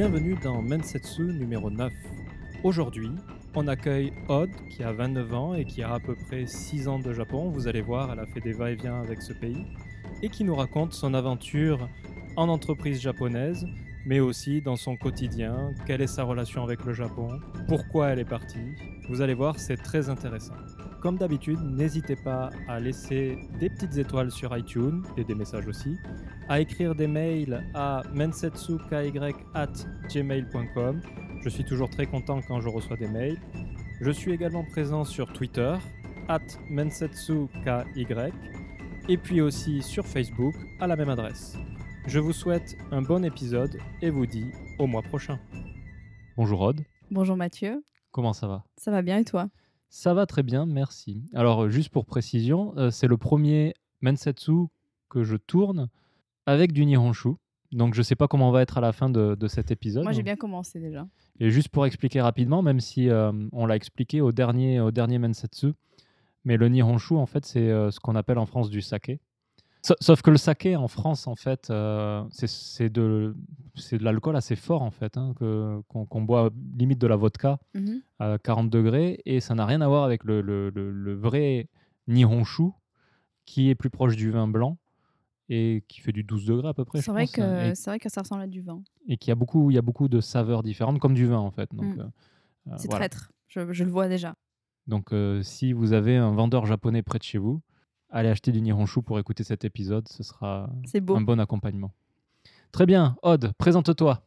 Bienvenue dans Mensetsu numéro 9. Aujourd'hui, on accueille Odd qui a 29 ans et qui a à peu près 6 ans de Japon. Vous allez voir, elle a fait des va-et-vient avec ce pays. Et qui nous raconte son aventure en entreprise japonaise, mais aussi dans son quotidien, quelle est sa relation avec le Japon, pourquoi elle est partie? Vous allez voir, c'est très intéressant. Comme d'habitude, n'hésitez pas à laisser des petites étoiles sur iTunes et des messages aussi, à écrire des mails à mensetsuky@gmail.com. Je suis toujours très content quand je reçois des mails. Je suis également présent sur Twitter at mensetsuky et puis aussi sur Facebook à la même adresse. Je vous souhaite un bon épisode et vous dis au mois prochain. Bonjour Rod, Bonjour Mathieu, comment ça va? Ça va bien et toi? Ça va très bien, merci. Alors, euh, juste pour précision, euh, c'est le premier Mensetsu que je tourne avec du Nihonshu. Donc, je sais pas comment on va être à la fin de, de cet épisode. Moi j'ai bien commencé déjà. Et juste pour expliquer rapidement, même si euh, on l'a expliqué au dernier, au dernier Mensetsu, mais le Nihonshu, en fait, c'est euh, ce qu'on appelle en France du saké. Sa- Sauf que le saké en France, en fait, euh, c'est- de, l'alcool assez fort, en fait, hein, qu'on qu'on boit limite de la vodka Mhm. à 40 degrés et ça n'a rien à voir avec le, le- le- le vrai Nihonshu qui est plus proche du vin blanc et qui fait du 12 degrés à peu près. C'est vrai, pense, hein, que, c'est vrai que ça ressemble à du vin. et, et qui a beaucoup, il y a beaucoup de saveurs différentes comme du vin en fait. Donc, Mm. euh, euh, C'est voilà. traître, je, je le vois déjà. Donc euh, si vous avez un vendeur japonais près de chez vous, allez acheter du Nihonshu pour écouter cet épisode, ce sera beau. un bon accompagnement. Très bien, Odd, présente-toi.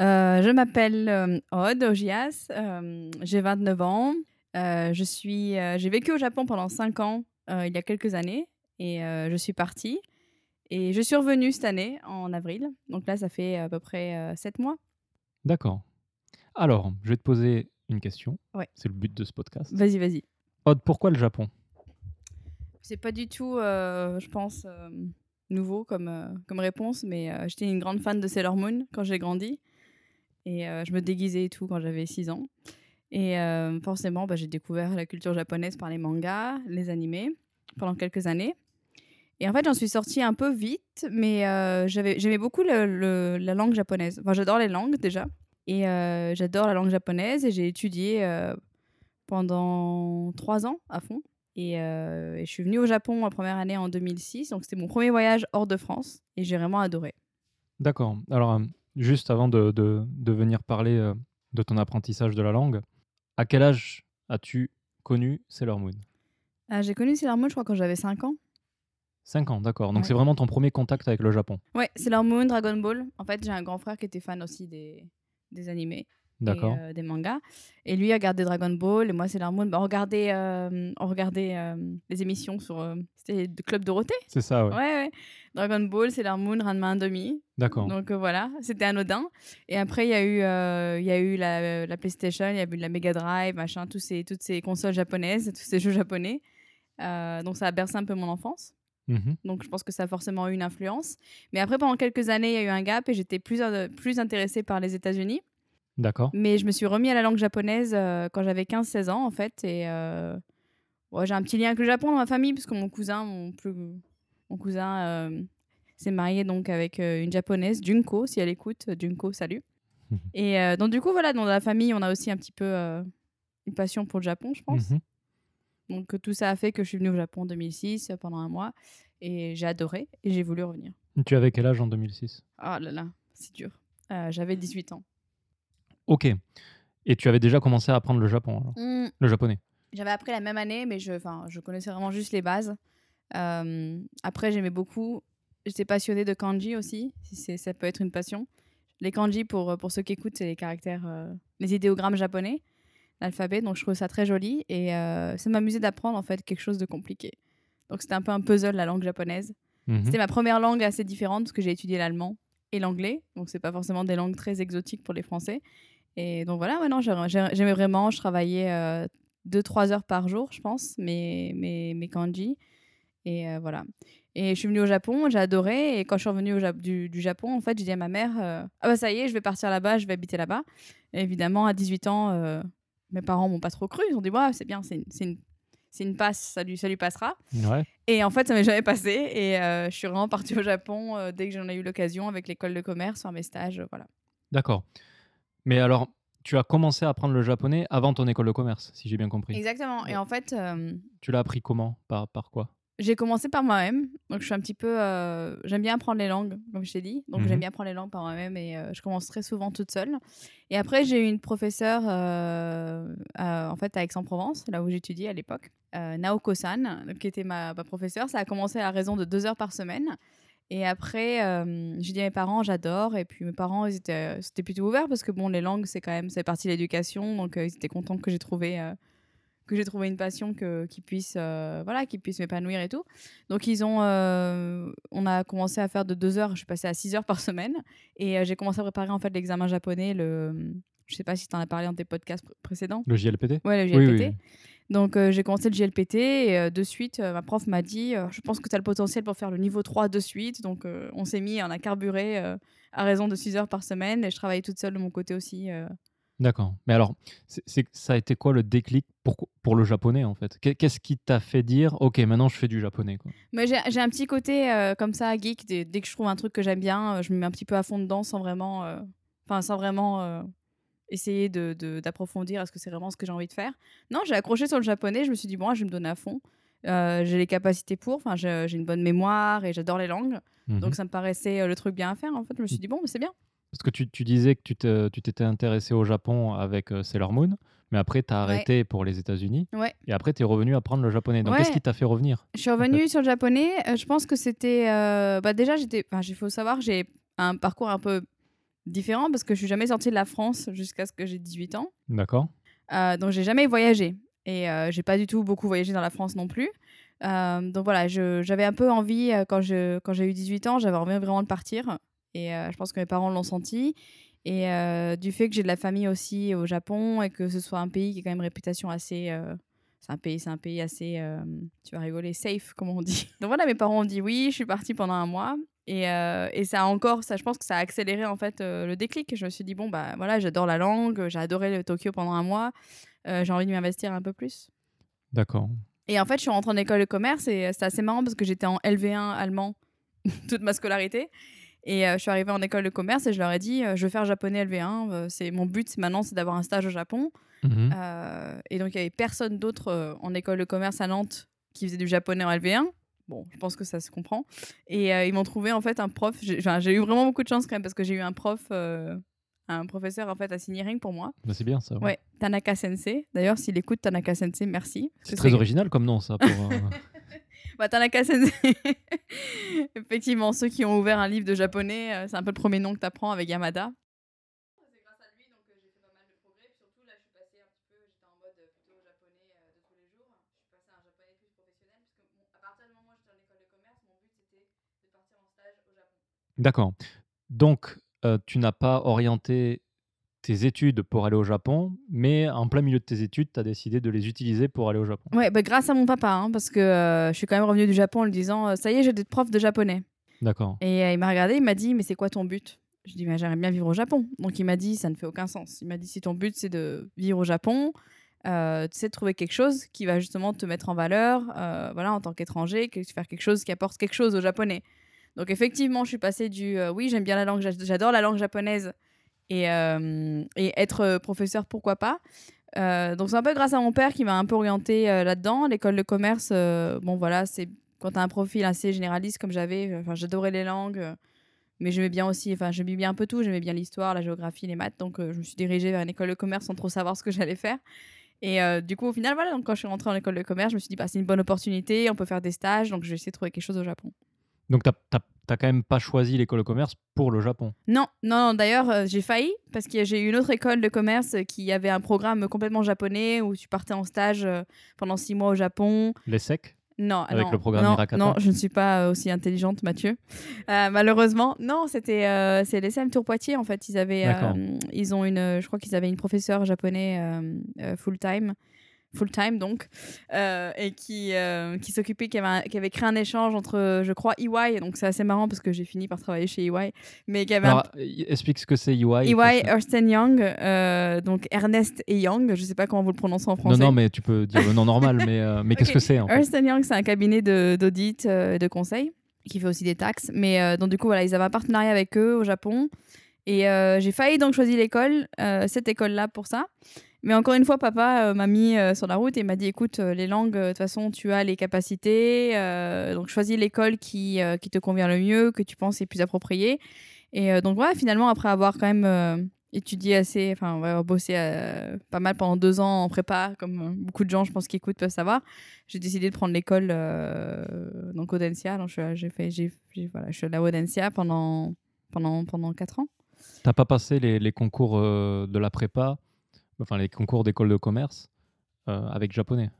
Euh, je m'appelle euh, Aude Ogias, euh, j'ai 29 ans. Euh, je suis, euh, j'ai vécu au Japon pendant 5 ans euh, il y a quelques années et euh, je suis partie. Et je suis revenue cette année en avril. Donc là, ça fait à peu près 7 mois. D'accord. Alors, je vais te poser une question. Ouais. C'est le but de ce podcast. Vas-y, vas-y. Odd, pourquoi le Japon? C'est pas du tout, euh, je pense, euh, nouveau comme, euh, comme réponse, mais j'étais une grande fan de Sailor Moon quand j'ai grandi. Et je me déguisais et tout quand j'avais 6 ans. Et forcément, bah, j'ai découvert la culture japonaise par les mangas, les animés, pendant quelques années. Et en fait, j'en suis sortie un peu vite, mais euh, j'aimais beaucoup le- la langue japonaise. Enfin, j'adore les langues déjà. Et j'adore la langue japonaise et j'ai étudié pendant trois ans à fond. Et, euh, et je suis venue au Japon en première année en 2006. Donc, c'était mon premier voyage hors de France. Et j'ai vraiment adoré. D'accord. Alors, euh, juste avant de, de- de venir parler euh, de ton apprentissage de la langue, à quel âge as-tu connu Sailor Moon? Ah, j'ai connu Sailor Moon, je crois, quand j'avais 5 ans. 5 ans, d'accord. Donc, Ouais. c'est vraiment ton premier contact avec le Japon. Ouais, Sailor Moon, Dragon Ball. En fait, j'ai un grand frère qui était fan aussi des, des animés. D'accord. euh, des mangas. Et lui a regardé Dragon Ball et moi Sailor Moon. Bah, on regardait, euh, on regardait euh, les émissions sur. C'était le Club Dorothée C'est ça, ouais. ouais. ouais, Dragon Ball, Sailor Moon, Ranma 1,5. D'accord. Donc voilà, c'était anodin. Et après, il y a eu, il y a eu la, la PlayStation, il y a eu la Mega Drive, machin, tous ces, toutes ces consoles japonaises, tous ces jeux japonais. Donc ça a bercé un peu mon enfance. Mhm. Donc je pense que ça a forcément eu une influence. Mais après, pendant quelques années, il y a eu un gap et j'étais plus, plus intéressée par les États-Unis. D'accord. Mais je me suis remis à la langue japonaise euh, quand j'avais 15-16 ans, en fait. Et euh, ouais, j'ai un petit lien avec le Japon dans ma famille, parce que mon cousin, mon, plus, mon cousin euh, s'est marié donc avec une japonaise, Junko, si elle écoute. Junko, salut. Et donc, du coup, voilà, dans la famille, on a aussi un petit peu une passion pour le Japon, je pense. Mhm. Donc, tout ça a fait que je suis venue au Japon en 2006 euh, pendant un mois. Et j'ai adoré et j'ai voulu revenir. Tu avais quel âge en 2006 Ah là là, c'est dur. J'avais 18 ans. Ok. Et tu avais déjà commencé à apprendre le Japon, alors Hmm. Le japonais J'avais appris la même année, mais je, enfin, je connaissais vraiment juste les bases. Euh, après, j'aimais beaucoup. J'étais passionnée de kanji aussi, si ça peut être une passion. Les kanji, pour, pour ceux qui écoutent, c'est les caractères, euh, les idéogrammes japonais, l'alphabet. Donc, je trouve ça très joli et euh, ça m'amusait d'apprendre en fait quelque chose de compliqué. Donc, c'était un peu un puzzle la langue japonaise. Mhm. C'était ma première langue assez différente parce que j'ai étudié l'allemand et l'anglais. Donc, c'est pas forcément des langues très exotiques pour les Français. Et donc, voilà, ouais, j'ai- j'aimais vraiment. Je travaillais 2-3 heures par jour, je pense, mes, mes, mes kanji. Et euh, voilà. Et je suis venue au Japon, j'ai adoré. Et quand je suis revenue au Ja- du, du Japon, en fait, j'ai dit à ma mère euh, Ah bah ça y est, je vais partir là-bas, je vais habiter là-bas. Évidemment, à 18 ans, euh, mes parents m'ont pas trop cru. Ils ont dit Ouais, c'est bien, c'est une, une, une passe, ça lui, ça lui passera. Ouais. Et en fait, ça m'est jamais passé. Et euh, je suis vraiment partie au Japon euh, dès que j'en ai eu l'occasion avec l'école de commerce, faire mes stages. euh, voilà. D'accord. Mais alors, tu as commencé à apprendre le japonais avant ton école de commerce, si j'ai bien compris. Exactement. Et en fait, euh, Tu l'as appris comment? Par, par quoi? J'ai commencé par moi-même. Donc, je suis un petit peu. euh, j'aime bien apprendre les langues, comme je t'ai dit. Donc, Mhm. j'aime bien apprendre les langues par moi-même et euh, je commence très souvent toute seule. Et après, j'ai eu une professeure, euh, euh, en fait, à Aix-en-Provence, là où j'étudiais à l'époque, euh, Naoko-san, qui était ma, ma professeure. Ça a commencé à raison de deux heures par semaine. Et après, euh, j'ai dit à mes parents, j'adore. Et puis mes parents, ils étaient, c'était plutôt ouvert parce que bon, les langues, c'est quand même, c'est partie de l'éducation. Donc euh, ils étaient contents que j'ai trouvé, euh, que j'ai trouvé une passion que, qui puisse, euh, voilà, qui puisse m'épanouir et tout. Donc ils ont, euh, on a commencé à faire de deux heures. Je suis passée à six heures par semaine. Et euh, j'ai commencé à préparer en fait l'examen japonais. Le, je sais pas si tu en as parlé dans tes podcasts pr- précédents. Le JLPT Ouais, le JLPT. oui, oui. Donc euh, j'ai commencé le JLPT et euh, de suite, euh, ma prof m'a dit Je pense que tu as le potentiel pour faire le niveau 3 de suite. Donc on s'est mis, on a carburé à raison de 6 heures par semaine et je travaillais toute seule de mon côté aussi. D'accord. Mais alors, c'est, ça a été quoi le déclic pour, pour le japonais en fait? Qu'est- Qu'est-ce qui t'a fait dire Ok, maintenant je fais du japonais quoi? Mais j'ai j'ai un petit côté comme ça, geek. Dès, dès que je trouve un truc que j'aime bien, je me mets un petit peu à fond dedans sans vraiment, enfin sans vraiment essayer de- de- d'approfondir est-ce que c'est vraiment ce que j'ai envie de faire. Non, j'ai accroché sur le japonais. Je me suis dit bon, je vais me donner à fond. Euh, j'ai les capacités pour. Enfin, j'ai une bonne mémoire et j'adore les langues. Mhm. Donc ça me paraissait euh, le truc bien à faire. En fait, je me suis dit bon, c'est bien. Parce que tu, tu disais que tu t'étais intéressé au Japon avec euh, Sailor Moon, mais après tu as arrêté pour les États-Unis, Ouais. et après tu es revenu apprendre le japonais. Donc Ouais. qu'est-ce qui t'a fait revenir Je suis revenue sur le japonais. euh, je pense que c'était. bah déjà, j'étais. Enfin, il faut savoir, j'ai un parcours un peu différent parce que je suis jamais sortie de la France jusqu'à ce que j'ai 18 ans. D'accord Euh, donc, j'ai jamais voyagé. Et euh, j'ai pas du tout beaucoup voyagé dans la France non plus. Euh, donc voilà, j'avais un peu envie, euh, quand je- quand j'ai eu 18 ans, j'avais envie vraiment de partir. Et je pense que mes parents l'ont senti. Et du fait que j'ai de la famille aussi au Japon et que ce soit un pays qui a quand même une réputation assez. c'est un pays, c'est un pays assez, euh, tu vas rigoler, safe, comme on dit. Donc voilà, mes parents ont dit oui, je suis partie pendant un mois. Et, euh, et ça a encore, ça, je pense que ça a accéléré en fait euh, le déclic. Je me suis dit, bon, bah voilà, j'adore la langue, j'ai adoré le Tokyo pendant un mois, euh, j'ai envie de m'investir un peu plus. D'accord. Et en fait, je suis rentrée en école de commerce et c'était assez marrant parce que j'étais en LV1 allemand toute ma scolarité. Et je suis arrivée en école de commerce et je leur ai dit, je veux faire japonais LV1. euh, c'est mon but maintenant, c'est d'avoir un stage au Japon. Euh, et donc, il y avait personne d'autre en école de commerce à Nantes qui faisait du japonais en LV1. Bon, je pense que ça se comprend. Et euh, ils m'ont trouvé en fait un prof. J'ai enfin, eu vraiment beaucoup de chance quand même parce que j'ai eu un prof, euh, un professeur en fait à Signiring pour moi. Bah, c'est bien ça. ouais. Ouais, Tanaka Sensei. D'ailleurs, s'il écoute Tanaka Sensei, merci. C'est très original comme nom ça. Pour, euh, Bah, Tanaka Sensei. Effectivement, ceux qui ont ouvert un livre de japonais, c'est un peu le premier nom que tu apprends avec Yamada. C'est grâce à lui donc j'ai fait pas mal de progrès. Surtout là, je suis passée un petit peu, j'étais en mode plutôt japonais de tous les jours. Je suis passée à un japonais plus professionnel parce que à partir du moment où j'étais en école de commerce, mon but c'était de partir en stage au Japon. D'accord. Donc euh, tu n'as pas orienté tes études pour aller au Japon, mais en plein milieu de tes études, tu as décidé de les utiliser pour aller au Japon. Ouais, bah, grâce à mon papa, hein, parce que euh, je suis quand même revenue du Japon en lui disant euh, ça y est, j'ai des profs de japonais. D'accord. Et euh, il m'a regardé, il m'a dit, mais c'est quoi ton but? Je dis, mais j'aimerais bien vivre au Japon. Donc il m'a dit, ça ne fait aucun sens. Il m'a dit, si ton but c'est de vivre au Japon, tu sais de trouver quelque chose qui va justement te mettre en valeur, voilà, en tant qu'étranger, faire quelque chose qui apporte quelque chose aux Japonais. Donc effectivement, je suis passée du, euh, oui, j'aime bien la langue, j'a- j'adore la langue japonaise, et, euh, être euh, professeur, pourquoi pas. Donc c'est un peu grâce à mon père qui m'a un peu orienté là-dedans. L'école de commerce, bon voilà, c'est quand tu as un profil assez généraliste comme j'avais, enfin j'adorais les langues, mais j'aimais bien aussi, enfin j'aimais bien un peu tout, j'aimais bien l'histoire, la géographie, les maths, donc je me suis dirigée vers une école de commerce sans trop savoir ce que j'allais faire. Et du coup, au final, voilà, donc quand je suis rentrée en école de commerce, je me suis dit, bah, c'est une bonne opportunité, on peut faire des stages, donc je vais essayer de trouver quelque chose au Japon. Donc tu n'as quand même pas choisi l'école de commerce pour le Japon. Non, non, non, d'ailleurs, euh, j'ai failli parce que j'ai eu une autre école de commerce qui avait un programme complètement japonais où tu partais en stage euh, pendant six mois au Japon. Les secs Non, Avec non, le programme non, Hirakata non, je ne suis pas euh, aussi intelligente, Mathieu. Euh, malheureusement, non, c'était c'est l'ESM Tour Poitiers en fait. Ils avaient, ils ont une, je crois qu'ils avaient une professeure japonais full time, full time donc, euh, et qui qui, qui s'occupait, qui avait, un- qui avait créé un échange entre, je crois, EY. Donc c'est assez marrant parce que j'ai fini par travailler chez EY, mais qui avait Alors, euh, explique ce que c'est EY. EY, Ernst Young, euh, donc Ernest et Young, je sais pas comment vous le prononcez en Non, français. non, mais tu peux dire le nom normal, mais, euh, mais qu'est-ce que c'est en fait Ernst Young, c'est un cabinet de- d'audit euh, et de conseil qui fait aussi des taxes. Mais euh, donc du coup, voilà, ils avaient un partenariat avec eux au Japon. Et euh, j'ai failli donc choisir l'école, euh, cette école-là pour ça. Mais encore une fois, papa euh, m'a mis euh, sur la route et m'a dit écoute, euh, les langues, de toute façon, tu as les capacités. donc choisis l'école qui, qui te convient le mieux, que tu penses est plus appropriée. Et donc voilà, finalement, après avoir quand même étudié assez, enfin, ouais, bossé pas mal pendant deux ans en prépa, comme beaucoup de gens, je pense, qui écoutent peuvent savoir, j'ai décidé de prendre l'école donc Audencia. Donc j'ai fait, j'ai, voilà, je suis à Audencia pendant, pendant, pendant quatre ans. T'as pas passé les, concours de la prépa, enfin les concours d'école de commerce euh, avec japonais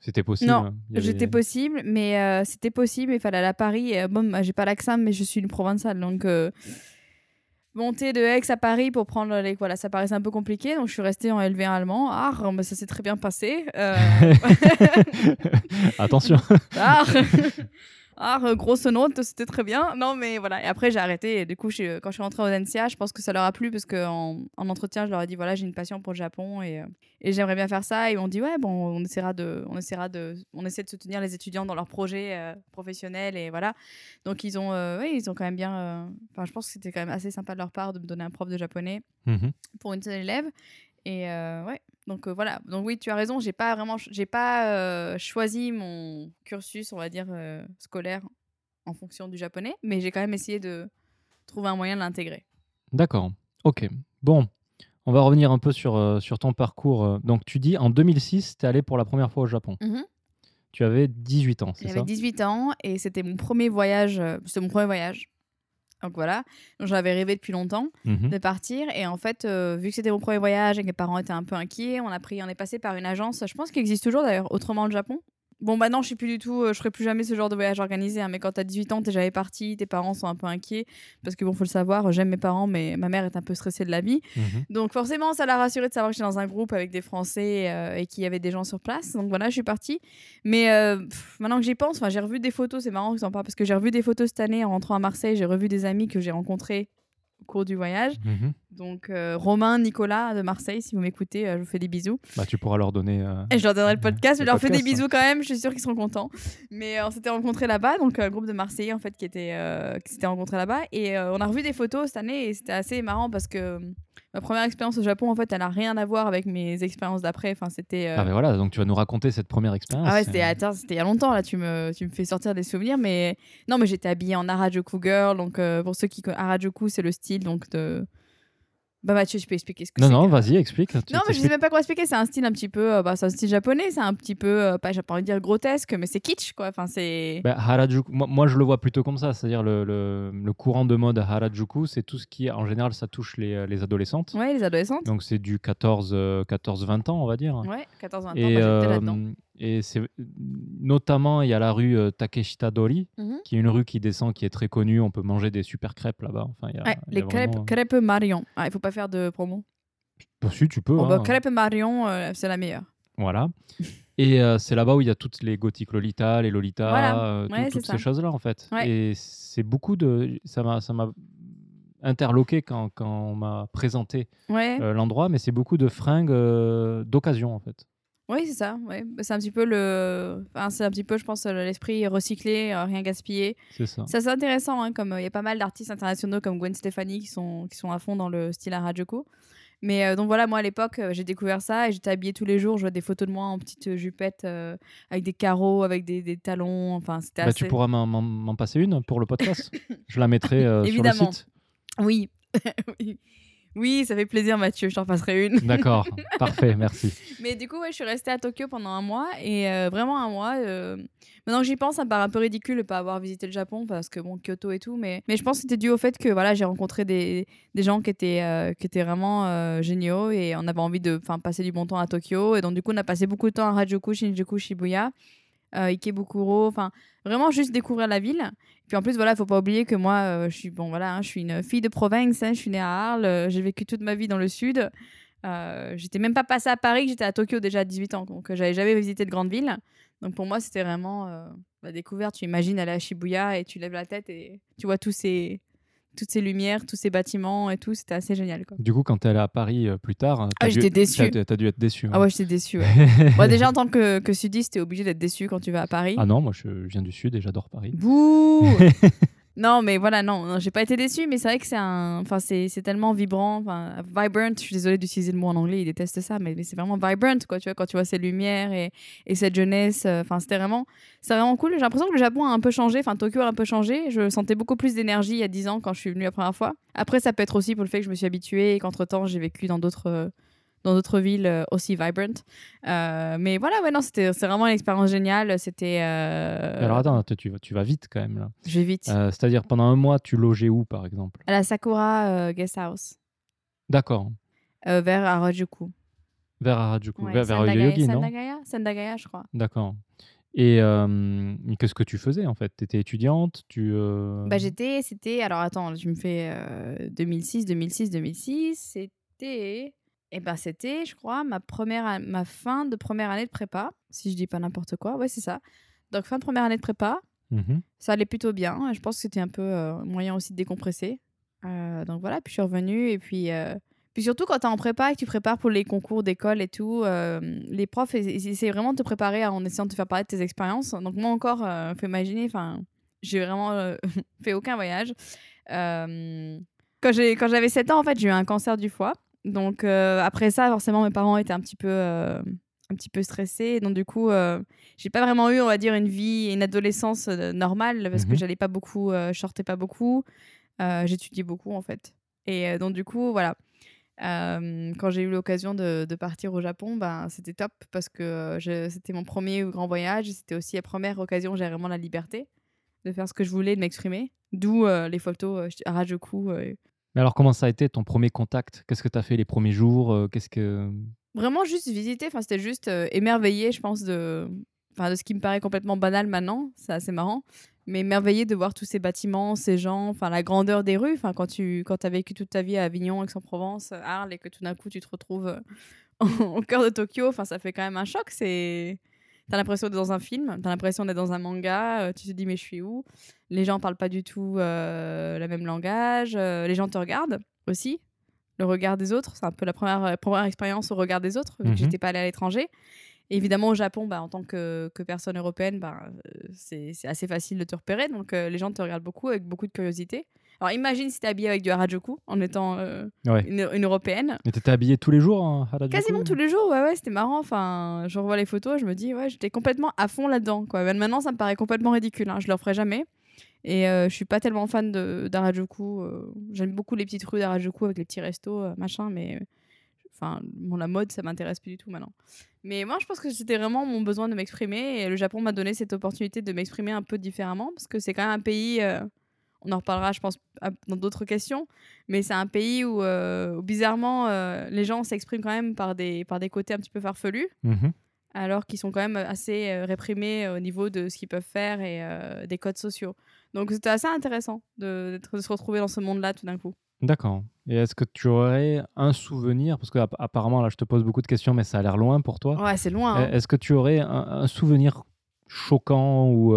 C'était possible Non, hein, avait- J'étais possible, mais euh, c'était possible. Il fallait aller à Paris. Et, euh, bon, bah, j'ai pas l'accent, mais je suis une provençale. Donc, euh, monter de Aix à Paris pour prendre les. Voilà, ça paraissait un peu compliqué. Donc, je suis restée en LV1 allemand. Ah, mais ça s'est très bien passé. Attention. ah, ah, grosse note, c'était très bien. Non, mais voilà. Et après, j'ai arrêté. Et du coup, je- quand je suis rentrée au Densia, je pense que ça leur a plu parce qu'en en entretien, je leur ai dit voilà, j'ai une passion pour le Japon et, euh, et j'aimerais bien faire ça. Et ils m'ont dit ouais, bon, on essaiera de, on essaiera de, on essaie de soutenir les étudiants dans leurs projets euh, professionnels et voilà. Donc ils ont, euh, ouais, ils ont quand même bien. euh, Enfin, je pense que c'était quand même assez sympa de leur part de me donner un prof de japonais Mhm. pour une seule élève. Et euh, ouais, donc euh, voilà. Donc oui, tu as raison, j'ai pas vraiment, j'ai pas euh, choisi mon cursus, on va dire, scolaire en fonction du japonais, mais j'ai quand même essayé de trouver un moyen de l'intégrer. D'accord. Ok. Bon, on va revenir un peu sur, sur ton parcours. Donc tu dis en 2006, tu es allé pour la première fois au Japon. Tu avais 18 ans, c'est J'avais ça? 18 ans et c'était mon premier voyage, c'était mon premier voyage. Donc voilà, j'avais rêvé depuis longtemps Mhm. de partir et en fait, euh, vu que c'était mon premier voyage et que mes parents étaient un peu inquiets, on a pris, on est passé par une agence, je pense qu'il existe toujours d'ailleurs, autrement le Japon. Bon bah non, je sais plus du tout, euh, je ferai plus jamais ce genre de voyage organisé, hein, mais quand t'as 18 ans, t'es jamais parti, tes parents sont un peu inquiets, parce que bon, faut le savoir, j'aime mes parents, mais ma mère est un peu stressée de la vie. Mhm. Donc forcément, ça l'a rassuré de savoir que j'étais dans un groupe avec des Français euh, et qu'il y avait des gens sur place. Donc voilà, je suis partie. Mais euh, pff, maintenant que j'y pense, j'ai revu des photos, c'est marrant que en parle parce que j'ai revu des photos cette année en rentrant à Marseille. J'ai revu des amis que j'ai rencontrés au cours du voyage. Mhm. Donc euh, Romain, Nicolas de Marseille, si vous m'écoutez, euh, je vous fais des bisous. Bah, tu pourras leur donner. euh, Et je leur donnerai le podcast, je Le leur fais des hein. bisous quand même, je suis sûre qu'ils seront contents. Mais on s'était rencontrés là-bas, donc un groupe de Marseillais en fait qui, était, qui s'était rencontrés là-bas. Et on a revu des photos cette année et c'était assez marrant parce que ma première expérience au Japon en fait elle n'a rien à voir avec mes expériences d'après. Enfin c'était. Ah, mais voilà, donc tu vas nous raconter cette première expérience. ah ouais, c'était attends, c'était il y a longtemps là, tu me, tu me fais sortir des souvenirs, mais non, mais j'étais habillée en Harajuku girl, donc pour ceux qui connaissent Harajuku, c'est le style donc de. Bah Mathieu, je peux expliquer ce que Non, c'est. non, vas-y, explique. Tu Non, mais je sais t'expliques. même pas quoi expliquer. C'est un style un petit peu, euh, bah, c'est un style japonais, c'est un petit peu, euh, pas, j'ai pas envie de dire grotesque, mais c'est kitsch quoi. Enfin, c'est. Bah, Harajuku, moi, moi, je le vois plutôt comme ça, c'est-à-dire le, le- le courant de mode Harajuku, c'est tout ce qui, en général, ça touche les, euh, les adolescentes. Ouais, les adolescentes. Donc c'est du 14-20 ans, on va dire. Ouais, 14-20 ans, Et, euh, là-dedans. Et c'est notamment, il y a la rue euh, Takeshita Dori, Mhm. qui est une rue qui descend, qui est très connue. On peut manger des super crêpes là-bas. Enfin, il y a, Ouais, il y a les crêpes, vraiment- crêpes Marion. Ah, il faut pas faire de promo. Bah, si, tu peux. Hein. bah, crêpes Marion, euh, c'est la meilleure. Voilà. Et euh, c'est là-bas où il y a toutes les gothiques Lolita, les Lolita, Voilà. euh, tout- Ouais, c'est toutes ça. ces choses-là en fait. Ouais. Et c'est beaucoup de. Ça m'a, ça m'a interloqué quand, quand on m'a présenté euh, l'endroit, mais c'est beaucoup de fringues euh, d'occasion en fait. Ouais, c'est ça. Ouais. Bah, C'est un petit peu le, enfin, c'est un petit peu, je pense, euh, l'esprit recyclé, euh, rien gaspillé. C'est ça. C'est assez intéressant, hein, comme euh, il y a pas mal d'artistes internationaux comme Gwen Stefani qui sont, qui sont à fond dans le style Harajuku. Mais euh, donc voilà, moi à l'époque, j'ai découvert ça et j'étais habillée tous les jours. Je vois des photos de moi en petite jupette avec des carreaux, avec des, des talons. Enfin, c'était Bah, assez. tu pourras m'en, passer une pour le podcast. Je la mettrai sur le Évidemment. site. Oui. oui. Oui, ça fait plaisir, Mathieu. Je t'en passerai une. D'accord, parfait, merci. Mais du coup, ouais, je suis restée à Tokyo pendant un mois et euh, vraiment un mois. euh, Maintenant que j'y pense, ça me paraît un peu ridicule de pas avoir visité le Japon parce que bon, Kyoto et tout. Mais, mais je pense que c'était dû au fait que voilà, j'ai rencontré des, des gens qui étaient, euh, qui étaient vraiment géniaux et on avait envie de passer du bon temps à Tokyo. Et donc, du coup, on a passé beaucoup de temps à Harajuku, Shinjuku, Shibuya, euh, Ikebukuro. Enfin, vraiment juste découvrir la ville. Puis en plus, voilà, faut pas oublier que moi, euh, je suis bon, voilà, hein, je suis une fille de province. hein, je suis née à Arles. euh, j'ai vécu toute ma vie dans le sud. Euh, j'étais même pas passée à Paris, j'étais à Tokyo déjà à 18 ans, donc j'avais jamais visité de grande ville. Donc pour moi, c'était vraiment la découverte. Tu imagines aller à Shibuya et tu lèves la tête et tu vois tous ces, toutes ces lumières, tous ces bâtiments et tout. C'était assez génial. Quoi. Du coup, quand tu es allé à Paris euh, plus tard, t'as Ah, dû- déçue. t'as- T'as dû être déçu. Ah hein. ouais, j'étais. Ouais. Moi, déjà, en tant que, que sudiste, t'es obligé d'être déçu quand tu vas à Paris. Ah non, moi je viens du sud et j'adore Paris. Bouh Non, mais voilà, non, j'ai pas été déçue, mais c'est vrai que c'est un, enfin, c'est, tellement vibrant, enfin, vibrant. Je suis désolée d'utiliser le mot en anglais, ils détestent ça, mais, c'est vraiment vibrant, quoi. Tu vois, quand tu vois ces lumières et, et cette jeunesse, euh, enfin, c'était vraiment, vraiment cool. J'ai l'impression que le Japon a un peu changé, enfin, Tokyo a un peu changé. Je sentais beaucoup plus d'énergie il y a 10 ans quand je suis venue la première fois. Après, ça peut être aussi pour le fait que je me suis habituée et qu'entre temps, j'ai vécu dans d'autres. euh, dans d'autres villes euh, aussi vibrant. Euh, mais voilà, ouais, non, c'était c'est vraiment une expérience géniale. C'était. euh, Alors attends, tu- tu, vas- tu vite quand même là. Je vais vite. C'est-à-dire pendant un mois, tu logeais où par exemple? À la Sakura Guest House, D'accord. vers Harajuku. Vers Harajuku, Ouais, vers, vers Yoyogi, non? Sendagaya Sendagaya, je crois. D'accord. Et euh, qu'est-ce que tu faisais en fait? Tu étais étudiante tu, euh, Bah, j'étais, c'était, alors attends, je me fais euh, 2006, 2006, 2006, c'était, eh ben c'était, je crois, ma première, ma fin de première année de prépa, si je dis pas n'importe quoi, ouais c'est ça. Donc fin de première année de prépa, mhm. ça allait plutôt bien. Je pense que c'était un peu euh, moyen aussi de décompresser. Euh, donc voilà, puis je suis revenue et puis. euh, Puis surtout quand tu es en prépa et que tu prépares pour les concours d'école et tout, euh, les profs ils, essaient vraiment de te préparer en essayant de te faire parler de tes expériences. Donc moi encore, euh, faut imaginer, enfin, j'ai vraiment euh, fait aucun voyage. Quand j'avais 7 ans, en fait, j'ai eu un cancer du foie. Donc euh, après ça, forcément, mes parents étaient un petit peu, euh, un petit peu stressés. Donc du coup, euh, j'ai pas vraiment eu, on va dire, une vie, une adolescence euh, normale parce que Mhm. j'allais pas beaucoup, euh, sortais pas beaucoup, j'étudiais beaucoup en fait. Et donc du coup, voilà. Quand j'ai eu l'occasion de, de partir au Japon, ben, c'était top parce que c'était mon premier grand voyage. C'était aussi la première occasion où j'avais vraiment la liberté de faire ce que je voulais, de m'exprimer. D'où les photos à Harajuku. Euh. Alors comment ça a été ton premier contact? Qu'est-ce que tu as fait les premiers jours? Euh, Qu'est-ce que Vraiment juste visiter, enfin, c'était juste euh, émerveillé, je pense, de... Enfin, de ce qui me paraît complètement banal maintenant. C'est assez marrant. Mais émerveillé de voir tous ces bâtiments, ces gens, enfin la grandeur des rues. Enfin, quand tu quand as vécu toute ta vie à Avignon, Aix-en-Provence, Arles, et que tout d'un coup tu te retrouves euh, au cœur de Tokyo, enfin, ça fait quand même un choc. C'est T'as l'impression d'être dans un film, t'as l'impression d'être dans un manga, euh, tu te dis mais je suis où? Les gens parlent pas du tout euh, le même langage, euh, les gens te regardent aussi. Le regard des autres, c'est un peu la première, euh, première expérience au regard des autres, vu Mhm. que j'étais pas allée à l'étranger. Et évidemment, au Japon, bah, en tant que, que personne européenne, bah, c'est c'est assez facile de te repérer. Donc, euh, les gens te regardent beaucoup avec beaucoup de curiosité. Alors, imagine si t'es habillée avec du Harajuku en étant euh, Ouais. une, une européenne. Mais t'étais habillé tous les jours hein, à Harajuku Quasiment tous les jours, ouais, ouais, c'était marrant. Enfin, je revois les photos, je me dis, ouais, j'étais complètement à fond là-dedans. Quoi. Même Maintenant, ça me paraît complètement ridicule. Hein, je le referai jamais. Et euh, je suis pas tellement fan de- d'Harajuku. euh, J'aime beaucoup les petites rues d'Harajuku avec les petits restos, euh, machin, mais enfin, bon, la mode, ça m'intéresse plus du tout maintenant. Mais moi, je pense que c'était vraiment mon besoin de m'exprimer. Et le Japon m'a donné cette opportunité de m'exprimer un peu différemment, parce que c'est quand même un pays. euh, on en reparlera, je pense, dans d'autres questions. Mais c'est un pays où, euh, où bizarrement, euh, les gens s'expriment quand même par des, par des côtés un petit peu farfelus, Mhm. alors qu'ils sont quand même assez euh, réprimés au niveau de ce qu'ils peuvent faire et des codes sociaux. Donc c'était assez intéressant de, se retrouver dans ce monde-là tout d'un coup. D'accord. Et est-ce que tu aurais un souvenir Parce que app- apparemment là, je te pose beaucoup de questions, mais ça a l'air loin pour toi. Ouais, c'est loin. hein. Est-ce que tu aurais un, un souvenir choquant ou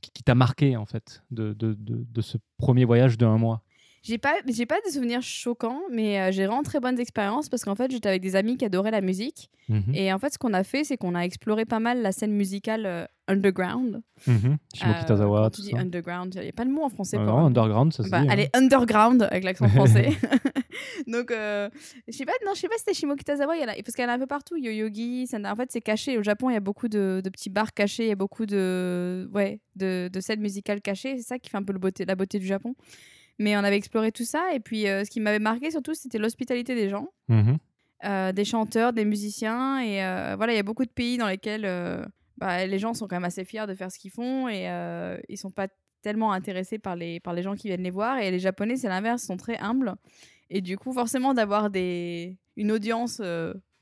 qui, t'a marqué en fait de ce premier voyage de un mois? J'ai pas, j'ai pas de souvenirs choquants, mais euh, j'ai vraiment très bonnes expériences parce qu'en fait, j'étais avec des amis qui adoraient la musique. Mhm. Et en fait, ce qu'on a fait, c'est qu'on a exploré pas mal la scène musicale euh, underground. Mhm. Shimoki Euh, tout tu dis ça. underground, il n'y a pas de mot en français pour non, underground, ça se Bah, dit. hein. elle est underground avec l'accent français. Donc, euh, je sais pas, non, je sais pas si c'était Shimoki Tazawa, il y a, parce qu'elle est un peu partout. Yoyogi, ça en fait, c'est caché. Au Japon, il y a beaucoup de, de petits bars cachés, il y a beaucoup de, ouais, de, de scènes musicales cachées. C'est ça qui fait un peu le beauté, la beauté du Japon. Mais on avait exploré tout ça. Et puis, euh, ce qui m'avait marqué surtout, c'était l'hospitalité des gens, Mhm. euh, des chanteurs, des musiciens. Et euh, voilà, il y a beaucoup de pays dans lesquels bah, les gens sont quand même assez fiers de faire ce qu'ils font et ils sont pas tellement intéressés par les, par les gens qui viennent les voir. Et les Japonais, c'est l'inverse, sont très humbles. Et du coup, forcément, d'avoir des... une audience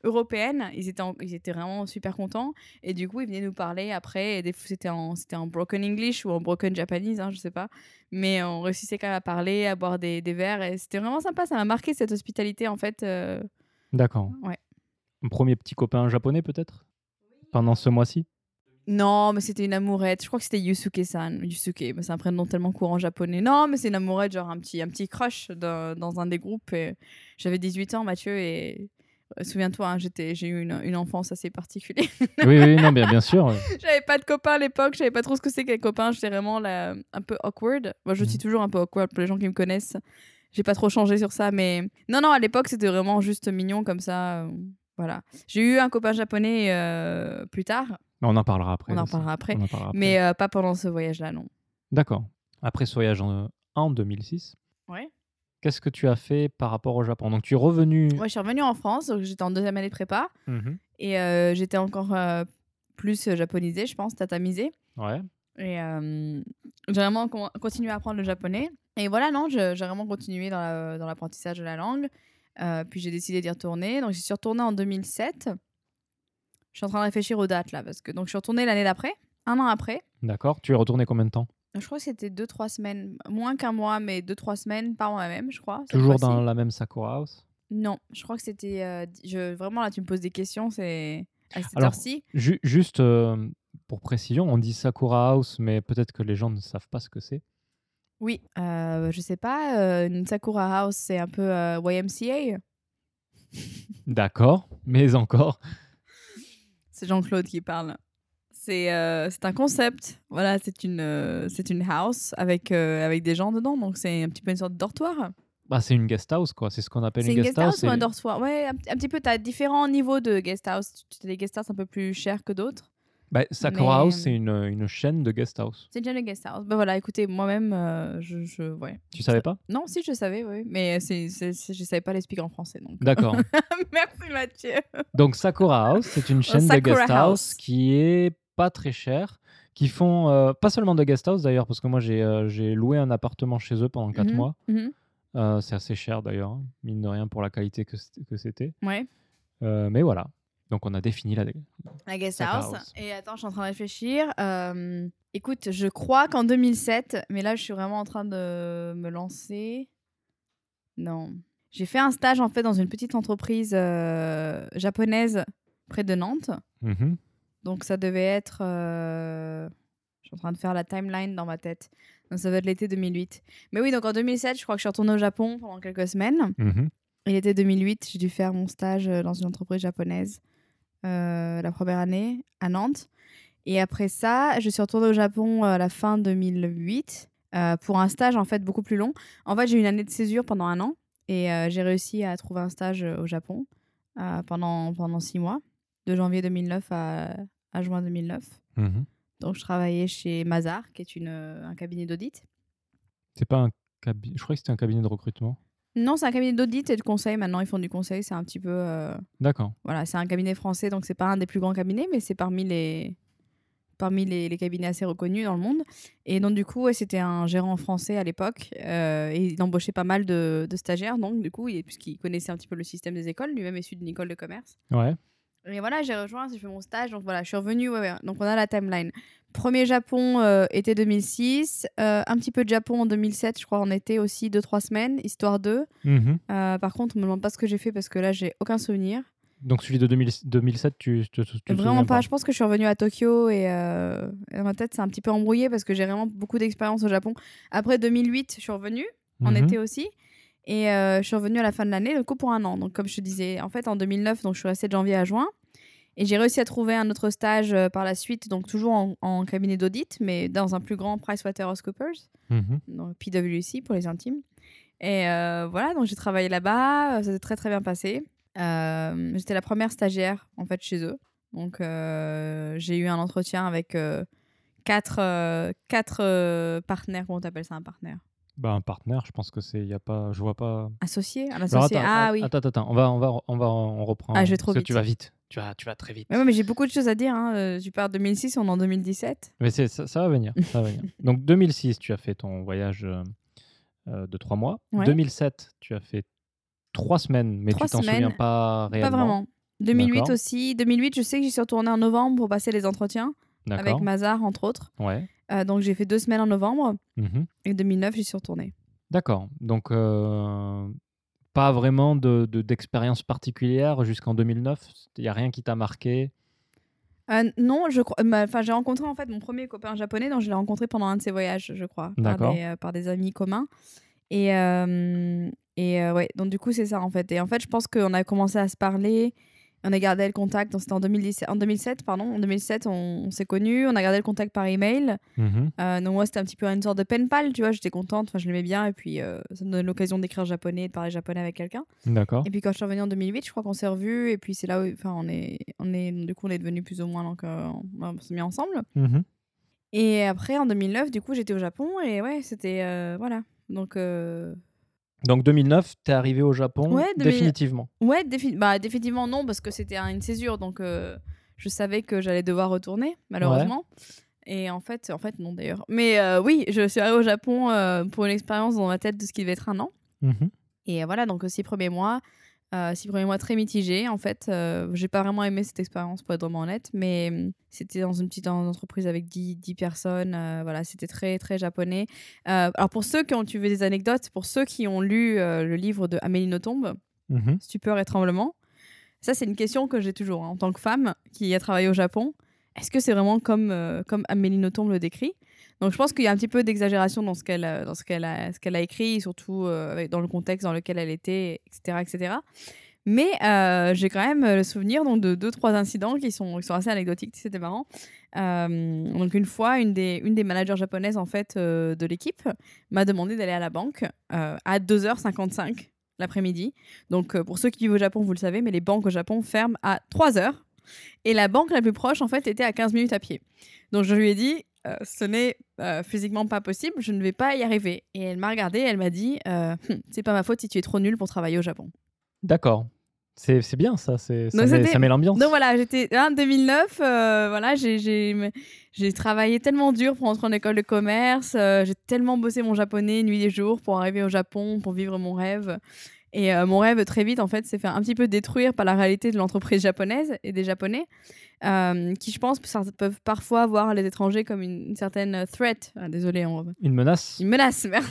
européenne, ils étaient, en- ils étaient vraiment super contents. Et du coup, ils venaient nous parler après. Et des fois, c'était en, c'était en broken English ou en broken Japanese, hein, je sais pas. Mais on réussissait quand même à parler, à boire des, des verres. Et c'était vraiment sympa. Ça m'a marqué cette hospitalité, en fait. euh, D'accord. Ouais. Un premier petit copain japonais peut-être? Pendant ce mois-ci? Non, mais c'était une amourette. Je crois que c'était Yusuke-san. Yusuke, mais c'est un prénom tellement courant japonais. Non, mais c'est une amourette, genre un petit, un petit crush dans, dans un des groupes. J'avais 18 ans, Mathieu, et Souviens-toi, hein, j'étais, j'ai eu une, une enfance assez particulière. Oui, oui, non, bien, bien sûr. j'avais pas de copains à l'époque, je savais pas trop ce que c'est qu'un copain. J'étais vraiment là, un peu awkward. Moi, je suis Mhm. toujours un peu awkward pour les gens qui me connaissent. J'ai pas trop changé sur ça, mais non, non, à l'époque, c'était vraiment juste mignon comme ça. euh, Voilà. J'ai eu un copain japonais euh, plus tard. On en parlera après. On en après. Parlera après. Mais euh, pas pendant ce voyage-là, non. D'accord. Après ce voyage en, en 2006, Ouais. Qu'est-ce que tu as fait par rapport au Japon? Donc, tu es revenu. Ouais, je suis revenue en France, j'étais en deuxième année de prépa. Mhm. Et euh, j'étais encore euh, plus euh, japonisée, je pense, tatamisée. Ouais. Et euh, j'ai vraiment con- continué à apprendre le japonais. Et voilà, non, je- j'ai vraiment continué dans la- dans l'apprentissage de la langue. Puis j'ai décidé d'y retourner. Donc j'y suis retournée en 2007. Je suis en train de réfléchir aux dates là, parce que donc je suis retournée l'année d'après, un an après. D'accord. Tu es retourné combien de temps? Je crois que c'était 2-3 semaines, moins qu'un mois, mais 2-3 semaines par moi-même, je crois. Toujours dans la même Sakura House? Non, je crois que c'était. euh, je... Vraiment, là, tu me poses des questions, c'est à cette Alors, heure-ci. Ju- Juste euh, pour précision, on dit Sakura House, mais peut-être que les gens ne savent pas ce que c'est. Oui, euh, je sais pas, euh, une Sakura House, c'est un peu YMCA. D'accord, mais encore. C'est Jean-Claude qui parle. C'est euh, un concept. Voilà, c'est une, euh, c'est une house avec, euh, avec des gens dedans. Donc, c'est un petit peu une sorte de dortoir. Bah, c'est une guest house, quoi. C'est ce qu'on appelle une une guest, guest house ou un dortoir? Ouais, un, un petit peu. Tu as différents niveaux de guest house. Tu as des guest house un peu plus chers que d'autres. Bah, Sakura Mais- House, c'est une, une chaîne de guest house. C'est une guest house. Ben voilà, écoutez, moi-même, euh, je, je. Ouais. Tu savais pas? Non, si, je savais, oui. Mais je savais pas l'expliquer en français. Donc. D'accord. Merci, Mathieu. Donc Sakura House, c'est une chaîne de guest house House. qui est pas très chère, qui font euh, pas seulement de guest house d'ailleurs, parce que moi j'ai euh, j'ai loué un appartement chez eux pendant 4 Mhm, mois. mhm. Euh, c'est assez cher d'ailleurs, hein, mine de rien pour la qualité que c'était-. Ouais. Mais voilà. Donc on a défini la. La guest house. House. Et attends, je suis en train de réfléchir. Écoute, je crois qu'en 2007, mais là, je suis vraiment en train de me lancer. Non. J'ai fait un stage en fait dans une petite entreprise japonaise près de Nantes. Mhm. Donc ça devait être. euh, Je suis en train de faire la timeline dans ma tête. Donc ça va être l'été 2008. Mais oui, donc en 2007, je crois que je suis retournée au Japon pendant quelques semaines. Mhm. Et l'été 2008, j'ai dû faire mon stage euh, dans une entreprise japonaise euh, la première année à Nantes. Et après ça, je suis retournée au Japon à la fin 2008 euh, pour un stage en fait beaucoup plus long. En fait, j'ai eu une année de césure pendant un an et euh, j'ai réussi à trouver un stage au Japon pendant, pendant six mois, de janvier 2009 à, à juin 2009. Mhm. Donc, je travaillais chez Mazar, qui est une, euh, un cabinet d'audit. C'est pas un cabinet. Je crois que c'était un cabinet de recrutement. Non, c'est un cabinet d'audit et de conseil. Maintenant, ils font du conseil. C'est un petit peu. euh, D'accord. Voilà, c'est un cabinet français, donc c'est pas un des plus grands cabinets, mais c'est parmi les parmi les, les cabinets assez reconnus dans le monde. Et donc du coup, ouais, c'était un gérant français à l'époque, euh, et il embauchait pas mal de, de stagiaires, donc du coup, il, puisqu'il connaissait un petit peu le système des écoles, lui-même issu d'une école de commerce. Ouais. Et voilà, j'ai rejoint, j'ai fait mon stage, donc voilà, je suis revenue, ouais, ouais. donc on a la timeline. Premier Japon, euh, été 2006, euh, un petit peu de Japon en 2007, je crois en été aussi, 2-3 semaines, histoire d'eux. Mhm. Euh, par contre, on me demande pas ce que j'ai fait parce que là, j'ai aucun souvenir. Donc celui de 2000 2007, tu, tu, tu Vraiment pas. Je pense que je suis revenue à Tokyo et euh, dans ma tête, c'est un petit peu embrouillé parce que j'ai vraiment beaucoup d'expérience au Japon. Après 2008, je suis revenue en Mhm. été aussi. Et euh, je suis revenue à la fin de l'année, du coup pour un an. Donc comme je te disais, en fait en 2009, donc je suis restée de janvier à juin. Et j'ai réussi à trouver un autre stage euh, par la suite, donc toujours en, en cabinet d'audit, mais dans un plus grand PricewaterhouseCoopers, Mhm. donc PwC pour les intimes. Et euh, voilà, donc j'ai travaillé là-bas, euh, ça s'est très très bien passé. Euh, J'étais la première stagiaire en fait chez eux. Donc euh, j'ai eu un entretien avec quatre, quatre partenaires. Comment t'appelles ça un partenaire? Bah, un partenaire, je pense que c'est. Y a pas, je vois pas. Associé? Un Alors, associé attends, Ah oui. Attends, attends, on va, on va, on va, on reprend. Ah, je vais trop parce que vite. Tu vas vite. Tu vas, tu vas très vite. Mais, ouais, mais j'ai beaucoup de choses à dire. Hein. Euh, Tu pars 2006, on est en 2017. Mais c'est, ça, ça va venir. Ça va venir. Donc 2006, tu as fait ton voyage euh, euh, de trois mois. Ouais. 2007, tu as fait trois semaines, mais Trois tu t'en souviens pas réellement. Pas vraiment. 2008 D'accord. aussi. 2008, je sais que j'y suis retournée en novembre pour passer les entretiens avec. Mazar, entre autres. Ouais. Euh, donc j'ai fait deux semaines en novembre. Mhm. Et 2009, j'y suis retournée. D'accord. Donc euh, pas vraiment de, de- d'expérience particulière jusqu'en 2009. Il y a rien qui t'a marqué? Euh, non, je crois. ma- Enfin, j'ai rencontré en fait mon premier copain japonais, donc je l'ai rencontré pendant un de ses voyages, je crois, par des, par des amis communs. Et, Et ouais, donc du coup, c'est ça en fait. Et en fait, je pense qu'on a commencé à se parler. On a gardé le contact, c'était en, 2017, en 2007, pardon. En 2007, on, on s'est connus, on a gardé le contact par email. Euh, donc moi, c'était un petit peu une sorte de pen pal, tu vois, j'étais contente, enfin, je l'aimais bien, et puis euh, ça me donnait l'occasion d'écrire japonais, et de parler japonais avec quelqu'un. D'accord. Et puis quand je suis revenue en 2008, je crois qu'on s'est revus, et puis c'est là où, enfin, on est, on est, du coup, on est devenus plus ou moins, donc euh, on s'est mis ensemble. Mhm. Et après, en 2009, du coup, j'étais au Japon, et ouais, c'était, euh, voilà. Donc, euh, Donc 2009, t'es arrivé au Japon Ouais, 2000 définitivement. ouais, défi- bah, définitivement non, parce que c'était un- une césure, donc euh, je savais que j'allais devoir retourner, malheureusement. Et en fait, en fait, non d'ailleurs. Mais euh, oui, je suis arrivée au Japon euh, pour une expérience dans ma tête de ce qui devait être un an. Mhm. Et voilà, donc six premiers mois, euh, six premiers mois très mitigés. En fait, euh, j'ai pas vraiment aimé cette expérience pour être vraiment honnête, mais euh, c'était dans une petite en- entreprise avec 10, 10 personnes. euh, voilà, c'était très très japonais. Euh, alors pour ceux qui ont, tu veux des anecdotes, pour ceux qui ont lu le livre de Amélie Nothomb, Mhm. Stupeur et tremblement, ça c'est une question que j'ai toujours hein, en tant que femme qui a travaillé au Japon. Est-ce que c'est vraiment comme comme Amélie Nothomb le décrit? Donc je pense qu'il y a un petit peu d'exagération dans ce qu'elle qu'elle a écrit, surtout euh, dans le contexte dans lequel elle était, etc., etc. Mais euh, j'ai quand même le souvenir donc de deux trois incidents qui sont assez anecdotiques. C'était marrant. Euh, donc une fois, une des managers japonaises en fait euh, de l'équipe m'a demandé d'aller à la banque euh, à 2h55 l'après-midi. Donc euh, pour ceux qui vivent au Japon, vous le savez, mais les banques au Japon ferment à 3h. Et la banque la plus proche, en fait, était à 15 minutes à pied. Donc je lui ai dit, euh, ce n'est euh, physiquement pas possible, je ne vais pas y arriver. Et elle m'a regardé, elle m'a dit, euh, Hum, c'est pas ma faute si tu es trop nul pour travailler au Japon. D'accord. C'est c'est bien ça, c'est- ça, Donc, met, c'était- ça met l'ambiance. Donc voilà, j'étais en 2009, euh, voilà, j'ai- j'ai j'ai travaillé tellement dur pour entrer en école de commerce, euh, j'ai tellement bossé mon japonais nuit et jour pour arriver au Japon, pour vivre mon rêve. Et euh, mon rêve, très vite, en fait, s'est fait un petit peu détruire par la réalité de l'entreprise japonaise et des Japonais, euh, qui, je pense, peuvent parfois voir les étrangers comme une, une certaine threat. Ah, désolé, on, Une menace. une menace, merde.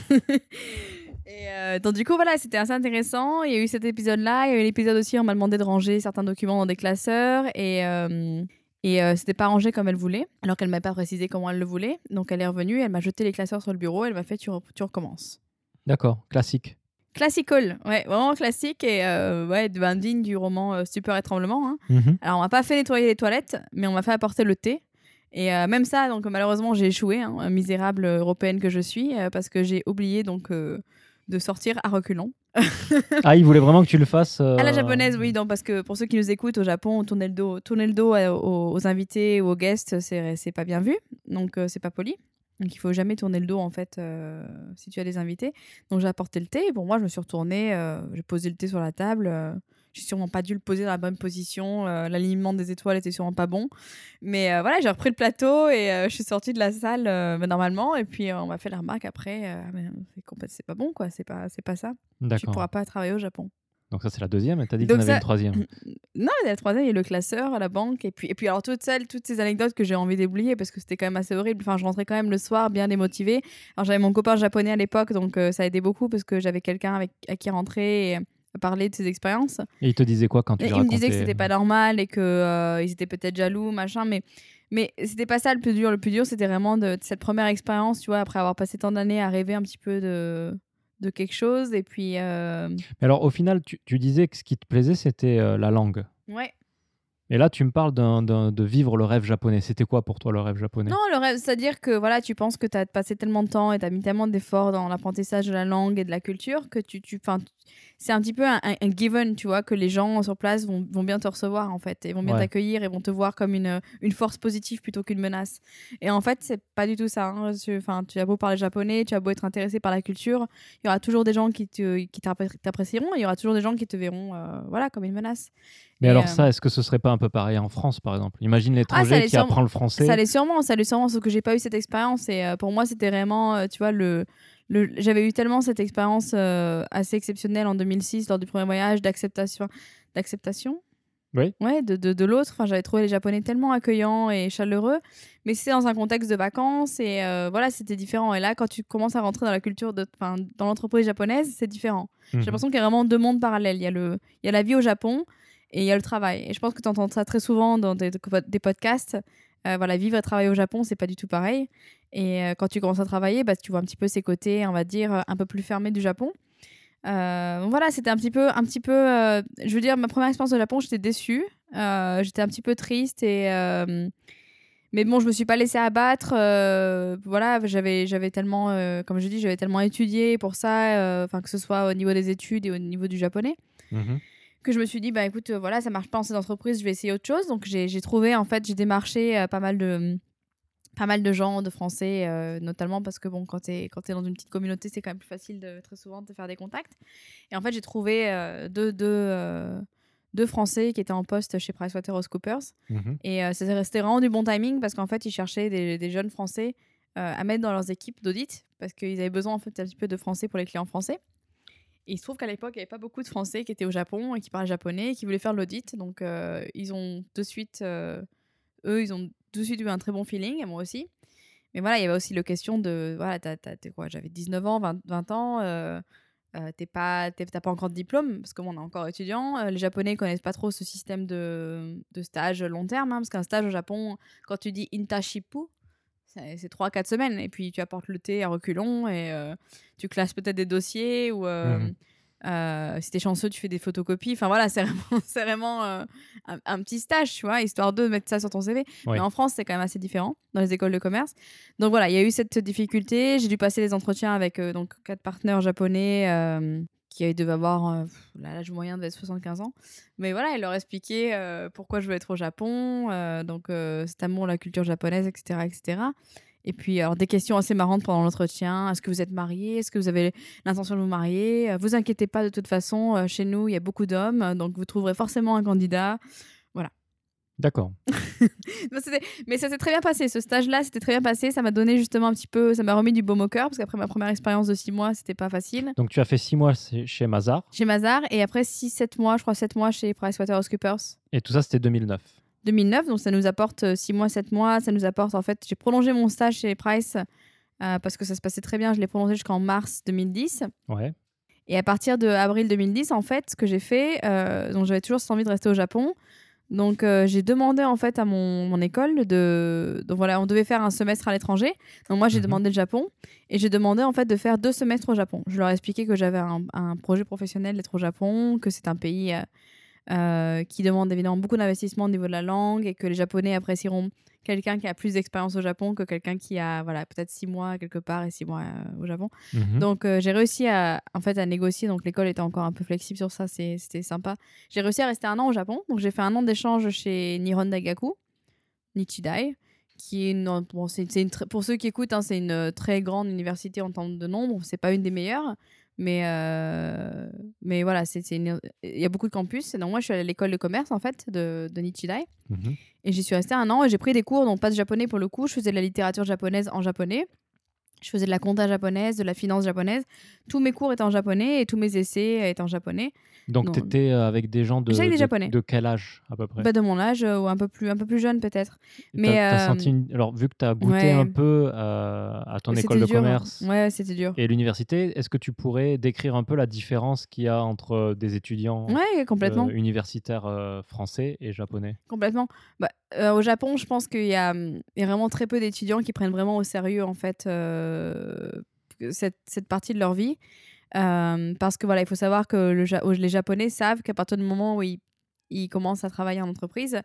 Et euh, donc du coup voilà, c'était assez intéressant. Il y a eu cet épisode-là, il y a eu l'épisode aussi, on m'a demandé de ranger certains documents dans des classeurs et euh, et euh, c'était pas rangé comme elle voulait, alors qu'elle m'a pas précisé comment elle le voulait. Donc elle est revenue, elle m'a jeté les classeurs sur le bureau, elle m'a fait tu, re- tu recommences. D'accord, classique. Classical, ouais, vraiment classique et euh, ouais, ben, digne du roman euh, Stupeur et tremblement. hein. Mhm. Alors, on m'a pas fait nettoyer les toilettes, mais on m'a fait apporter le thé. Et euh, même ça, donc malheureusement, j'ai échoué, hein, misérable européenne que je suis, euh, parce que j'ai oublié donc de sortir à reculons. Ah, il voulait vraiment que tu le fasses. À la japonaise, oui, donc, parce que pour ceux qui nous écoutent au Japon, tourner le dos, tourner le dos aux, aux invités ou aux guests, c'est c'est pas bien vu, donc euh, c'est pas poli. Donc il faut jamais tourner le dos en fait euh, si tu as des invités. Donc j'ai apporté le thé. Et pour moi, je me suis retournée, euh, j'ai posé le thé sur la table. euh, j'ai sûrement pas dû le poser dans la bonne position. L'alignement des étoiles était sûrement pas bon. Mais voilà, j'ai repris le plateau et je suis sortie de la salle bah, normalement. Et puis on m'a fait la remarque après. Ah, c'est pas bon quoi. C'est pas, c'est pas ça. Tu pourras pas travailler au Japon. Donc ça c'est la deuxième. Et t'as dit que Donc t'en avais ça- une troisième. Non, la troisième, il y a le classeur à la banque. Et puis, et puis alors, toutes celles, toutes ces anecdotes que j'ai envie d'oublier parce que c'était quand même assez horrible. Enfin, je rentrais quand même le soir bien démotivée. Alors, j'avais mon copain japonais à l'époque, donc euh, ça aidait beaucoup parce que j'avais quelqu'un avec à qui rentrer et à parler de ses expériences. Et il te disait quoi quand tu Et il me disait que c'était pas normal et que euh, ils étaient peut-être jaloux, machin. Mais, mais c'était pas ça le plus dur. Le plus dur, c'était vraiment de, de cette première expérience, tu vois, après avoir passé tant d'années à rêver un petit peu de, de quelque chose. Et puis, euh, Mais alors au final, tu, tu disais que ce qui te plaisait c'était euh, la langue. ouais. Et là, tu me parles d'un- d'un- de vivre le rêve japonais. C'était quoi pour toi le rêve japonais? Non, le rêve, c'est-à-dire que voilà, tu penses que tu as passé tellement de temps et tu as mis tellement d'efforts dans l'apprentissage de la langue et de la culture que tu, tu, 'fin, c'est un petit peu un, un- un given, tu vois, que les gens sur place vont, vont bien te recevoir en fait, et vont bien Ouais. t'accueillir et vont te voir comme une, une force positive plutôt qu'une menace. Et en fait, c'est pas du tout ça. hein. Tu, 'fin, tu as beau parler japonais, tu as beau être intéressé par la culture, il y aura toujours des gens qui te- qui t'appré- t'apprécieront, il y aura toujours des gens qui te verront, euh, voilà, comme une menace. Mais Et, alors euh, ça, est-ce que ce serait pas un peu pareil en France par exemple? Imagine l'étranger l'est qui sûrement- apprend le français. Ça l'est sûrement, ça l'est sûrement, sauf que j'ai pas eu cette expérience. Et euh, pour moi, c'était vraiment, tu vois, le j'avais eu tellement cette expérience euh, assez exceptionnelle en 2006 lors du premier voyage d'acceptation, d'acceptation. Oui. Ouais, de, de, de l'autre. Enfin, j'avais trouvé les Japonais tellement accueillants et chaleureux, mais c'était dans un contexte de vacances et euh, voilà, c'était différent. Et là, quand tu commences à rentrer dans la culture de, dans l'entreprise japonaise, c'est différent. Mhm. J'ai l'impression qu'il y a vraiment deux mondes parallèles. Il y a le, il y a la vie au Japon et il y a le travail. Et je pense que tu entends ça très souvent dans des, des podcasts. Euh, voilà, vivre et travailler au Japon, c'est pas du tout pareil. Et euh, quand tu commences à travailler, bah, tu vois un petit peu ces côtés, on va dire, euh, un peu plus fermés du Japon. Voilà, c'était un petit peu, un petit peu. je veux dire, ma première expérience au Japon, j'étais déçue. J'étais un petit peu triste et. mais bon, je me suis pas laissée abattre. voilà, j'avais, j'avais tellement, comme je dis, j'avais tellement étudié pour ça, enfin que ce soit au niveau des études et au niveau du japonais, Mhm. Que je me suis dit, bah écoute, euh, voilà, ça marche pas en cette entreprise, je vais essayer autre chose. Donc j'ai, trouvé, en fait, j'ai démarché euh, pas mal de, pas mal de gens, de Français, euh, notamment parce que bon, quand t'es, quand t'es dans une petite communauté, c'est quand même plus facile de très souvent de faire des contacts. Et en fait, j'ai trouvé euh, deux, deux, euh, deux Français qui étaient en poste chez PricewaterhouseCoopers. Mhm. Et euh, c'était vraiment du bon timing parce qu'en fait, ils cherchaient des, des jeunes Français à mettre dans leurs équipes d'audit parce qu'ils avaient besoin en fait un petit peu de français pour les clients français. Il se trouve qu'à l'époque, il n'y avait pas beaucoup de Français qui étaient au Japon et qui parlaient japonais et qui voulaient faire l'audit. Donc, euh, ils ont de suite, euh, eux, ils ont tout de suite eu un très bon feeling, et moi aussi. Mais voilà, il y avait aussi la question de, voilà, t'as- t'as- quoi, j'avais 19 ans, 20, 20 ans, euh, euh, t'es pas, t'as pas encore de diplôme, parce que bon, on est encore étudiant. Les Japonais connaissent pas trop ce système de, de stage long terme, hein, parce qu'un stage au Japon, quand tu dis intashipu, c'est c'est 3-4 semaines, et puis tu apportes le thé à reculons, et euh, tu classes peut-être des dossiers, ou euh, Mhm. euh, si t'es chanceux, tu fais des photocopies. Enfin voilà, c'est vraiment, c'est vraiment euh, un, un petit stage, tu vois, histoire de mettre ça sur ton CV. Oui. Mais en France, c'est quand même assez différent dans les écoles de commerce. Donc voilà, il y a eu cette difficulté. J'ai dû passer les entretiens avec euh, donc quatre partenaires japonais qui devaient avoir euh, l'âge moyen devait être 75 ans. Mais voilà, ils leur expliquaient euh, pourquoi je veux être au Japon, euh, donc euh, cet amour la culture japonaise, etc., etc. Et puis, alors, des questions assez marrantes pendant l'entretien. Est-ce que vous êtes marié? Est-ce que vous avez l'intention de vous marier? Vous inquiétez pas, de toute façon, chez nous, il y a beaucoup d'hommes, donc vous trouverez forcément un candidat. D'accord. Mais ça s'est très bien passé. Ce stage-là, c'était très bien passé. Ça m'a donné justement un petit peu, ça m'a remis du baume au cœur parce qu'après ma première expérience de six mois, c'était pas facile Donc tu as fait six mois chez Mazar chez Mazar et après 6-7 mois, je crois 7 mois chez PricewaterhouseCoopers. et tout ça c'était 2009. 2009, donc ça nous apporte 6 mois, 7 mois. Ça nous apporte en fait, j'ai prolongé mon stage chez Price euh, parce que ça se passait très bien. Je l'ai prolongé jusqu'en mars 2010. Ouais. Et à partir de avril 2010, en fait, ce que j'ai fait, euh, donc j'avais toujours cette envie de rester au Japon. Donc euh, j'ai demandé en fait à mon, mon école de, donc voilà, on devait faire un semestre à l'étranger. Donc moi j'ai Mhm. demandé le Japon et j'ai demandé en fait de faire deux semestres au Japon. Je leur ai expliqué que j'avais un, un projet professionnel d'être au Japon, que c'est un pays euh, euh, qui demande évidemment beaucoup d'investissement au niveau de la langue et que les Japonais apprécieront quelqu'un qui a plus d'expérience au Japon que quelqu'un qui a voilà peut-être six mois quelque part et six mois euh, au Japon. Mhm. Donc euh, j'ai réussi à en fait à négocier. Donc l'école était encore un peu flexible sur ça, c'était sympa. J'ai réussi à rester un an au Japon. Donc j'ai fait un an d'échange chez Nihon Daigaku, Nichidai, qui est une, bon, une tr- pour ceux qui écoutent, hein, c'est une très grande université en termes de nombre. C'est pas une des meilleures, mais euh, mais voilà, c'est, une- il y a beaucoup de campus. Donc moi je suis à l'école de commerce en fait de, de Nichidai. Mhm. Et j'y suis restée un an et j'ai pris des cours, donc pas de japonais pour le coup. Je faisais de la littérature japonaise en japonais. Je faisais de la compta japonaise, de la finance japonaise. Tous mes cours étaient en japonais et tous mes essais étaient en japonais. Donc tu étais avec des gens de, des de- Japonais. de quel âge à peu près? Pas de mon âge euh, ou un peu plus, un peu plus jeune peut-être. Mais, euh, senti une- Alors vu que tu as goûté ouais. un peu euh, à ton école de dur. commerce Ouais, c'était dur. et l'université, est-ce que tu pourrais décrire un peu la différence qu'il y a entre euh, des étudiants Ouais, complètement. euh, universitaires euh, français et japonais? Complètement. Bah, euh, au Japon, je pense qu'il y a, hum, y a vraiment très peu d'étudiants qui prennent vraiment au sérieux en fait euh, cette, cette partie de leur vie. Euh, parce que voilà, il faut savoir que les Japonais savent qu'à partir du moment où ils, ils commencent à travailler en entreprise,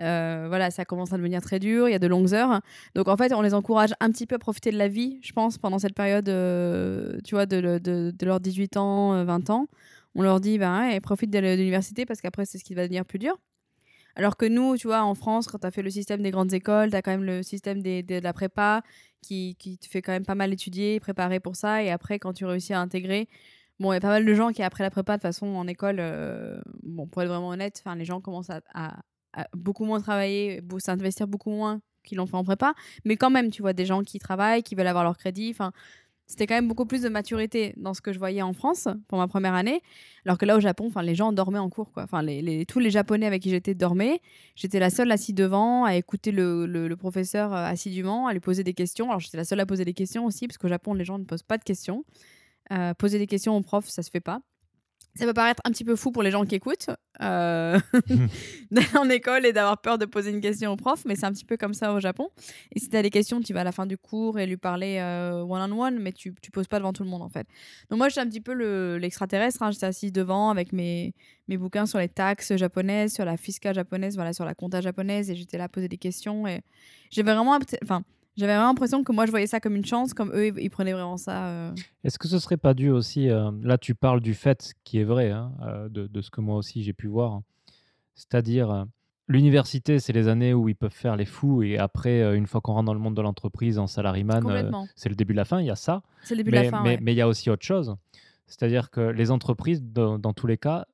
euh, voilà, ça commence à devenir très dur, il y a de longues heures. Donc en fait, on les encourage un petit peu à profiter de la vie, je pense, pendant cette période, euh, tu vois, de, de, de leurs 18 ans, euh, 20 ans. On leur dit, ben, ouais, profite de l'université parce qu'après, c'est ce qui va devenir plus dur. Alors que nous, tu vois, en France, quand tu as fait le système des grandes écoles, tu as quand même le système de la prépa qui, qui te fait quand même pas mal étudier, préparer pour ça. Et après, quand tu réussis à intégrer, bon, il y a pas mal de gens qui, après la prépa, de toute façon, en école, euh, bon, pour être vraiment honnête, les gens commencent à, beaucoup moins travailler, s'investir beaucoup moins qu'ils l'ont fait en prépa. Mais quand même, tu vois, des gens qui travaillent, qui veulent avoir leur crédit. Enfin, c'était quand même beaucoup plus de maturité dans ce que je voyais en France pour ma première année. Alors que là, au Japon, les gens dormaient en cours. Quoi. Les, tous les Japonais avec qui j'étais dormaient. J'étais la seule assise devant à écouter le professeur euh, assidûment, à lui poser des questions. Alors, j'étais la seule à poser des questions aussi, parce qu'au Japon, les gens ne posent pas de questions. Euh, poser des questions au prof, ça se fait pas. Ça peut paraître un petit peu fou pour les gens qui écoutent euh, d'aller en école et d'avoir peur de poser une question au prof, mais c'est un petit peu comme ça au Japon. Et si tu as des questions, tu vas à la fin du cours et lui parler euh, one-on-one, mais tu ne poses pas devant tout le monde en fait. Donc moi, j'étais un petit peu l'extraterrestre. hein. J'étais assise devant avec mes, mes bouquins sur les taxes japonaises, sur la fiscale japonaise, voilà, sur la compta japonaise, et j'étais là à poser des questions. Et j'avais vraiment, enfin, j'avais vraiment l'impression que moi, je voyais ça comme une chance, comme eux, ils, ils prenaient vraiment ça. euh, Est-ce que ce serait pas dû aussi, euh, là tu parles du fait qui est vrai, hein, euh, de, de ce que moi aussi j'ai pu voir, hein. c'est-à-dire euh, l'université c'est les années où ils peuvent faire les fous et après euh, une fois qu'on rentre dans le monde de l'entreprise en salariman, euh, Complètement. c'est le début de la fin, il y a ça, C'est le début de mais la fin. mais- ouais. mais il y a aussi autre chose, c'est-à-dire que les entreprises dans, dans tous les cas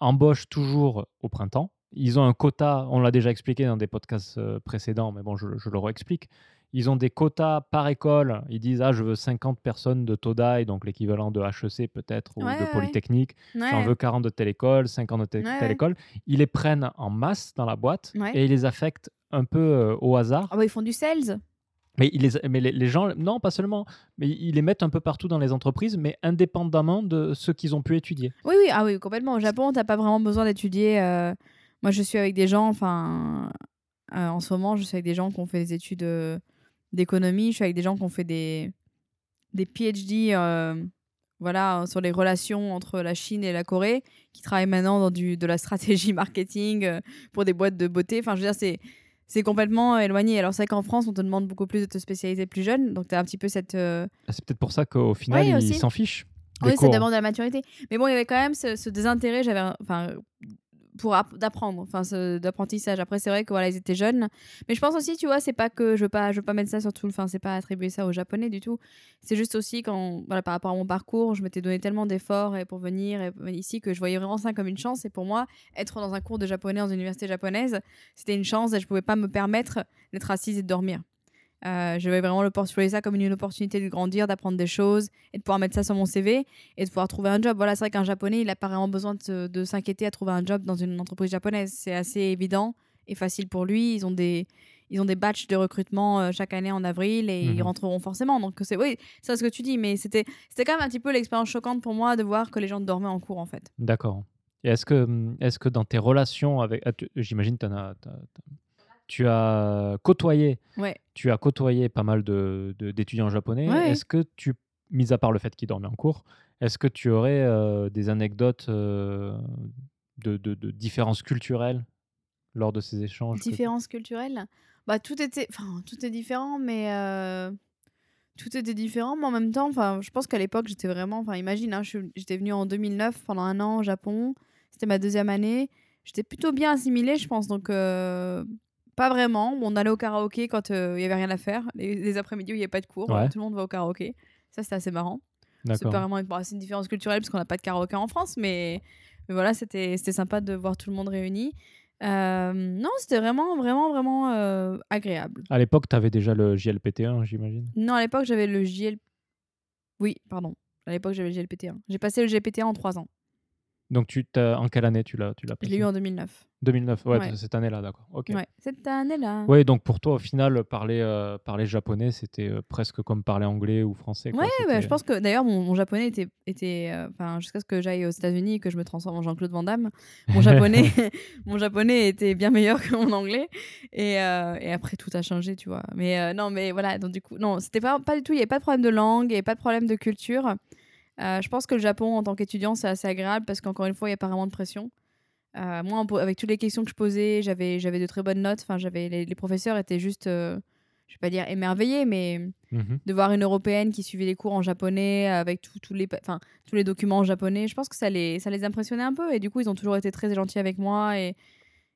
embauchent toujours au printemps, ils ont un quota, on l'a déjà expliqué dans des podcasts euh, précédents, mais bon je, je le réexplique, ils ont des quotas par école. Ils disent Ah, je veux 50 personnes de Todai, donc l'équivalent de HEC peut-être, ou Ouais, de ouais, Polytechnique. J'en Ouais. veux 40 de telle école, 50 de telle, Ouais, telle ouais. école. Ils les prennent en masse dans la boîte et ils les affectent un peu euh, au hasard. Ah bah, ils font du sales. Mais, ils les, mais les, les gens, non, pas seulement, mais ils les mettent un peu partout dans les entreprises, mais indépendamment de ce qu'ils ont pu étudier. Oui, oui, ah oui, complètement. Au Japon, t'as pas vraiment besoin d'étudier. euh, Moi, je suis avec des gens, enfin, euh, en ce moment, je suis avec des gens qui ont fait des études euh, d'économie. Je suis avec des gens qui ont fait des, des PhD, euh, voilà, sur les relations entre la Chine et la Corée, qui travaillent maintenant dans du, de la stratégie marketing euh, pour des boîtes de beauté. Enfin, je veux dire, c'est. C'est complètement éloigné. Alors, c'est vrai qu'en France, on te demande beaucoup plus de te spécialiser plus jeune. Donc, tu as un petit peu cette, euh, C'est peut-être pour ça qu'au final, ils s'en fichent. des Oui, ça cours. demande de la maturité. Mais bon, il y avait quand même ce, ce désintérêt, j'avais, un- enfin, pour app- d'apprendre, enfin, d'apprentissage. Après, c'est vrai que voilà, ils étaient jeunes. Mais je pense aussi, tu vois, c'est pas que je veux pas, je veux pas mettre ça sur tout, le- enfin, c'est pas attribuer ça aux Japonais du tout. C'est juste aussi quand, voilà, par rapport à mon parcours, je m'étais donné tellement d'efforts pour venir ici que je voyais vraiment ça comme une chance. Et pour moi, être dans un cours de japonais dans une université japonaise, c'était une chance et je pouvais pas me permettre d'être assise et de dormir. Euh, je voyais vraiment je voyais ça comme une opportunité de grandir, d'apprendre des choses et de pouvoir mettre ça sur mon CV et de pouvoir trouver un job. Voilà, c'est vrai qu'un japonais, il n'a pas vraiment besoin de, s'inquiéter à trouver un job dans une entreprise japonaise. C'est assez évident et facile pour lui. Ils ont des, ils ont des batchs de recrutement euh, chaque année en avril et ils Mhm. rentreront forcément. Donc, c'est oui, c'est ce que tu dis, mais c'était c'était quand même un petit peu l'expérience choquante pour moi de voir que les gens dormaient en cours en fait. D'accord. Et est-ce que, est-ce que dans tes relations avec. ah, tu- J'imagine que tu as côtoyé, Ouais. tu as côtoyé pas mal de, de- d'étudiants japonais. Ouais. Est-ce que tu, mis à part le fait qu'ils dormaient en cours, est-ce que tu aurais euh, des anecdotes euh, de, de- de différences culturelles lors de ces échanges que- Différences culturelles? Bah tout était, enfin tout est différent, mais euh, tout était différent, mais en même temps, enfin je pense qu'à l'époque j'étais vraiment, enfin imagine, hein, j'étais venue en 2009 pendant un an au Japon, c'était ma deuxième année, j'étais plutôt bien assimilée, je pense, donc pas vraiment. On allait au karaoké quand euh, il y avait rien à faire, les, les après-midi où il n'y avait pas de cours, Ouais. tout le monde va au karaoké, ça c'était assez marrant. C'est vraiment bon, c'est une différence culturelle parce qu'on n'a pas de karaoké en France, mais, mais voilà, c'était sympa de voir tout le monde réuni. Euh, non, c'était vraiment, vraiment, vraiment euh, agréable. À l'époque, tu avais déjà le JLPT1, j'imagine. Non, à l'époque, j'avais le JL. Oui, pardon. À l'époque, j'avais le JLPT1. J'ai passé le JLPT1 en 3 ans. Donc, tu t'as- en quelle année tu l'as, tu l'as Je l'ai eu en 2009. 2009, ouais, Ouais. cette année-là, d'accord. Ok. Ouais, cette année-là. Ouais, donc pour toi, au final, parler, euh, parler japonais, c'était euh, presque comme parler anglais ou français. quoi. Ouais, bah, je pense que d'ailleurs mon, mon japonais était, était euh, enfin jusqu'à ce que j'aille aux États-Unis et que je me transforme en Jean-Claude Van Damme, mon japonais, mon japonais était bien meilleur que mon anglais et, et après tout a changé, tu vois. Mais non, mais voilà, donc du coup non, c'était pas pas du tout, il y avait pas de problème de langue, avait pas de problème de culture. Euh, je pense que le Japon en tant qu'étudiant c'est assez agréable parce qu'encore une fois il y a pas vraiment de pression. Euh, moi, avec toutes les questions que je posais, j'avais j'avais de très bonnes notes. Enfin, j'avais les, les professeurs étaient juste, euh, je vais pas dire émerveillés, mais Mhm. de voir une européenne qui suivait les cours en japonais avec tout- les tous les documents en japonais je pense que ça les ça les impressionnait un peu et du coup ils ont toujours été très gentils avec moi et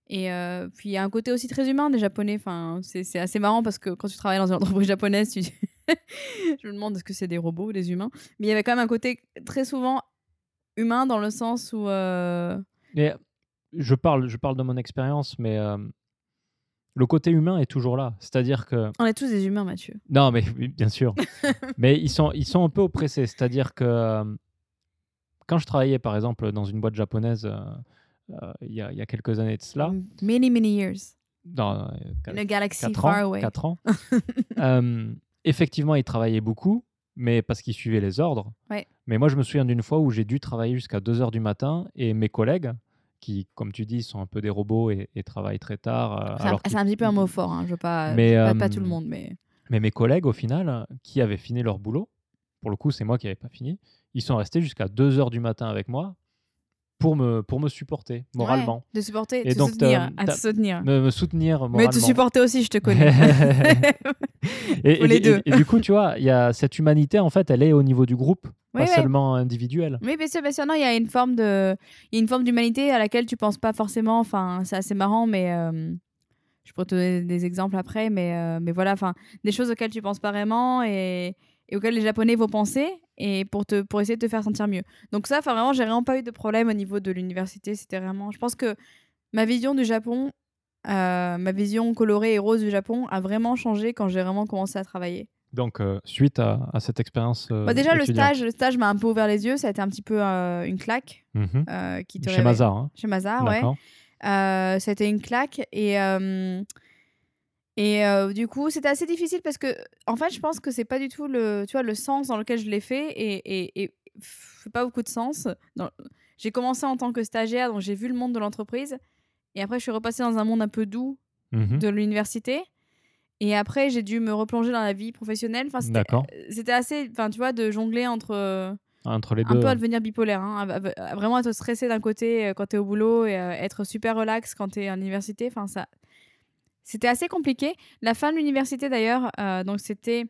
et euh, puis il y a un côté aussi très humain des japonais enfin c'est assez marrant parce que quand tu travailles dans une entreprise japonaise tu je me demande est-ce que c'est des robots ou des humains? Mais il y avait quand même un côté très souvent humain dans le sens où euh, Et je parle, je parle de mon expérience, mais euh, le côté humain est toujours là. C'est-à-dire que on est tous des humains Mathieu non, mais bien sûr, mais ils sont, ils sont un peu oppressés. C'est-à-dire que euh, quand je travaillais, par exemple, dans une boîte japonaise il y, a, il y a quelques années de cela, many many years dans in a galaxy 4 far ans, away quatre ans euh, effectivement, ils travaillaient beaucoup, mais parce qu'ils suivaient les ordres. Ouais. Mais moi, je me souviens d'une fois où j'ai dû travailler jusqu'à 2 heures du matin et mes collègues, qui, comme tu dis, sont un peu des robots et, et travaillent très tard. euh, C'est un, petit peu un mot fort, hein, je veux pas, Mais, pas, pas euh, tout le monde, mais Mais mes collègues, au final, qui avaient fini leur boulot, pour le coup, c'est moi qui n'avais pas fini, ils sont restés jusqu'à 2 heures du matin avec moi pour me, pour me supporter moralement. Ouais, de supporter, Et de donc, soutenir, à te soutenir. Me, me soutenir moralement. Mais te supporter aussi, je te connais. et, les deux. et du coup, tu vois, il y a cette humanité, en fait, elle est au niveau du groupe, Oui, pas seulement individuelle. Oui, bien sûr, bien sûr. Non, il y a une forme de, il y a une forme d'humanité à laquelle tu penses pas forcément. Enfin, c'est assez marrant, mais euh, je pourrais te donner des exemples après, mais euh, mais voilà, enfin, des choses auxquelles tu penses pas vraiment et, et auxquelles les Japonais vont penser et pour te pour essayer de te faire sentir mieux. Donc ça, vraiment, j'ai vraiment pas eu de problème au niveau de l'université. C'était vraiment, je pense que ma vision du Japon, euh, ma vision colorée et rose du Japon a vraiment changé quand j'ai vraiment commencé à travailler. Donc, euh, suite à, à cette expérience. euh, Bah, déjà, le stage, le stage m'a un peu ouvert les yeux. Ça a été un petit peu une claque Mhm. qui te Chez Mazar. hein. Chez Mazar, ouais. D'accord. Euh, c'était une claque et et euh, du coup c'était assez difficile parce que en fait je pense que c'est pas du tout le tu vois le sens dans lequel je l'ai fait et et, et fait pas beaucoup de sens. Dans- J'ai commencé en tant que stagiaire donc j'ai vu le monde de l'entreprise et après je suis repassée dans un monde un peu doux Mhm. de l'université et après j'ai dû me replonger dans la vie professionnelle. Enfin c'était D'accord. c'était assez enfin tu vois de jongler entre euh, Entre les un deux. peu à devenir bipolaire, hein, à- à- à vraiment être stressé d'un côté euh, quand t'es au boulot et euh, être super relax quand t'es à l'université. Enfin, ça, c'était assez compliqué. La fin de l'université d'ailleurs, euh, donc c'était,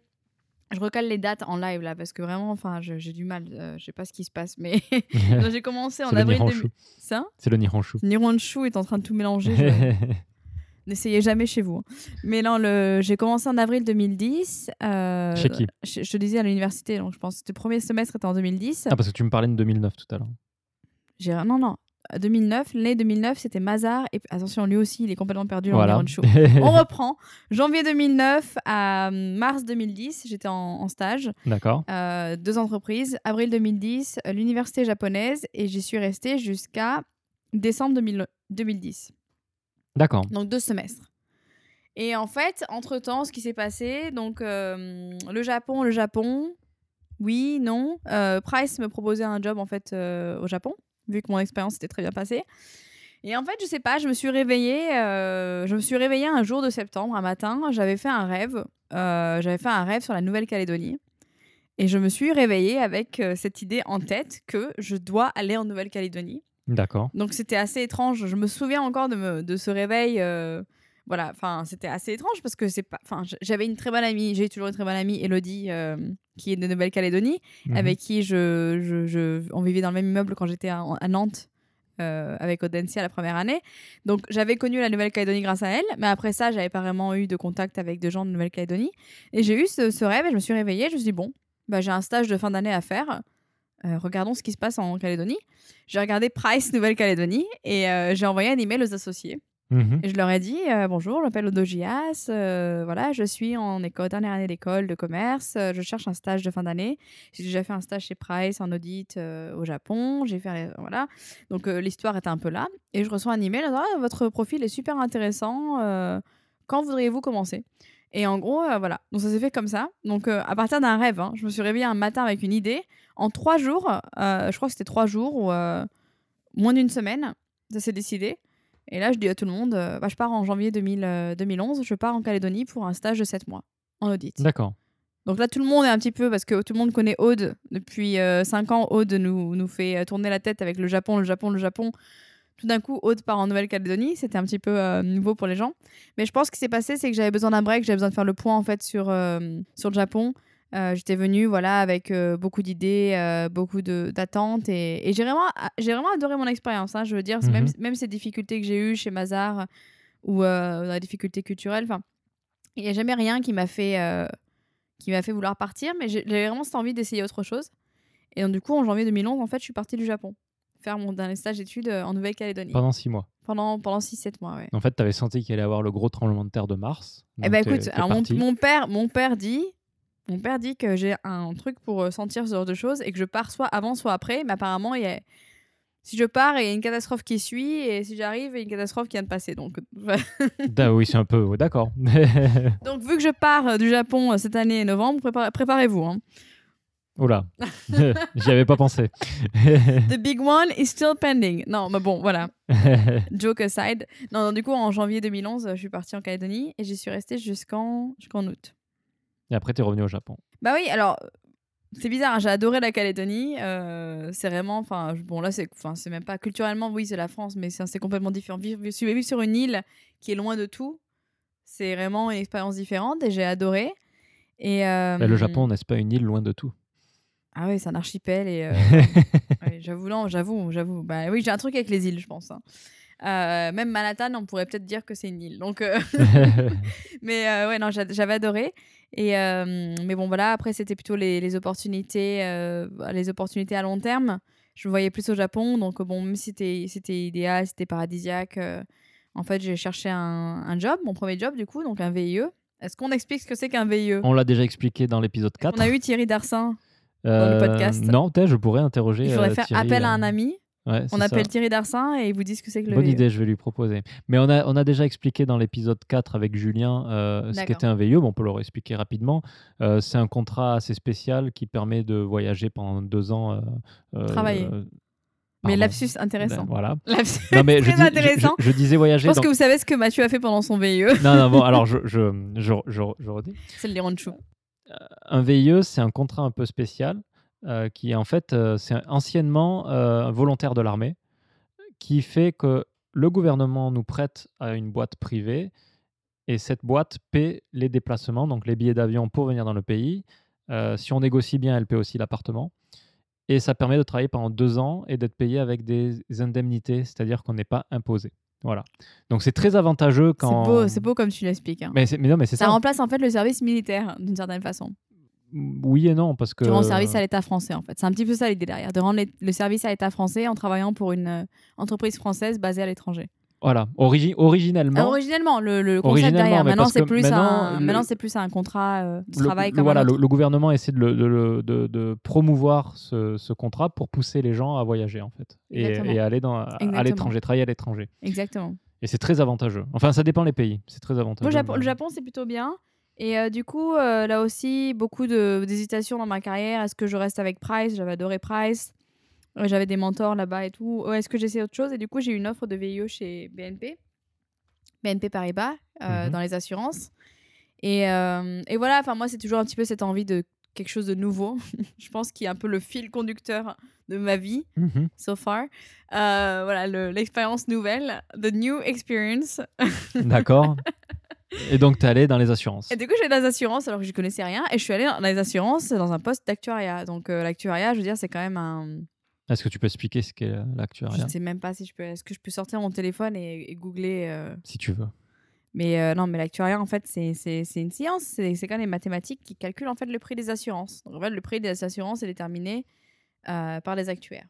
je recale les dates en live là parce que vraiment, enfin, j'ai du mal, euh, je sais pas ce qui se passe, mais j'ai commencé en C'est le avril Nihonshu. 2000. Ça, C'est le Nihonshu. Nihonshu est en train de tout mélanger. je- N'essayez jamais chez vous. hein. Mais non, le... j'ai commencé en avril 2010. euh, Chez qui? je, je te disais à l'université, donc je pense que le premier semestre était en 2010. Ah, parce que tu me parlais de 2009 tout à l'heure. Non non. 2009, l'année 2009, c'était Mazar et attention, lui aussi, il est complètement perdu dans Voilà. le show. On reprend. Janvier 2009 à mars 2010, j'étais en, en stage, D'accord. euh, deux entreprises. Avril 2010, euh, l'université japonaise et j'y suis restée jusqu'à décembre 2000 2010. D'accord. Donc deux semestres. Et en fait, entre-temps, ce qui s'est passé, donc euh, le Japon, le Japon, oui, non. Euh, Price me proposait un job en fait euh, au Japon, vu que mon expérience s'était très bien passée. Et en fait, je sais pas, je me suis réveillée, euh, je me suis réveillée un jour de septembre, un matin, j'avais fait un rêve, euh, j'avais fait un rêve sur la Nouvelle-Calédonie. Et je me suis réveillée avec euh, cette idée en tête que je dois aller en Nouvelle-Calédonie. D'accord. Donc c'était assez étrange. Je me souviens encore de, me, de ce réveil. Voilà, enfin c'était assez étrange parce que c'est pas. Enfin, j'avais une très bonne amie. J'ai toujours une très bonne amie, Elodie, euh, qui est de Nouvelle-Calédonie, Mhm. avec qui je, je, je- on vivait dans le même immeuble quand j'étais à, à Nantes. euh, avec Audencia la première année. Donc j'avais connu la Nouvelle-Calédonie grâce à elle, mais après ça, j'avais pas vraiment eu de contact avec des gens de Nouvelle-Calédonie. Et j'ai eu ce, ce rêve et je me suis réveillée, je me suis dit, bon, bah, j'ai un stage de fin d'année à faire. Euh, regardons ce qui se passe en Calédonie. J'ai regardé Price Nouvelle-Calédonie et j'ai envoyé un email aux associés. Mhm. Et je leur ai dit euh, bonjour, je m'appelle Odogias, euh, voilà, je suis en école, dernière année d'école de commerce, euh, je cherche un stage de fin d'année. J'ai déjà fait un stage chez Price en audit euh, au Japon, j'ai fait voilà. Donc l'histoire était un peu là et je reçois un email Ah, votre profil est super intéressant, quand voudriez-vous commencer? Et en gros, voilà. Donc ça s'est fait comme ça. Donc à partir d'un rêve, hein, je me suis réveillée un matin avec une idée. En trois jours, je crois que c'était trois jours ou moins d'une semaine, ça s'est décidé. Et là, je dis à tout le monde, euh, bah, je pars en janvier 2000, euh, 2011, je pars en Calédonie pour un stage de 7 mois en audit. D'accord. Donc là, tout le monde est un petit peu, parce que tout le monde connaît Aude. Depuis 5 ans, Aude nous, nous fait euh, tourner la tête avec le Japon, le Japon, le Japon. Tout d'un coup, Aude part en Nouvelle-Calédonie. C'était un petit peu euh, nouveau pour les gens. Mais je pense que ce qui s'est passé, c'est que j'avais besoin d'un break, j'avais besoin de faire le point en fait sur, euh, sur le Japon. Euh, J'étais venue voilà, avec euh, beaucoup d'idées, euh, beaucoup d'attentes. Et, et j'ai vraiment, j'ai vraiment adoré mon expérience. hein. je veux dire, même, Mhm. même ces difficultés que j'ai eues chez Mazar ou euh, la difficulté culturelle, enfin, il n'y a jamais rien qui m'a fait, qui m'a fait vouloir partir. Mais j'avais vraiment cette envie d'essayer autre chose. Et donc, du coup, en janvier 2011, en fait, je suis partie du Japon faire mon dernier stage d'études en Nouvelle-Calédonie. Pendant six mois. Pendant, pendant 6-7 mois, ouais. En fait, tu avais senti qu'il allait y avoir le gros tremblement de terre de mars. Eh ben écoute, alors mon père, mon père dit, mon père dit que j'ai un truc pour euh, sentir ce genre de choses et que je pars soit avant, soit après. Mais apparemment, il y a... si je pars, il y a une catastrophe qui suit et si j'arrive, il y a une catastrophe qui vient de passer. Donc, Da- oui, c'est un peu. D'accord. donc vu que je pars euh, du Japon euh, cette année novembre, prépa- préparez-vous. hein. Oula, j'y avais pas pensé. The big one is still pending. Non, mais bon, voilà. Joke aside. Non, non, du coup, en janvier 2011, je suis partie en Calédonie et j'y suis restée jusqu'en jusqu'en août. Et après, tu es revenu au Japon. Bah oui, alors c'est bizarre, hein, j'ai adoré la Calédonie. euh, c'est vraiment, enfin, bon là, c'est, enfin, c'est même pas culturellement, oui, c'est la France, mais c'est, complètement différent. Vivre, vivre, vivre sur une île qui est loin de tout, c'est vraiment une expérience différente et j'ai adoré. Et euh, Mais le Japon, n'est-ce pas une île loin de tout? Ah oui, c'est un archipel et euh, ouais, j'avoue, non, j'avoue, j'avoue. Bah oui, j'ai un truc avec les îles, je pense. hein. Euh, même Manhattan, on pourrait peut-être dire que c'est une île. Donc, euh, mais euh, ouais, non, j'a- j'avais adoré. Et euh, mais bon, voilà. Après, c'était plutôt les, les opportunités, les opportunités à long terme. Je me voyais plus au Japon, donc bon, même si c'était idéal, c'était paradisiaque. en fait, j'ai cherché un, un job, mon premier job du coup, donc un VIE. Est-ce qu'on explique ce que c'est qu'un VIE On l'a déjà expliqué dans l'épisode 4. On a eu Thierry Darsin. Euh, le podcast. Non, je pourrais interroger. Il faudrait faire Thierry, appel à un ami. Ouais, On appelle ça. Thierry Darsin et il vous dit ce que c'est que le Bonne idée, je vais lui proposer. Mais on a, on a déjà expliqué dans l'épisode 4 avec Julien euh, ce qu'était un VIE. Bon, on peut le réexpliquer rapidement. Euh, c'est un contrat assez spécial qui permet de voyager pendant deux ans. euh, Travailler. Mais lapsus intéressant. Ben, voilà. Lapsus Non, mais je, très dis- je- intéressant. je- je disais voyager. Je pense donc- que vous savez ce que Mathieu a fait pendant son VIE. Non, non, bon, alors je, je, je, je, je redis. c'est le Lironchou. Un VIE, c'est un contrat un peu spécial qui, en fait, euh, c'est anciennement euh, un volontaire de l'armée qui fait que le gouvernement nous prête à une boîte privée et cette boîte paie les déplacements, donc les billets d'avion pour venir dans le pays. Euh, si on négocie bien, elle paie aussi l'appartement. Et ça permet de travailler pendant deux ans et d'être payé avec des indemnités, c'est-à-dire qu'on n'est pas imposé. Voilà. Donc c'est très avantageux quand. C'est beau, c'est beau comme tu l'expliques. hein. Mais, mais non, mais c'est Ça ça. remplace en fait le service militaire d'une certaine façon. Oui et non, parce que. Tu rends service à l'État français en fait. C'est un petit peu ça l'idée derrière, de rendre le service à l'État français en travaillant pour une euh, entreprise française basée à l'étranger. Voilà. Origi- originellement. Originellement, le, le concept Originellement, derrière. Maintenant, c'est plus maintenant, un, le- maintenant plus un contrat euh, de le- travail le- comme voilà, le, gouvernement essaie de, promouvoir ce, ce contrat pour pousser les gens à voyager en fait et, et aller dans, à l'étranger, travailler à l'étranger. Exactement. Et c'est très avantageux. Enfin, ça dépend les pays. C'est très avantageux. Japon, le Japon, c'est plutôt bien. Et euh, du coup, euh, là aussi, beaucoup d'hésitation dans ma carrière. Est-ce que je reste avec Price? J'avais adoré Price. Euh, J'avais des mentors là-bas et tout. Est-ce que j'essaie autre chose? Et du coup, j'ai eu une offre de VIE chez BNP. BNP Paribas, euh, Mhm. dans les assurances. Et, et voilà, enfin moi, c'est toujours un petit peu cette envie de quelque chose de nouveau. je pense qu'il y a un peu le fil conducteur de ma vie Mhm. so far. Voilà, le- l'expérience nouvelle, the new experience. D'accord. et donc, tu es allé dans les assurances. Et du coup, j'ai dans les assurances alors que je connaissais rien. Et je suis allée dans les assurances dans un poste d'actuariat. Donc, euh, l'actuariat, je veux dire, c'est quand même un. Est-ce que tu peux expliquer ce qu'est Je l'actuariat? Ne sais même pas si je peux. Est-ce que je peux sortir mon téléphone et, et googler euh, Si tu veux. Mais euh, non, mais l'actuariat, en fait, c'est une science. C'est c'est quand même des mathématiques qui calculent en fait le prix des assurances. Donc, en fait, le prix des assurances est déterminé par les actuaires.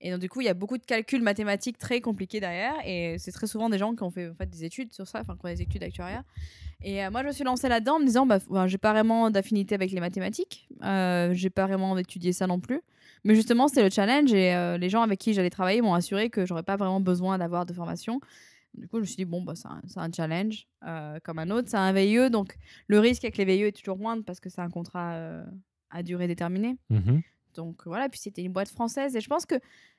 Et donc, du coup, il y a beaucoup de calculs mathématiques très compliqués derrière. Et c'est très souvent des gens qui ont fait en fait, des études sur ça, enfin, qui ont des études d'actuariat. Et euh, moi, je me suis lancée là-dedans en me disant, bah, enfin, j'ai pas vraiment d'affinité avec les mathématiques. Euh, j'ai pas vraiment étudié ça non plus. Mais justement, c'était le challenge. Et euh, les gens avec qui j'allais travailler m'ont assuré que j'aurais pas vraiment besoin d'avoir de formation. Du coup, je me suis dit, bon, bah, c'est un, challenge euh, comme un autre. C'est un VIE. Donc, le risque avec les VIE est toujours moindre parce que c'est un contrat à durée déterminée. Mhm. Donc voilà, puis c'était une boîte française. Et je pense que,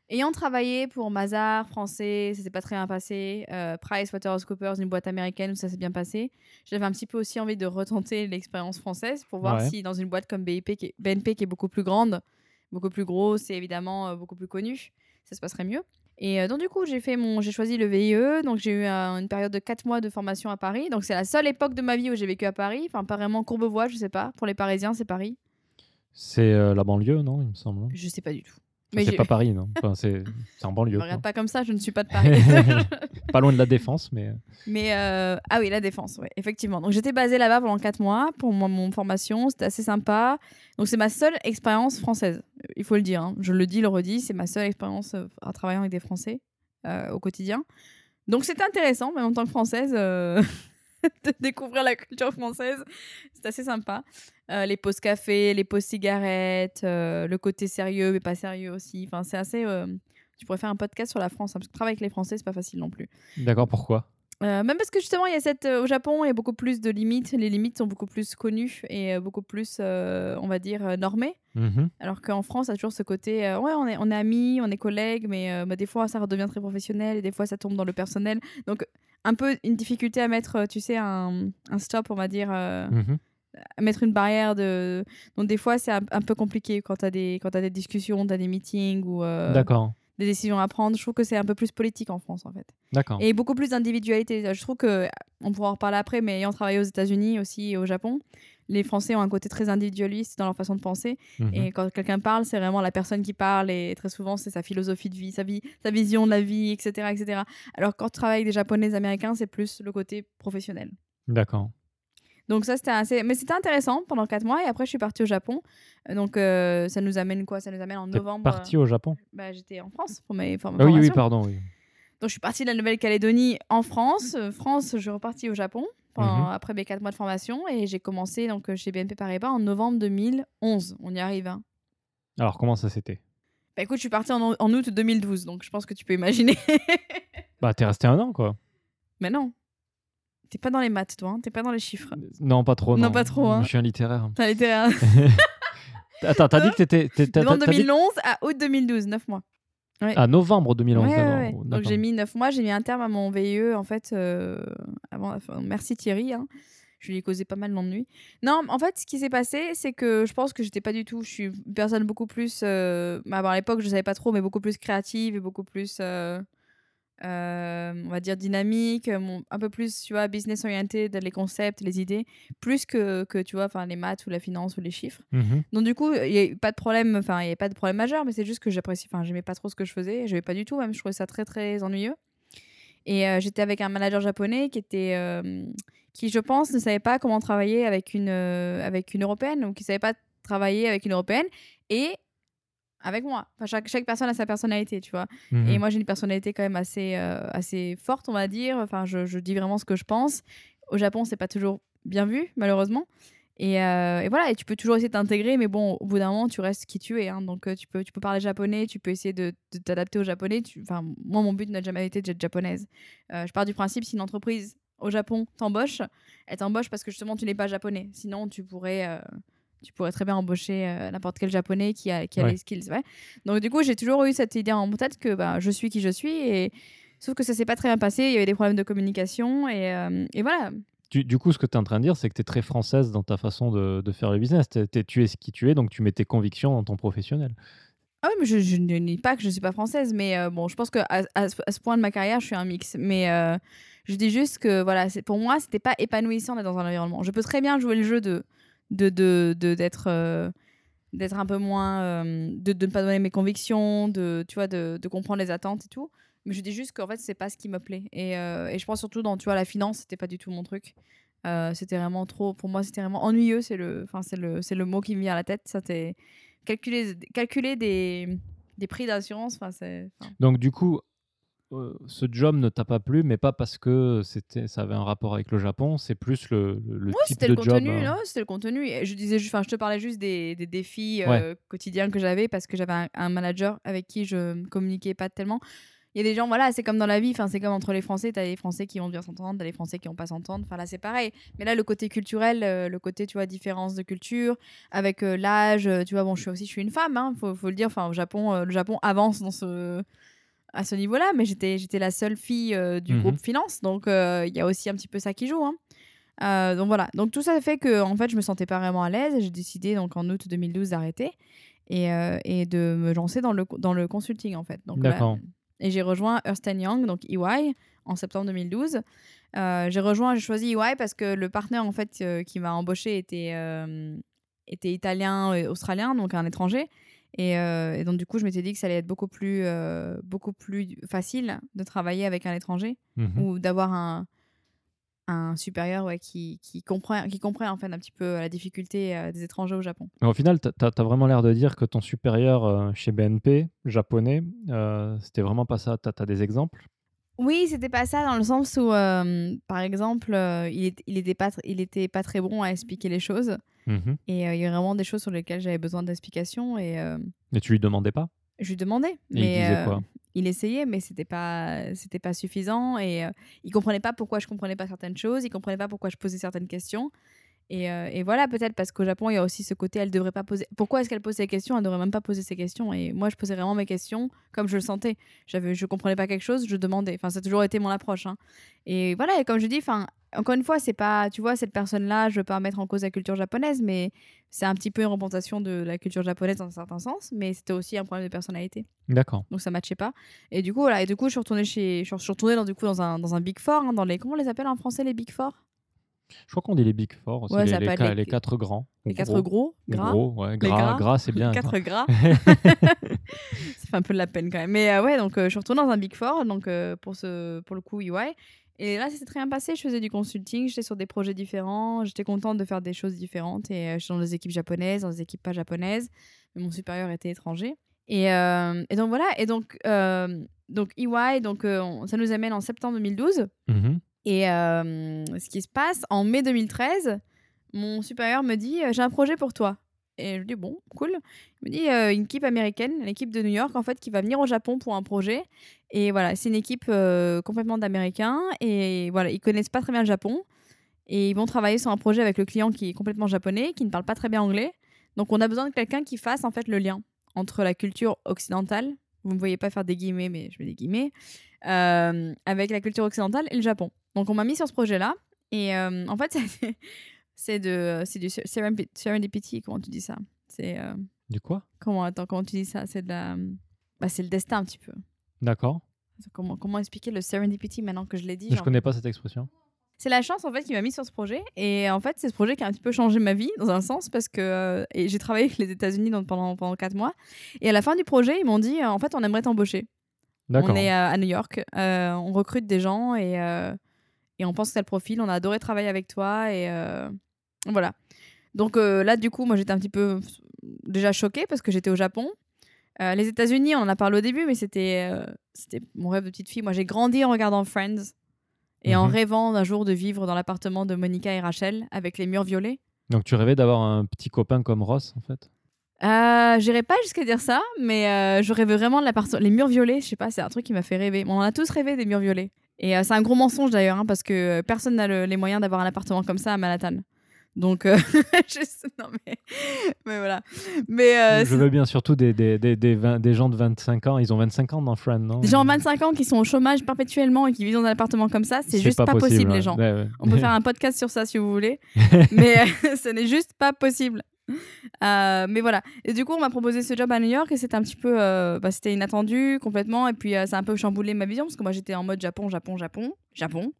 ayant travaillé pour Mazar, français, ça s'est pas très bien passé. Euh, Price Waterhouse une boîte américaine où ça s'est bien passé. J'avais un petit peu aussi envie de retenter l'expérience française pour voir Ouais. si dans une boîte comme BIP, qui est- BNP, qui est beaucoup plus grande, beaucoup plus grosse et évidemment euh, beaucoup plus connue, ça se passerait mieux. Et euh, donc du coup, j'ai fait mon, j'ai choisi le VIE. Donc j'ai eu euh, une période de 4 mois de formation à Paris. Donc c'est la seule époque de ma vie où j'ai vécu à Paris. Enfin, pas vraiment Courbevoie, je sais pas. Pour les Parisiens, c'est Paris. C'est euh, la banlieue, non Il me semble. hein? Je sais pas du tout. Enfin, c'est pas Paris, non? Enfin, C'est c'est en Ne banlieue. me quoi. regarde pas comme ça, je ne suis pas de Paris. pas loin de la défense, mais. Mais euh, ah oui, la défense, ouais, effectivement. Donc j'étais basée là-bas pendant 4 mois pour mon, mon formation, c'était assez sympa. Donc c'est ma seule expérience française, il faut le dire. hein. Je le dis, le redis, c'est ma seule expérience euh, en travaillant avec des Français euh, au quotidien. Donc c'était intéressant, même en tant que Française, euh, de découvrir la culture française. C'est assez sympa. Euh, les pauses café, les pauses cigarettes, euh, le côté sérieux mais pas sérieux aussi. Enfin, c'est assez. euh, Tu pourrais faire un podcast sur la France, hein, parce que travailler avec les Français, c'est pas facile non plus. D'accord, pourquoi? Même parce que justement, il y a cette, au Japon, il y a beaucoup plus de limites. Les limites sont beaucoup plus connues et beaucoup plus, on va dire, normées. Mhm. Alors qu'en France, il y a toujours ce côté, ouais, on est, on est amis, on est collègues, mais bah, des fois, ça redevient très professionnel et des fois, ça tombe dans le personnel. Donc, un peu une difficulté à mettre, tu sais, un, un stop, on va dire, Mhm. Mettre une barrière. De... Donc, des fois, c'est un, un peu compliqué quand tu as, des- quand as des discussions, tu as des meetings ou euh, D'accord. des décisions à prendre. Je trouve que c'est un peu plus politique en France, en fait. D'accord. Et beaucoup plus d'individualité. Je trouve que, on pourra en reparler après, mais ayant travaillé aux États-Unis aussi et au Japon, les Français ont un côté très individualiste dans leur façon de penser. Mhm. Et quand quelqu'un parle, c'est vraiment la personne qui parle et très souvent, c'est sa philosophie de vie, sa, vie, sa vision de la vie, etc. etc. Alors quand tu travailles avec des Japonais, des Américains, c'est plus le côté professionnel. D'accord. Donc ça, c'était assez... Mais c'était intéressant pendant quatre mois et après, je suis partie au Japon. Euh, Donc euh, ça nous amène quoi? Ça nous amène en novembre. parti au Japon? Bah, J'étais en France pour mes for- Ah Oui, oui, formations. pardon. Oui. Donc, je suis partie de la Nouvelle-Calédonie en France. Euh, France, je suis repartie au Japon pendant- Mhm. après mes quatre mois de formation et j'ai commencé donc euh, chez BNP Paribas en novembre 2011. On y arrive. hein. Alors, comment ça s'était? Bah écoute, je suis partie en, en août 2012, donc je pense que tu peux imaginer. Bah, t'es resté un an, quoi. Mais non, t'es pas dans les maths, toi. hein. T'es pas dans les chiffres. Non, pas trop. Non, pas trop, hein. Je suis un littéraire. T'as été à Attends, t'as dit que t'étais. novembre dit- 2011 à août 2012, 9 mois. Novembre 2011. Ouais, ouais, d'accord. ouais. Donc D'accord. j'ai mis 9 mois, j'ai mis un terme à mon VIE en fait. euh, avant, enfin, merci Thierry, hein. je lui ai causé pas mal d'ennuis. Non, en fait, ce qui s'est passé, c'est que je pense que j'étais pas du tout. Je suis une personne beaucoup plus. Euh, bah, à l'époque, je savais pas trop, mais beaucoup plus créative et beaucoup plus. euh, euh, on va dire dynamique, euh, un peu plus, tu vois, business oriented, les concepts, les idées, plus que, que tu vois, enfin les maths ou la finance ou les chiffres. Mhm. Donc du coup, il n'y a pas de problème, enfin il y avait pas de problème majeur, mais c'est juste que j'apprécie, enfin j'aimais pas trop ce que je faisais, j'aimais pas du tout même, je trouvais ça très très ennuyeux. Et euh, j'étais avec un manager japonais qui était, euh, qui je pense ne savait pas comment travailler avec une avec une européenne ou qui savait pas travailler avec une européenne et avec moi. Enfin chaque chaque personne a sa personnalité, tu vois. Mhm. Et moi, j'ai une personnalité quand même assez, euh, assez forte, on va dire. Enfin, je, je dis vraiment ce que je pense. Au Japon, c'est pas toujours bien vu, malheureusement. Et, euh, et voilà, et tu peux toujours essayer de t'intégrer, mais bon, au bout d'un moment, tu restes qui tu es. hein. Donc, euh, tu, peux, tu peux parler japonais, tu peux essayer de, de t'adapter au japonais. Tu- Enfin, moi, mon but n'a jamais été d'être japonaise. Euh, je pars du principe, si une entreprise au Japon t'embauche, elle t'embauche parce que justement, tu n'es pas japonais. Sinon, tu pourrais, tu pourrais très bien embaucher euh, n'importe quel japonais qui a, qui a Ouais. les skills. ouais. Donc, du coup, j'ai toujours eu cette idée en tête que bah, je suis qui je suis. Et... Sauf que ça s'est pas très bien passé. Il y avait des problèmes de communication. Et, euh, et voilà. Du, du coup, ce que tu es en train de dire, c'est que tu es très française dans ta façon de, de faire le business. T'es- t'es- tu es ce qui tu es, donc tu mets tes convictions dans ton professionnel. Ah oui, mais je, je ne nie pas que je suis pas française, mais euh, bon, je pense qu'à à, ce- à ce point de ma carrière, je suis un mix. Mais je dis juste que voilà, pour moi, c'était pas épanouissant d'être dans un environnement. Je peux très bien jouer le jeu de de de de- d'être euh, d'être un peu moins euh, de, de ne pas donner mes convictions, de tu vois, de, de comprendre les attentes et tout. Mais je dis juste qu'en fait, c'est pas ce qui me plaît. Et, euh, et je pense surtout dans tu vois la finance, c'était pas du tout mon truc. C'était vraiment trop pour moi c'était vraiment ennuyeux c'est le enfin c'est le c'est le mot qui me vient à la tête ça calculer calculer des des prix d'assurance enfin, Donc, du coup, euh, ce job ne t'a pas plu, mais pas parce que c'était, ça avait un rapport avec le Japon, c'est plus le, le, le Ouais, type de le job. contenu, euh, c'était le contenu. Et je disais, enfin, je te parlais juste des, des défis euh, quotidiens que j'avais parce que j'avais un, un manager avec qui je ne communiquais pas tellement. Il y a des gens, voilà, c'est comme dans la vie, enfin, c'est comme entre les Français, tu as les Français qui vont bien s'entendre, tu as les Français qui vont pas s'entendre. Enfin, là, c'est pareil. Mais là, le côté culturel, euh, le côté, tu vois, différence de culture, avec l'âge, tu vois, bon, je suis aussi, je suis une femme, hein, faut, faut le dire. Enfin, au Japon, le Japon avance dans ce à ce niveau-là, mais j'étais j'étais la seule fille euh, du Mhm. groupe finance, donc euh, il y a aussi un petit peu ça qui joue. hein. Euh, donc voilà, donc tout ça fait que en fait je me sentais pas vraiment à l'aise. et J'ai décidé donc en août 2012 d'arrêter et, et de me lancer dans le dans le consulting en fait. Donc là- D'accord. et j'ai rejoint Ernst Young donc EY en septembre 2012. Euh, j'ai rejoint, j'ai choisi EY parce que le partenaire en fait qui m'a embauché était était italien et australien donc un étranger. Et, euh, et donc du coup je m'étais dit que ça allait être beaucoup plus euh, beaucoup plus facile de travailler avec un étranger Mhm. ou d'avoir un, un supérieur ouais, qui, qui, comprend, qui comprend en fait un petit peu la difficulté euh, des étrangers au Japon. Mais Au final, tu as, vraiment l'air de dire que ton supérieur euh, chez BNP, japonais, euh, c'était vraiment pas ça. Tu as, des exemples? Oui, c'était pas ça dans le sens où, euh, par exemple, euh, il, est, il, était pas il était pas très bon à expliquer les choses Mhm. et euh, il y a vraiment des choses sur lesquelles j'avais besoin d'explications et Et tu lui demandais pas? Je lui demandais, Et il mais disait euh, quoi? il essayait, mais c'était pas, c'était pas suffisant et il comprenait pas pourquoi je comprenais pas certaines choses, il comprenait pas pourquoi je posais certaines questions. Et, euh, et voilà, peut-être parce qu'au Japon, il y a aussi ce côté, elle devrait pas poser. Pourquoi est-ce qu'elle pose ces questions? Elle devrait même pas poser ces questions. Et moi, je posais vraiment mes questions comme je le sentais. J'avais, je comprenais pas quelque chose, je demandais. Enfin, ça a toujours été mon approche. hein. Et voilà, et comme je dis, enfin, encore une fois, c'est pas, tu vois, cette personne-là, je veux pas mettre en cause la culture japonaise, mais c'est un petit peu une représentation de la culture japonaise dans un certain sens, mais c'était aussi un problème de personnalité D'accord. donc ça matchait pas et du coup voilà et du coup je suis retournée chez je suis retournée dans du coup dans un dans un big four hein, dans les comment on les appelle en français les big four? Je crois qu'on dit les Big Four aussi, Ouais, les, les les- les quatre grands. les quatre gros, gras. Gros, ouais, gras, gras. gras, c'est bien. quatre gras. ça fait un peu de la peine quand même. Mais euh, ouais donc euh, je suis retournée dans un big four donc euh, pour ce pour le coup EY. Et là s'est très bien passé. Je faisais du consulting j'étais sur des projets différents. J'étais contente de faire des choses différentes. Et euh, j'étais dans des équipes japonaises dans des équipes pas japonaises. Mais mon supérieur était étranger. Et, et donc voilà. Et donc donc EY donc on- ça nous amène en septembre 2012 Mhm. Et euh, ce qui se passe, en mai 2013, mon supérieur me dit euh, J'ai un projet pour toi. Et je dis Bon, cool. Il me dit euh, Une équipe américaine, une équipe de New York, en fait, qui va venir au Japon pour un projet. Et voilà, c'est une équipe complètement d'Américains. Et voilà, ils connaissent pas très bien le Japon. Et ils vont travailler sur un projet avec le client qui est complètement japonais, qui ne parle pas très bien anglais. Donc, on a besoin de quelqu'un qui fasse en fait le lien entre la culture occidentale. Vous ne me voyez pas faire des guillemets, mais je mets des guillemets. avec la culture occidentale et le Japon. Donc, on m'a mis sur ce projet-là. Et euh, en fait, c'est- de, c'est du serendi- serendipity, comment tu dis ça? C'est euh, Du quoi? comment attends, comment tu dis ça? C'est de la, bah, c'est le destin un petit peu. D'accord. Comment, comment expliquer le serendipity maintenant que je l'ai dit Je genre- connais pas cette expression. C'est la chance en fait qui m'a mis sur ce projet et en fait c'est ce projet qui a un petit peu changé ma vie dans un sens parce que euh, et j'ai travaillé avec les États-Unis donc, pendant pendant quatre mois et à la fin du projet ils m'ont dit en fait on aimerait t'embaucher. D'accord. On est à New York, euh, on recrute des gens et, euh, et on pense que t'as le profil, on a adoré travailler avec toi et euh, voilà. Donc euh, là, du coup, moi j'étais un petit peu déjà choquée parce que j'étais au Japon. Euh, les États-Unis, on en a parlé au début, mais c'était c'était mon rêve de petite fille. Moi j'ai grandi en regardant Friends et en Mhm. rêvant d'un jour de vivre dans l'appartement de Monica et Rachel avec les murs violets. Donc tu rêvais d'avoir un petit copain comme Ross en fait? Euh, J'irai pas jusqu'à dire ça, mais euh, je rêvais vraiment de l'appartement. Les murs violets, je sais pas, c'est un truc qui m'a fait rêver. On en a tous rêvé des murs violets. Et euh, c'est un gros mensonge d'ailleurs, hein, parce que euh, personne n'a le- les moyens d'avoir un appartement comme ça à Manhattan. Donc, euh, je- non mais, mais voilà. Mais euh, Je veux bien surtout des, des, des, des, des gens de 25 ans. Ils ont 25 ans dans Friend, non? Des gens de 25 ans qui sont au chômage perpétuellement et qui vivent dans un appartement comme ça, c'est juste pas, possible, possible, les ouais. gens. Ouais, ouais. On peut faire un podcast sur ça si vous voulez, mais ce n'est juste pas possible. Euh, mais voilà. Et du coup, on m'a proposé ce job à New York et c'était un petit peu, euh, bah, c'était inattendu complètement. Et puis, euh, ça a un peu chamboulé ma vision parce que moi, j'étais en mode Japon, Japon, Japon, Japon.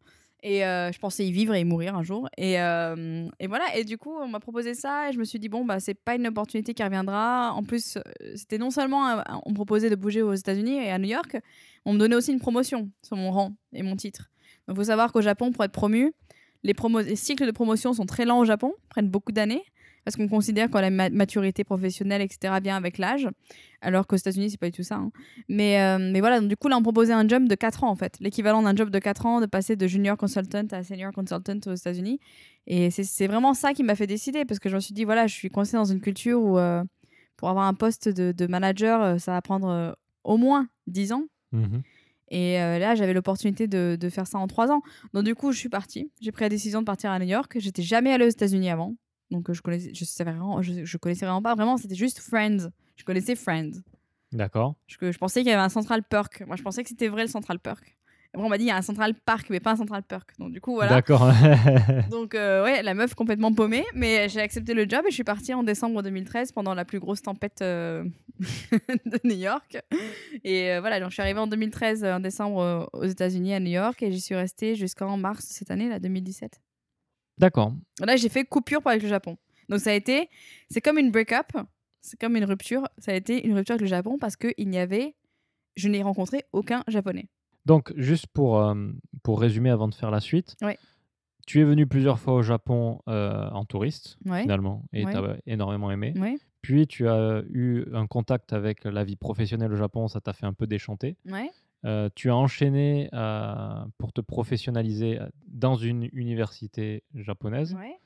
Et euh, je pensais y vivre et y mourir un jour. Et, et voilà. Et du coup, on m'a proposé ça et je me suis dit, bon, bah, c'est pas une opportunité qui reviendra. En plus, c'était non seulement, on me proposait de bouger aux États-Unis et à New York, on me donnait aussi une promotion sur mon rang et mon titre. Donc, il faut savoir qu'au Japon, pour être promu, les, les cycles de promotion sont très lents au Japon, prennent beaucoup d'années, parce qu'on considère que la ma- maturité professionnelle, etc., vient avec l'âge, alors qu'aux États-Unis, c'est pas du tout ça. hein. Mais, euh, mais voilà, donc du coup, là, on proposait un job de 4 ans, en fait, l'équivalent d'un job de 4 ans, de passer de junior consultant à senior consultant aux États-Unis. Et c'est- vraiment ça qui m'a fait décider, parce que je me suis dit, voilà, je suis coincée dans une culture où, euh, pour avoir un poste de, de manager, euh, ça va prendre euh, au moins 10 ans. Mhm. Et euh, là, j'avais l'opportunité de, de faire ça en trois ans. Donc, du coup, je suis partie. J'ai pris la décision de partir à New York. J'étais jamais allée aux États-Unis avant. Donc, euh, je connaissais, je savais vraiment, je, je connaissais vraiment pas. Vraiment, c'était juste Friends. Je connaissais Friends. D'accord. Je, je pensais qu'il y avait un Central Perk. Moi, je pensais que c'était vrai le Central Perk. Après, on m'a dit il y a un Central Park, mais pas un Central Perk. Donc, du coup, voilà. D'accord. Donc, euh, ouais, la meuf complètement paumée. Mais j'ai accepté le job et je suis partie en décembre 2013 pendant la plus grosse tempête euh, de New York. Et euh, voilà, donc je suis arrivée en 2013, euh, en décembre, aux États-Unis, à New York. Et j'y suis restée jusqu'en mars de cette année, là, 2017. D'accord. Là, j'ai fait coupure pour avec le Japon. Donc, ça a été. C'est comme une break-up. C'est comme une rupture. Ça a été une rupture avec le Japon parce qu'il n'y avait. Je n'ai rencontré aucun japonais. Donc, juste pour, euh, pour résumer avant de faire la suite, Ouais. tu es venu plusieurs fois au Japon euh, en touriste, Ouais. finalement, et Ouais. tu as énormément aimé. Puis, tu as eu un contact avec la vie professionnelle au Japon, ça t'a fait un peu déchanter. Euh, tu as enchaîné euh, pour te professionnaliser euh, dans une université japonaise. Ouais.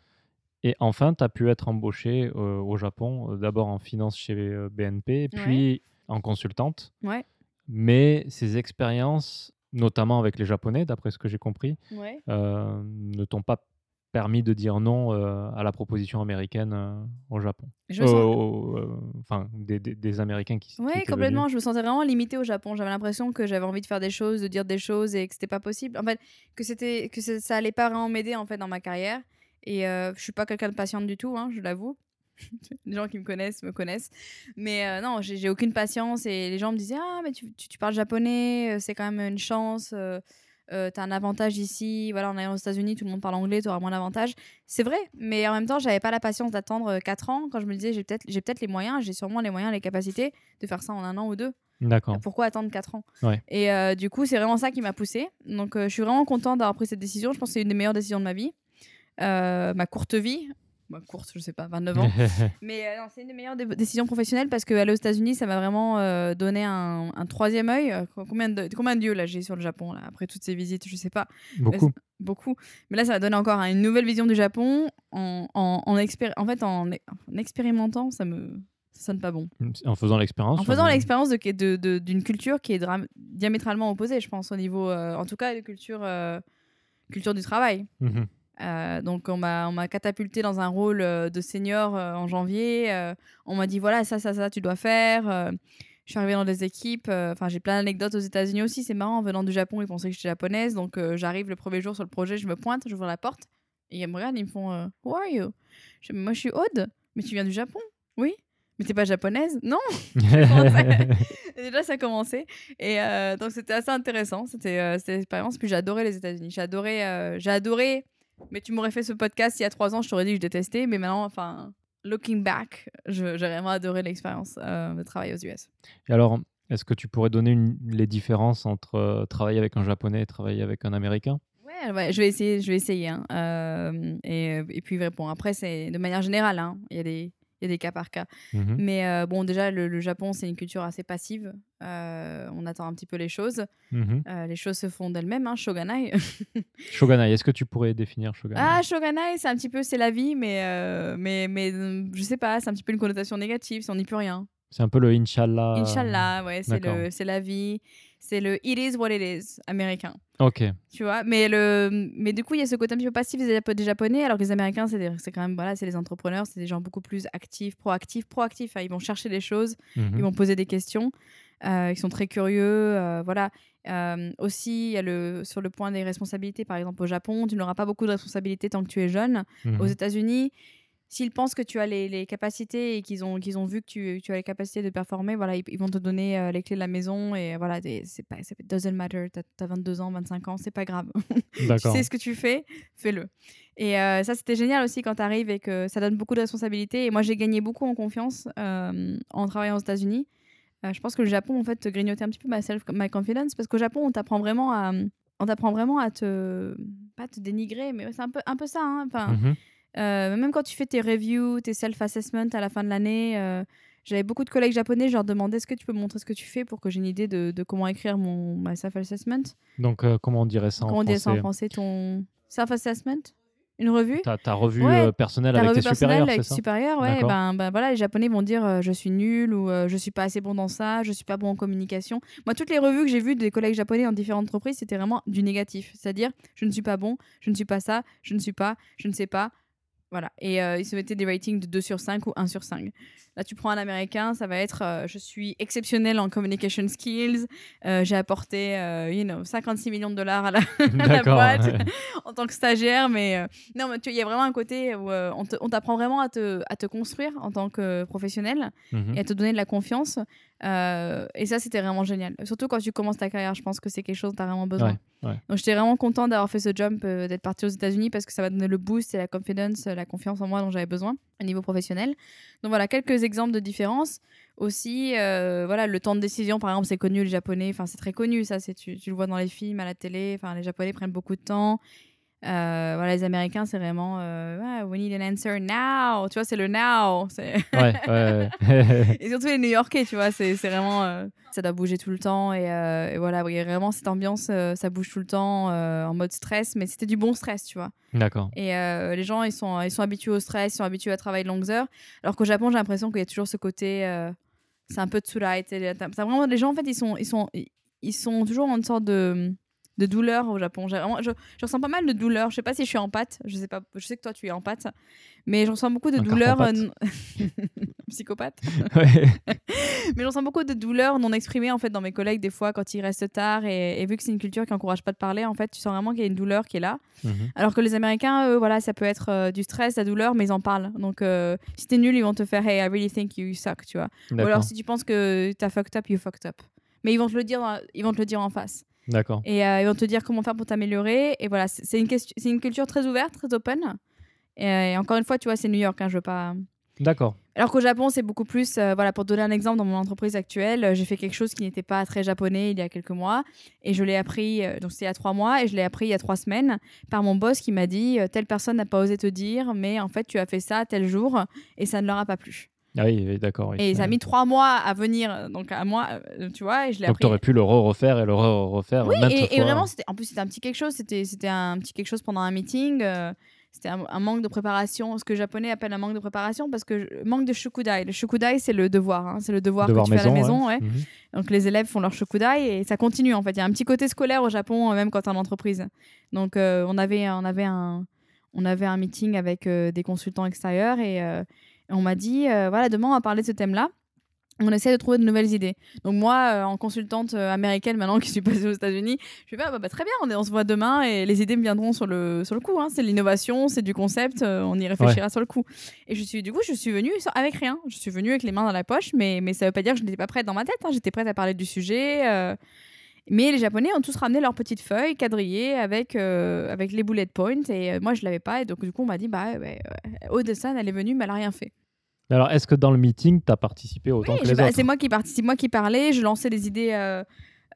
Et enfin, tu as pu être embauchée euh, au Japon, d'abord en finance chez BNP, puis en consultante. Ouais. Mais ces expériences, notamment avec les Japonais, d'après ce que j'ai compris, ne t'ont pas permis de dire non euh, à la proposition américaine euh, au Japon. Je Euh, sens- euh, Enfin, des, des- des Américains qui, étaient complètement. venus. Je me sentais vraiment limitée au Japon. J'avais l'impression que j'avais envie de faire des choses, de dire des choses et que c'était pas possible. En fait, que c'était que ça, allait pas vraiment m'aider en fait dans ma carrière. Et je suis pas quelqu'un de patiente du tout, hein, je l'avoue. les gens qui me connaissent me connaissent. Mais non, j'ai aucune patience et les gens me disaient ah mais tu, tu- tu parles japonais, c'est quand même une chance. Euh, euh, t'as un avantage ici, voilà, en allant aux États-Unis, tout le monde parle anglais, t'auras moins d'avantages. C'est vrai, mais en même temps, j'avais pas la patience d'attendre 4 ans quand je me disais j'ai peut-être peut-être les moyens, j'ai sûrement les moyens, les capacités de faire ça en un an ou deux. D'accord. Pourquoi attendre 4 ans? Ouais. Et euh, du coup, c'est vraiment ça qui m'a poussée. Donc, euh, je suis vraiment contente d'avoir pris cette décision. Je pense que c'est une des meilleures décisions de ma vie. Euh, ma courte vie. Ma courte, je sais pas, 29 ans. Mais euh, c'est une des meilleures dé- décisions professionnelles parce qu'aller aux États-Unis, ça m'a vraiment euh, donné un, un troisième œil. Euh, Combien de, combien là j'ai sur le Japon là, après toutes ces visites Je sais pas Beaucoup. beaucoup. Mais là, ça m'a donné encore une nouvelle vision du Japon. En, en, en, en fait, en, en expérimentant, ça me ça sonne pas bon. En faisant l'expérience. En faisant l'expérience de- de- de- d'une culture qui est diamétralement opposée, je pense, au niveau, euh, en tout cas, de culture, euh, culture du travail. Mhm. Euh, donc, on m'a catapulté dans un rôle euh, de senior euh, en janvier. On m'a dit voilà, ça, ça, ça, tu dois faire. Je suis arrivée dans des équipes. Enfin, j'ai plein d'anecdotes aux États-Unis aussi. C'est marrant, en venant du Japon, ils pensaient que j'étais japonaise. Donc, j'arrive le premier jour sur le projet, je me pointe, j'ouvre la porte. Et ils me regardent, ils me font Who are you? Je, Moi, je suis Aude. Mais tu viens du Japon Oui. Mais t'es pas japonaise? Non déjà, ça a commencé. Et donc, c'était assez intéressant. C'était cette expérience. Puis, j'ai adoré les États-Unis. J'ai. Mais tu m'aurais fait ce podcast il y a trois ans, je t'aurais dit que je détestais. Mais maintenant, enfin, looking back, j'ai vraiment adoré l'expérience euh, de travailler aux US. Et alors, est-ce que tu pourrais donner une- les différences entre euh, travailler avec un Japonais et travailler avec un Américain? Ouais, ouais, je vais essayer. Je vais essayer hein. Euh, et, et puis, bon, après, c'est de manière générale. hein. Il y a des. Il y a des cas par cas. Mhm. Mais euh, bon, déjà, le, le Japon, c'est une culture assez passive. Euh, on attend un petit peu les choses. Mhm. Euh, les choses se font d'elles-mêmes. Hein, shoganai. Shoganai, est-ce que tu pourrais définir Shoganai Ah, Shoganai, c'est un petit peu, c'est la vie, mais, mais, mais euh, je sais pas, c'est un petit peu une connotation négative, si on n'y peut rien. C'est un peu le Inch'Allah. Inch'Allah, ouais, c'est la vie, c'est le it is what it is américain, Ok. tu vois. Mais le, mais du coup, il y a ce côté un petit peu passif des, Japo- des Japonais, alors que les Américains, c'est, des- quand même, voilà, c'est les entrepreneurs, c'est des gens beaucoup plus actifs, proactifs, proactifs. hein, ils vont chercher des choses, Mhm. ils vont poser des questions, euh, ils sont très curieux, euh, voilà. Euh, aussi, il y a le, sur le point des responsabilités, par exemple au Japon, tu n'auras pas beaucoup de responsabilités tant que tu es jeune. Mhm. aux États-Unis, s'ils pensent que tu as les, les capacités et qu'ils ont, qu'ils ont vu que tu, tu as les capacités de performer, voilà, ils, ils vont te donner euh, les clés de la maison et voilà, c'est pas, c'est doesn't matter, t'as as 22 ans, 25 ans, c'est pas grave. tu sais ce que tu fais, fais-le. Et euh, ça, c'était génial aussi quand tu arrives et que ça donne beaucoup de responsabilités. Et moi, j'ai gagné beaucoup en confiance euh, en travaillant aux États-Unis. Je pense que le Japon, en fait, te grignotait un petit peu ma self, my confidence parce qu'au Japon, on t'apprend vraiment à, on t'apprend vraiment à te, pas te dénigrer, mais c'est un peu, un peu ça. Hein, enfin, Mhm. Euh, même quand tu fais tes reviews, tes self-assessments à la fin de l'année, euh, j'avais beaucoup de collègues japonais, je leur demandais est-ce que tu peux me montrer ce que tu fais pour que j'ai une idée de, de comment écrire mon my self-assessment? Donc, euh, comment on dirait ça Comment en on dit ça en français français Ton self-assessment? Une revue? Ta, ta revue Ouais, personnelle Ta avec revue tes personnelle supérieurs, avec ça? supérieurs, ouais, ben, ben voilà, les japonais vont dire je suis nul ou je suis pas assez bon dans ça, je suis pas bon en communication. Moi, toutes les revues que j'ai vues des collègues japonais dans différentes entreprises, c'était vraiment du négatif. C'est-à-dire, je ne suis pas bon, je ne suis pas ça, je ne suis pas, je ne sais pas. Voilà. Et euh, ils se mettaient des ratings de 2 sur 5 ou 1 sur 5. Là, tu prends un américain, ça va être euh, je suis exceptionnel en communication skills, euh, j'ai apporté euh, you know, 56 millions de dollars à la, à la D'accord. boîte ouais. en tant que stagiaire, mais non, mais tu- il y a vraiment un côté où on t'apprend vraiment à te, à te construire en tant que professionnel Mhm. et à te donner de la confiance. Et ça, c'était vraiment génial. Surtout quand tu commences ta carrière, je pense que c'est quelque chose dont tu as vraiment besoin. Ouais, ouais. Donc j'étais vraiment contente d'avoir fait ce jump, d'être partie aux États-Unis parce que ça m'a donné le boost et la confidence, la confiance en moi dont j'avais besoin au niveau professionnel. Donc voilà, quelques exemples de différences. Aussi, euh, voilà, le temps de décision, par exemple, c'est connu, les Japonais, enfin c'est très connu, ça, c'est tu, tu le vois dans les films, à la télé, enfin les Japonais prennent beaucoup de temps. Euh, voilà, les Américains, c'est vraiment euh, Ah, we need an answer now. Tu vois, c'est le now. c'est- Ouais, ouais, ouais. et surtout les New-Yorkais, tu vois, c'est c'est vraiment. euh, ça doit bouger tout le temps. Et, et voilà, il y a vraiment cette ambiance, ça bouge tout le temps en mode stress, mais c'était du bon stress, tu vois. D'accord. Et les gens, ils sont, ils sont habitués au stress, ils sont habitués à travailler de longues heures. Alors qu'au Japon, j'ai l'impression qu'il y a toujours ce côté. c'est un peu tsurai. t'as vraiment, les gens, en fait, ils sont, ils sont, ils sont toujours en une sorte de, de douleur au Japon. Vraiment- je, je ressens pas mal de douleur. Je sais pas si je suis en pâte. Je sais pas. Je sais que toi, tu es en pâte. Mais je ressens beaucoup de douleur. euh, psychopathe. Ouais. Mais j'en sens beaucoup de douleurs non exprimées en fait dans mes collègues des fois quand ils restent tard et, et vu que c'est une culture qui encourage pas de parler en fait tu sens vraiment qu'il y a une douleur qui est là Mhm. alors que les Américains eux voilà ça peut être euh, du stress la douleur mais ils en parlent donc euh, si t'es nul ils vont te faire hey I really think you suck tu vois ou alors si tu penses que t'as fucked up you fucked up mais ils vont te le dire ils vont te le dire en face D'accord. et euh, ils vont te dire comment faire pour t'améliorer et voilà c'est une question c'est une culture très ouverte très open et, euh, et encore une fois tu vois c'est New York hein, je veux pas D'accord. alors qu'au Japon, c'est beaucoup plus. euh, voilà, pour donner un exemple, dans mon entreprise actuelle, euh, j'ai fait quelque chose qui n'était pas très japonais il y a quelques mois. Et je l'ai appris, euh, donc c'était il y a trois mois, et je l'ai appris il y a trois semaines par mon boss qui m'a dit telle personne n'a pas osé te dire, mais en fait, tu as fait ça tel jour, et ça ne leur a pas plu. Ah oui, d'accord. oui. Et ça a mis trois mois à venir, donc à moi, euh, tu vois, et je l'ai Donc appris. tu aurais pu le re-refaire et le re-refaire Oui, et, et vraiment, en plus, c'était un petit quelque chose. C'était, un petit quelque chose pendant un meeting. euh, c'était un, un manque de préparation, ce que les japonais appellent un manque de préparation, parce que je- manque de shukudai. Le shukudai, c'est le devoir. hein, c'est le devoir, Devoir que tu fais à la maison, maison. ouais. Mhm. Donc les élèves font leur shukudai et ça continue en fait. Il y a un petit côté scolaire au Japon, euh, même quand tu es en entreprise. Donc euh, on, avait, on, avait un, on avait un meeting avec euh, des consultants extérieurs et on m'a dit euh, voilà, demain on va parler de ce thème-là. On essaie de trouver de nouvelles idées. Donc moi, euh, en consultante euh, américaine maintenant qui suis passée aux États-Unis, je fais ah, bah, bah, très bien, on, est- on se voit demain et les idées me viendront sur le, sur le coup. hein. C'est de l'innovation, c'est du concept, euh, on y réfléchira sur le coup. Et je suis du coup, je suis venue avec rien. Je suis venue avec les mains dans la poche, mais, mais ça veut pas dire que je n'étais pas prête dans ma tête. hein. J'étais prête à parler du sujet. Euh, Mais les Japonais ont tous ramené leurs petites feuilles quadrillées avec, euh, avec les bullet points et euh, moi je l'avais pas et donc du coup on m'a dit bah ouais, ouais, Aude-san elle est venue mais elle a rien fait. Alors, est-ce que dans le meeting, tu as parparticipé autant Oui, que les autres c'est moi qui participe, moi qui parlais, je lançais des idées euh,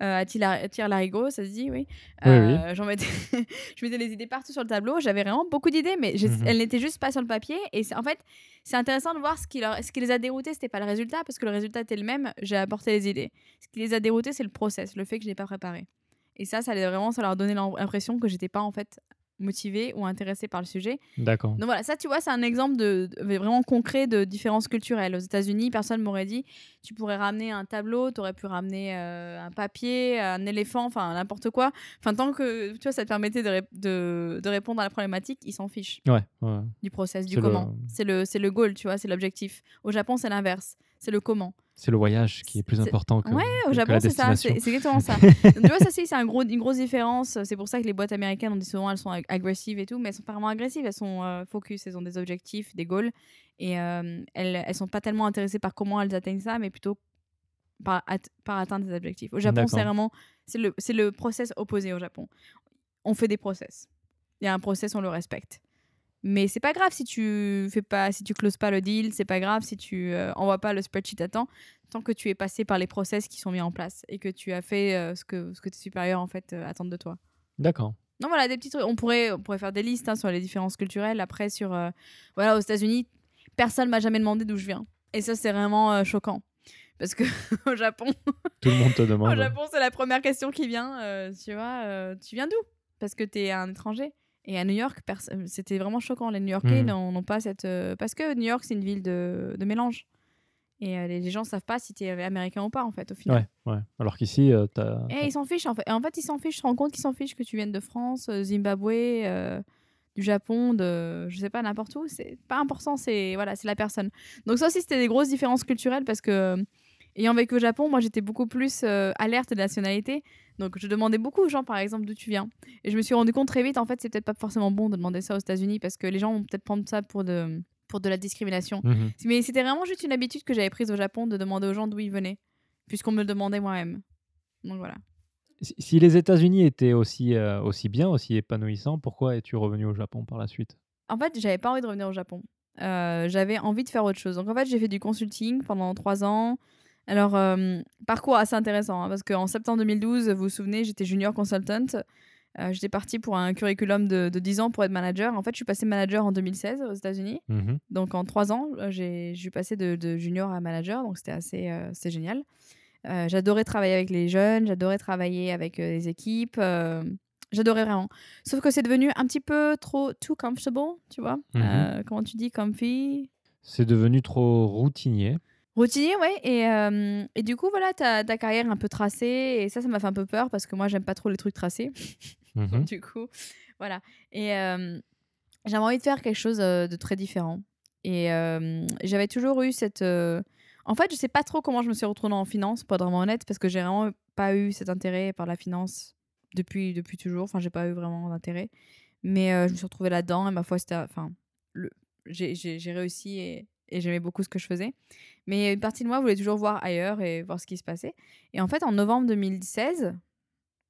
euh, à tire larigot, ça se dit, oui. Oui, Euh, J'en mettais, je mettais les idées partout sur le tableau. J'avais vraiment beaucoup d'idées, mais Mhm. elles n'étaient juste pas sur le papier. Et en fait, c'est intéressant de voir ce qui, leur, ce qui les a déroutés. C'était pas le résultat, parce que le résultat était le même. J'ai apporté les idées. Ce qui les a déroutés, c'est le process, le fait que je n'ai pas préparé. Et ça, ça vraiment, ça leur donnait l'impression que j'étais pas en fait motivée ou intéressée par le sujet. D'accord. Donc voilà, ça tu vois, c'est un exemple de, de- vraiment concret de différences culturelles. Aux États-Unis, personne m'aurait dit tu pourrais ramener un tableau, tu aurais pu ramener euh, un papier, un éléphant, enfin n'importe quoi. Enfin, tant que tu vois, ça te permettait de, ré- de, de répondre à la problématique, ils s'en fichent Ouais, ouais. du process, du C'est le- comment. C'est le, c'est le goal, tu vois, c'est l'objectif. Au Japon, c'est l'inverse, c'est le comment. C'est le voyage qui est plus important que, Ouais, au Japon, c'est ça, c'est exactement ça. Donc, tu vois, ça, c'est un gros, une grosse différence. C'est pour ça que les boîtes américaines, on dit souvent, elles sont ag- agressives et tout, mais elles sont pas vraiment agressives, elles sont euh, focus, elles ont des objectifs, des goals, et euh, elles, elles sont pas tellement intéressées par comment elles atteignent ça, mais plutôt par, at- par atteindre des objectifs. Au Japon, c'est vraiment, c'est le, c'est le process opposé au Japon. On fait des process. Il y a un process, on le respecte. Mais c'est pas grave si tu fais pas, si tu closes pas le deal, c'est pas grave si tu euh, envoies pas le spreadsheet à temps, tant que tu es passé par les process qui sont mis en place et que tu as fait euh, ce que ce que tes supérieurs en fait euh, attendent de toi. D'accord. Non voilà des petits trucs. On pourrait on pourrait faire des listes hein, sur les différences culturelles. Après sur euh, voilà aux États-Unis, personne m'a jamais demandé d'où je viens. Et ça c'est vraiment choquant parce que au Japon, Tout le monde te au demande. Japon c'est la première question qui vient. tu vois, tu viens d'où? Parce que tu es un étranger. Et à New York, perso- c'était vraiment choquant. Les New-Yorkais Mhm. n'ont n'ont pas cette. euh, parce que New York, c'est une ville de, de mélange. Et euh, les, gens savent pas si tu es américain ou pas, en fait, au final. Ouais, ouais. Alors qu'ici, euh, t'as. Et ils s'en fichent, en fait. Et en fait, ils s'en fichent. Je te rends compte qu'ils s'en fichent que tu viennes de France, euh, Zimbabwe, euh, du Japon, de. Je sais pas, n'importe où. C'est pas important, c'est voilà, la personne. Donc, ça aussi, c'était des grosses différences culturelles parce que. euh, Ayant vécu au Japon, moi j'étais beaucoup plus euh, alerte de nationalité. Donc je demandais beaucoup aux gens, par exemple, d'où tu viens. Et je me suis rendu compte très vite, en fait, c'est peut-être pas forcément bon de demander ça aux États-Unis parce que les gens vont peut-être prendre ça pour de, pour de la discrimination. Mhm. Mais c'était vraiment juste une habitude que j'avais prise au Japon de demander aux gens d'où ils venaient, puisqu'on me le demandait moi-même. Donc voilà. Si, si les États-Unis étaient aussi, euh, aussi bien, aussi épanouissants, pourquoi es-tu revenu au Japon par la suite? En fait, j'avais pas envie de revenir au Japon. Euh, j'avais envie de faire autre chose. Donc en fait, j'ai fait du consulting pendant trois ans. Alors, euh, parcours assez intéressant, hein, parce qu'en septembre 2012, vous vous souvenez, j'étais junior consultant. Euh, J'étais partie pour un curriculum de, de 10 ans pour être manager. En fait, je suis passée manager en 2016 aux États-Unis. Mhm. Donc en trois ans, euh, j'ai je suis passée de, de junior à manager, donc c'était assez euh, c'était génial. Euh, j'adorais travailler avec les jeunes, j'adorais travailler avec les équipes, j'adorais vraiment. Sauf que c'est devenu un petit peu trop too comfortable, tu vois. Mhm. Comment tu dis? Comfy? C'est devenu trop routinier. Routinier, ouais. Et, euh, et du coup, voilà, ta, ta carrière un peu tracée. Et ça, ça m'a fait un peu peur parce que moi, j'aime pas trop les trucs tracés. Mhm. du coup, voilà. Et euh, j'avais envie de faire quelque chose euh, de très différent. Et euh, j'avais toujours eu cette. En fait, je sais pas trop comment je me suis retournée en finance, pour être vraiment honnête, parce que j'ai vraiment pas eu cet intérêt par la finance depuis, depuis toujours. Enfin, j'ai pas eu vraiment d'intérêt. Mais je me suis retrouvée là-dedans et ma foi, c'était. Enfin, le... j'ai réussi et, et j'aimais beaucoup ce que je faisais. Mais une partie de moi voulait toujours voir ailleurs et voir ce qui se passait. Et en fait, en novembre 2016,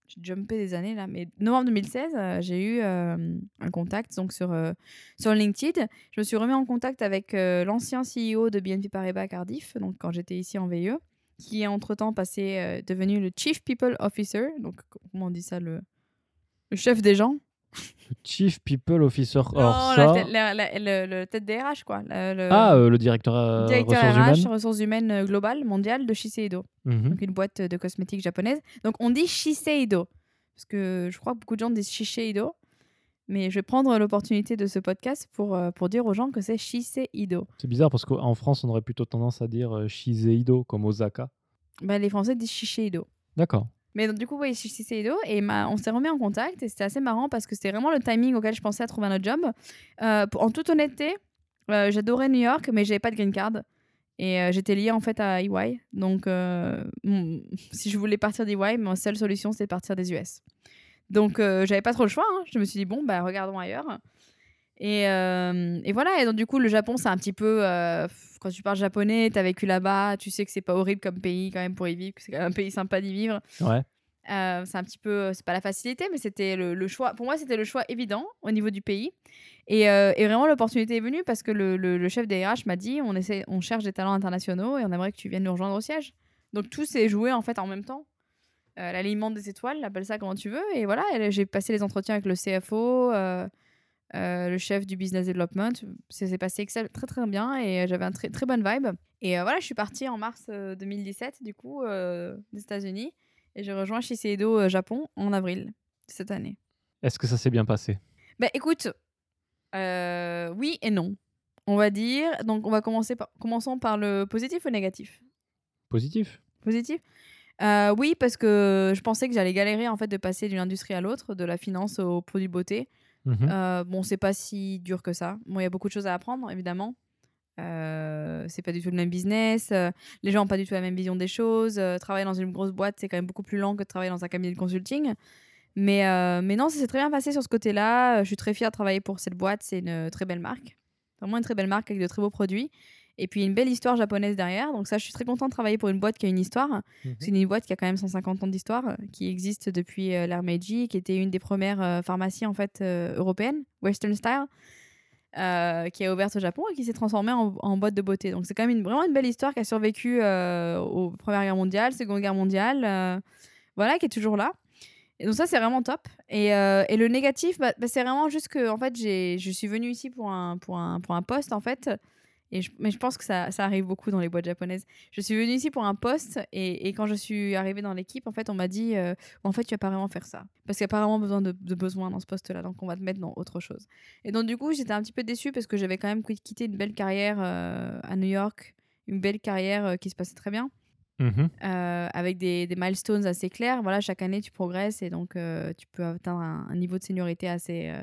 j'ai jumpé des années là, mais novembre 2016, euh, j'ai eu euh, un contact donc sur, euh, sur LinkedIn. Je me suis remis en contact avec l'ancien CEO de BNP Paribas Cardiff, donc quand j'étais ici en VIE, qui est entre-temps passé, devenu le Chief People Officer, donc comment on dit ça, le chef des gens. Chief People Officer. Non, la tête- la- la- le, le tête des RH, quoi. Le, Ah, euh, le directeur, euh, directeur ressources RH, humaines. ressources humaines euh, globales, mondiales de Shiseido. Mhm. donc une boîte de cosmétiques japonaise. Donc on dit Shiseido, parce que je crois que beaucoup de gens disent Shiseido, mais je vais prendre l'opportunité de ce podcast pour, euh, pour dire aux gens que c'est Shiseido. C'est bizarre parce qu'en France, on aurait plutôt tendance à dire Shiseido comme Osaka. Ben, les Français disent Shiseido. D'accord. Mais donc, du coup, oui, Shiseido, et ma- on s'est remis en contact, et c'était assez marrant parce que c'était vraiment le timing auquel je pensais trouver un autre job. Euh, en toute honnêteté, euh, j'adorais New York, mais j'avais pas de green card. Et euh, j'étais liée en fait à EY. Donc, si je voulais partir d'EY, ma seule solution c'était de partir des US. Donc, j'avais pas trop le choix. hein. Je me suis dit, bon, bah, regardons ailleurs. Et, et voilà. Et donc, du coup, le Japon, c'est un petit peu. Euh, quand tu parles japonais, t'as vécu là-bas, tu sais que c'est pas horrible comme pays quand même pour y vivre, que c'est quand même un pays sympa d'y vivre. Ouais. Euh, c'est un petit peu, c'est pas la facilité, mais c'était le, le choix. Pour moi, c'était le choix évident au niveau du pays. Et, euh, et vraiment, l'opportunité est venue parce que le, le- le chef des RH m'a dit on, essaie, on cherche des talents internationaux et on aimerait que tu viennes nous rejoindre au siège. Donc tout s'est joué en fait en même temps. Euh, L'alignement des étoiles, appelle ça comment tu veux. Et voilà, j'ai passé les entretiens avec le CFO, euh, euh, le chef du business development. Ça s'est passé très très bien et j'avais un très très bonne vibe. Et euh, voilà, je suis partie en mars euh, 2017 du coup euh, des États-Unis et j'ai rejoint Shiseido euh, Japon en avril cette année. Est-ce que ça s'est bien passé? Bah écoute, euh, oui et non. On va dire, donc on va commencer par, commençons par le positif ou négatif? Positif Positif? Euh, Oui, parce que je pensais que j'allais galérer en fait de passer d'une industrie à l'autre, de la finance aux produits beauté. Mhm. Euh, bon, c'est pas si dur que ça. Bon, il y a beaucoup de choses à apprendre, évidemment. Euh, c'est pas du tout le même business. euh, les gens n'ont pas du tout la même vision des choses. travailler dans une grosse boîte, c'est quand même beaucoup plus lent que de travailler dans un cabinet de consulting. Mais, mais non, ça s'est très bien passé sur ce côté-là. Je suis très fière de travailler pour cette boîte. C'est une très belle marque. Vraiment une très belle marque avec de très beaux produits. Et puis une belle histoire japonaise derrière. Donc ça, je suis très contente de travailler pour une boîte qui a une histoire. Mhm. C'est une boîte qui a quand même 150 ans d'histoire, euh, qui existe depuis euh, l'ère Meiji, qui était une des premières euh, pharmacies en fait européennes, Western Style, euh, qui a ouverte au Japon et qui s'est transformée en, en boîte de beauté. Donc c'est quand même une- vraiment une belle histoire qui a survécu euh, aux Première Guerre mondiale, Seconde Guerre mondiale, euh, voilà, qui est toujours là. Et donc ça c'est vraiment top. Et, et le négatif, bah, bah, c'est vraiment juste que en fait j'ai, je suis venue ici pour un, pour un, pour un poste en fait. Et je- mais je pense que ça, ça arrive beaucoup dans les boîtes japonaises. Je suis venue ici pour un poste et, et quand je suis arrivée dans l'équipe, en fait, on m'a dit euh, en fait, tu vas pas vraiment faire ça. Parce qu'il y a pas vraiment besoin de, de besoin dans ce poste-là, donc on va te mettre dans autre chose. Et donc, du coup, j'étais un petit peu déçue parce que j'avais quand même quitté une belle carrière euh, à New York, une belle carrière euh, qui se passait très bien, Mhm. euh, avec des, des milestones assez clairs. Voilà, chaque année, tu progresses et donc euh, tu peux atteindre un, un niveau de seniorité assez. euh,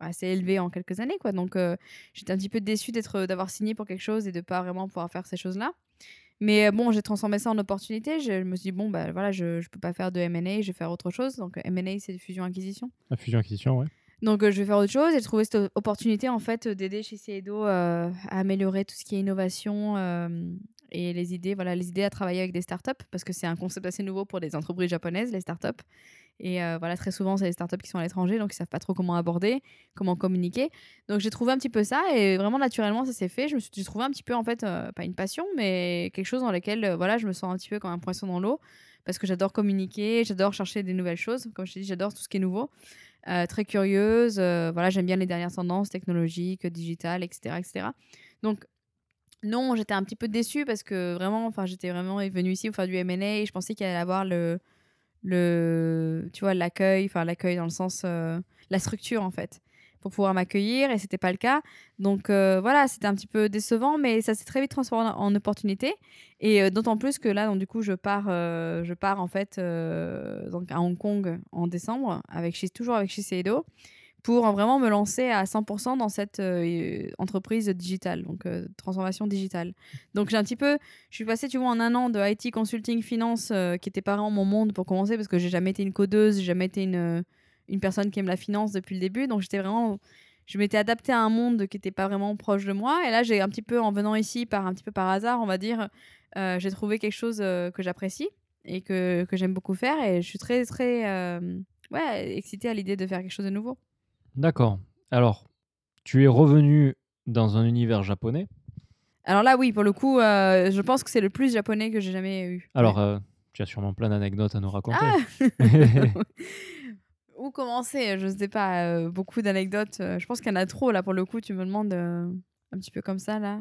assez élevé en quelques années quoi. Donc euh, j'étais un petit peu déçue d'être d'avoir signé pour quelque chose et de pas vraiment pouvoir faire ces choses là mais bon j'ai transformé ça en opportunité. Je me suis dit bon bah voilà je, je peux pas faire de M&A je vais faire autre chose. Donc M&A c'est fusion acquisition La fusion-acquisition, ouais. donc euh, je vais faire autre chose et j'ai trouvé cette opportunité en fait d'aider chez Seido euh, à améliorer tout ce qui est innovation euh, et les idées voilà les idées à travailler avec des startups parce que c'est un concept assez nouveau pour les entreprises japonaises les startups et euh, voilà très souvent c'est les startups qui sont à l'étranger donc ils savent pas trop comment aborder comment communiquer donc j'ai trouvé un petit peu ça et vraiment naturellement ça s'est fait je me suis j'ai trouvé un petit peu en fait euh, pas une passion mais quelque chose dans lequel euh, voilà je me sens un petit peu comme un poisson dans l'eau parce que j'adore communiquer, j'adore chercher des nouvelles choses. Comme je t'ai dit, j'adore tout ce qui est nouveau. Très curieuse, voilà, j'aime bien les dernières tendances technologiques, digitales, etc., etc. Donc non, j'étais un petit peu déçue parce que vraiment, enfin, j'étais vraiment venue ici pour faire du M&A et je pensais qu'il allait avoir le, le, tu vois, l'accueil, enfin l'accueil dans le sens, euh, la structure en fait, pour pouvoir m'accueillir et c'était pas le cas. Donc euh, voilà, c'était un petit peu décevant, mais ça s'est très vite transformé en, opportunité et euh, d'autant plus que là, donc du coup, je pars, euh, je pars en fait donc à Hong Kong en décembre avec toujours avec Shiseido pour vraiment me lancer à 100% dans cette euh, entreprise digitale, donc euh, transformation digitale. Donc j'ai un petit peu, je suis passée, tu vois, en un an de IT consulting finance euh, qui était pas vraiment mon monde pour commencer parce que j'ai jamais été une codeuse, j'ai jamais été une, une personne qui aime la finance depuis le début. Donc j'étais vraiment, je m'étais adaptée à un monde qui était pas vraiment proche de moi. Et là, j'ai un petit peu, en venant ici par un petit peu par hasard, on va dire, j'ai trouvé quelque chose que j'apprécie et que, que j'aime beaucoup faire. Et je suis très, très, ouais, excitée à l'idée de faire quelque chose de nouveau. D'accord. Alors, tu es revenu dans un univers japonais. Alors là, oui, pour le coup, euh, je pense que c'est le plus japonais que j'ai jamais eu. Alors, euh, tu as sûrement plein d'anecdotes à nous raconter. Ah Où commencer? Je sais pas. euh, beaucoup d'anecdotes. je pense qu'il y en a trop là pour le coup. Tu me demandes un petit peu comme ça là.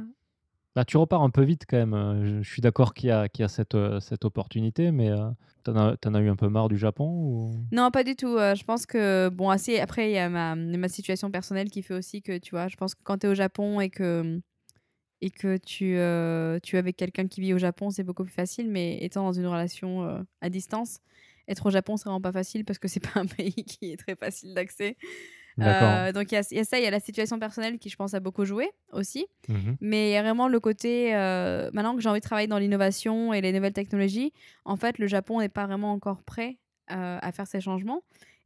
Bah, tu repars un peu vite quand même. euh, Je, suis d'accord qu'il y a, qu'il y a cette, euh, cette opportunité, mais euh, t'en as, as eu un peu marre du Japon ou... Non, pas du tout. euh, je pense que bon, assez. Après, il y a ma, ma situation personnelle qui fait aussi que tu vois. Je pense que quand tu es au Japon et que et que tu tu es avec quelqu'un qui vit au Japon, c'est beaucoup plus facile. Mais étant dans une relation à distance, être au Japon, c'est vraiment pas facile parce que c'est pas un pays qui est très facile d'accès. Euh, donc il y, a- il y a ça, il y a la situation personnelle qui, je pense, a beaucoup joué aussi. Mhm. Mais il y a vraiment le côté, euh, maintenant que j'ai envie de travailler dans l'innovation et les nouvelles technologies, en fait, le Japon n'est pas vraiment encore prêt euh, à faire ces changements.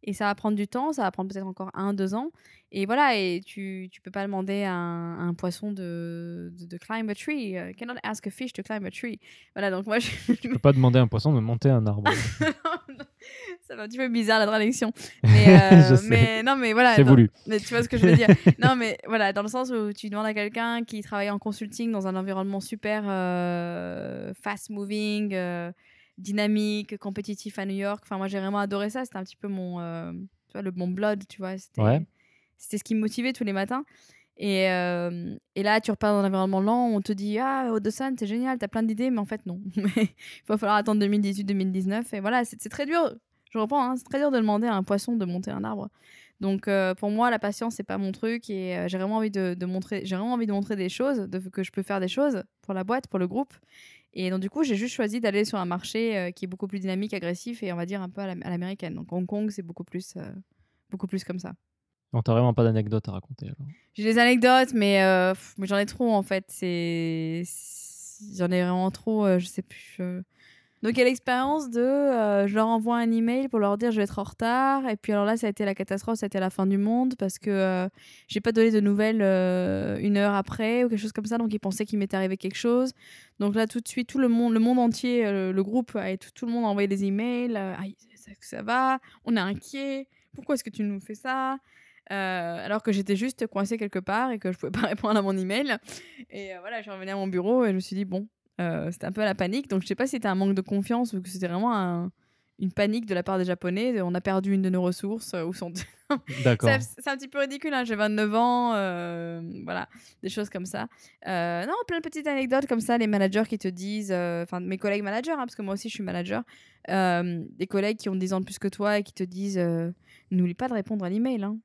Et ça va prendre du temps, ça va prendre peut-être encore un, deux ans. Et voilà, et tu tu peux pas demander à un, à un poisson de, de, de climb a tree. uh, cannot ask a fish to climb a tree. Voilà, donc moi, je, Tu peux pas demander à un poisson de monter un arbre. ça va un petit peu bizarre la traduction. Mais, euh, mais non, mais voilà. C'est voulu. mais tu vois ce que je veux dire Non, mais voilà, dans le sens où tu demandes à quelqu'un qui travaille en consulting dans un environnement super euh, fast-moving, euh, dynamique, compétitif à New York. Enfin, moi, j'ai vraiment adoré ça. C'était un petit peu mon, euh, tu vois, le bon blood, tu vois. C'était, Ouais. c'était ce qui me motivait tous les matins. Et, euh, et là, tu repars dans un environnement lent, on te dit Ah, Odesan, c'est génial, t'as plein d'idées, mais en fait, non. Il va falloir attendre 2018-2019. Et voilà, c'est c'est très dur. Je reprends, hein, c'est très dur de demander à un poisson de monter un arbre. Donc euh, pour moi, la patience, c'est pas mon truc et euh, j'ai vraiment envie de, de montrer, j'ai vraiment envie de montrer des choses, de, que je peux faire des choses pour la boîte, pour le groupe. Et donc du coup, j'ai juste choisi d'aller sur un marché euh, qui est beaucoup plus dynamique, agressif et on va dire un peu à la- à l'américaine. Donc Hong Kong, c'est beaucoup plus, euh, beaucoup plus comme ça. On t'a vraiment pas d'anecdote à raconter. alors. J'ai des anecdotes, mais, euh, pff, mais j'en ai trop en fait. C'est, j'en ai vraiment trop. je sais plus. Donc il y a l'expérience de, euh, je leur envoie un email pour leur dire je vais être en retard. Et puis alors là, ça a été la catastrophe, ça a été la fin du monde parce que euh, j'ai pas donné de nouvelles euh, une heure après ou quelque chose comme ça. Donc ils pensaient qu'il m'était arrivé quelque chose. Donc là, tout de suite, tout le monde, le monde entier, euh, le groupe, a- tout, tout le monde a envoyé des emails. Ah, ça, va, on est inquiet. Pourquoi est-ce que tu nous fais ça alors que j'étais juste coincée quelque part et que je pouvais pas répondre à mon email. Et voilà, je suis revenue à mon bureau et je me suis dit, bon, euh, c'était un peu la panique. Donc je sais pas si c'était un manque de confiance ou que c'était vraiment un- une panique de la part des Japonais. On a perdu une de nos ressources. euh, sont... D'accord. C'est un petit peu ridicule, hein, j'ai 29 ans, euh, voilà, des choses comme ça. Euh, non, plein de petites anecdotes comme ça, les managers qui te disent, enfin mes collègues managers, hein, parce que moi aussi je suis manager, des collègues qui ont 10 ans de plus que toi et qui te disent, n'oublie pas de répondre à l'email. Hein.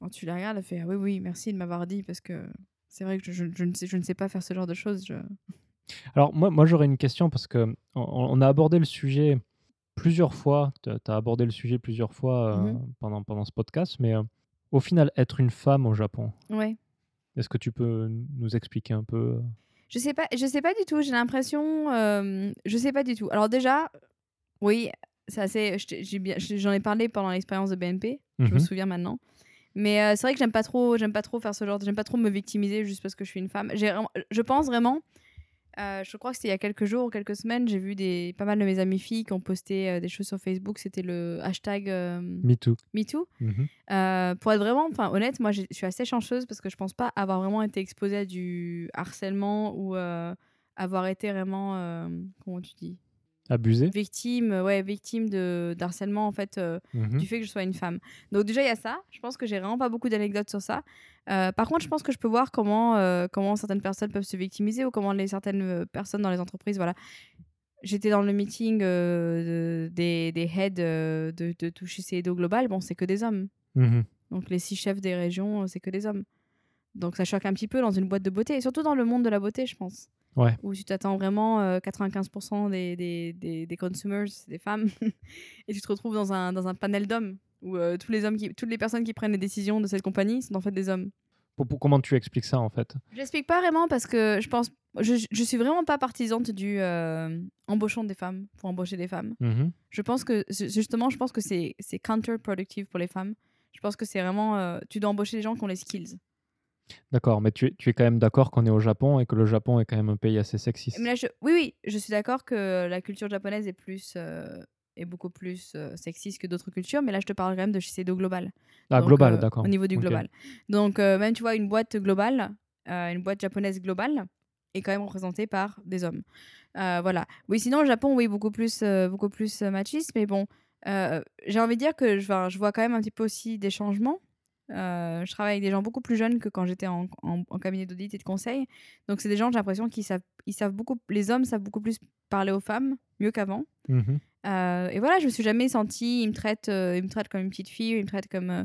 Quand tu les regardes, elle fait, ah oui, oui, merci de m'avoir dit, parce que c'est vrai que je, je- je ne sais, je ne sais pas faire ce genre de choses. je- Alors, moi, moi j'aurais une question parce que on, on a abordé le sujet plusieurs fois. Tu as abordé le sujet plusieurs fois euh, Mhm. pendant, pendant ce podcast, mais euh, au final, être une femme au Japon, Ouais. est-ce que tu peux nous expliquer un peu euh, Je sais pas, je sais pas du tout. J'ai l'impression, euh, je sais pas du tout. Alors déjà, oui, c'est j'ai bien- J'en ai parlé pendant l'expérience de BNP. Je me Mhm. souviens maintenant. Mais euh, c'est vrai que j'aime pas trop, j'aime pas trop faire ce genre. J'aime pas trop me victimiser juste parce que je suis une femme. Je pense vraiment. Euh, je crois que c'était il y a quelques jours ou quelques semaines. J'ai vu des pas mal de mes amies filles qui ont posté euh, des choses sur Facebook. C'était le hashtag euh, Me too. MeToo. Mhm. Pour être vraiment honnête, moi je suis assez chanceuse parce que je pense pas avoir vraiment été exposée à du harcèlement ou avoir été vraiment. comment tu dis Abusé victime, euh, ouais, victime de d'harcèlement en fait euh, Mhm. du fait que je sois une femme. Donc déjà il y a ça. Je pense que j'ai vraiment pas beaucoup d'anecdotes sur ça. Euh, par contre, je pense que je peux voir comment euh, comment certaines personnes peuvent se victimiser ou comment les certaines personnes dans les entreprises, voilà. J'étais dans le meeting de- des, des heads de, de tout Shiseido Global. Bon, c'est que des hommes. Mhm. Donc les six chefs des régions, c'est que des hommes. Donc ça choque un petit peu dans une boîte de beauté, et surtout dans le monde de la beauté, je pense. Ouais. Où tu t'attends vraiment euh, 95% des, des, des, des consumers, des femmes, et tu te retrouves dans un, dans un panel d'hommes, où euh, tous les hommes qui, toutes les personnes qui prennent les décisions de cette compagnie sont en fait des hommes. Pour- pour- comment tu expliques ça en fait? Je l'explique pas vraiment parce que je pense, je, je suis vraiment pas partisante du euh, embauchant des femmes pour embaucher des femmes. Mhm. Je pense que ju- justement, je pense que c'est c'est counterproductive pour les femmes. Je pense que c'est vraiment, euh, tu dois embaucher les gens qui ont les skills. D'accord, mais tu es, tu es quand même d'accord qu'on est au Japon et que le Japon est quand même un pays assez sexiste. Mais là, je- Oui, oui, je suis d'accord que la culture japonaise est plus euh, est beaucoup plus euh, sexiste que d'autres cultures, mais là, je te parle quand même de Shiseido global. ah, Donc, global, euh, d'accord. Au niveau du global. Donc, même, tu vois, une boîte globale, une boîte japonaise globale, est quand même représentée par des hommes. Voilà. Oui, sinon, au Japon, oui, beaucoup plus, beaucoup plus machiste, mais bon, j'ai envie de dire que je, enfin, je vois quand même un petit peu aussi des changements. Euh, je travaille avec des gens beaucoup plus jeunes que quand j'étais en, en- en cabinet d'audit et de conseil. Donc, c'est des gens, j'ai l'impression qu'ils savent, ils savent beaucoup, les hommes savent beaucoup plus parler aux femmes, mieux qu'avant. Mhm. Euh, et voilà, je me suis jamais sentie, il me traite, euh, il me traite comme une petite fille, il me traite comme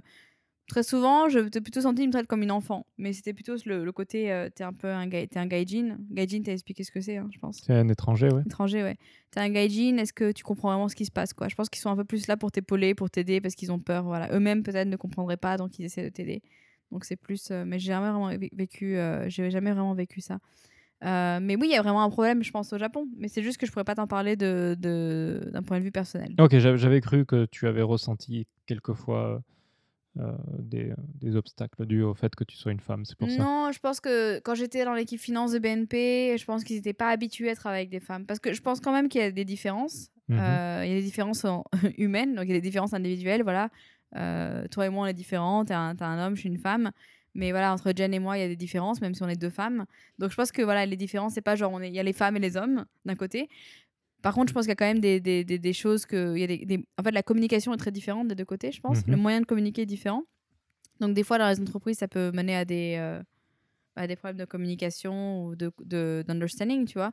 très souvent, je t'ai plutôt senti, il me traite comme une enfant. Mais c'était plutôt le, le côté, euh, t'es un peu un t'es un gaijin. Gaijin, t'as expliqué ce que c'est, hein, je pense. C'est un étranger, ouais. Étranger, ouais. T'es un gaijin, est-ce que tu comprends vraiment ce qui se passe, quoi? Je pense qu'ils sont un peu plus là pour t'épauler, pour t'aider, parce qu'ils ont peur, voilà. Eux-mêmes peut-être ne comprendraient pas, donc ils essaient de t'aider. Donc c'est plus, euh, mais j'ai jamais vraiment vé- vécu, euh, j'ai jamais vraiment vécu ça. Euh, mais oui, il y a vraiment un problème, je pense, au Japon. Mais c'est juste que je pourrais pas t'en parler de, de- d'un point de vue personnel. Ok, j'avais cru que tu avais ressenti quelquefois euh, des, des obstacles dus au fait que tu sois une femme, c'est pour ça. Non, je pense que quand j'étais dans l'équipe finance de BNP, je pense qu'ils n'étaient pas habitués à travailler avec des femmes. Parce que je pense quand même qu'il y a des différences. Mhm. Euh, il y a des différences en- humaines, donc il y a des différences individuelles. Voilà. Euh, toi et moi, on est différents. T'es un, t'es un homme, je suis une femme. Mais voilà, entre Jen et moi, il y a des différences, même si on est deux femmes. Donc je pense que voilà, les différences, c'est pas genre, on est- il y a les femmes et les hommes d'un côté. Par contre, je pense qu'il y a quand même des, des, des, des choses que. il Y a des, des- En fait, la communication est très différente des deux côtés, je pense. Mhm. Le moyen de communiquer est différent. Donc, des fois, dans les entreprises, ça peut mener à des, euh, à des problèmes de communication ou de, de- d'understanding, tu vois.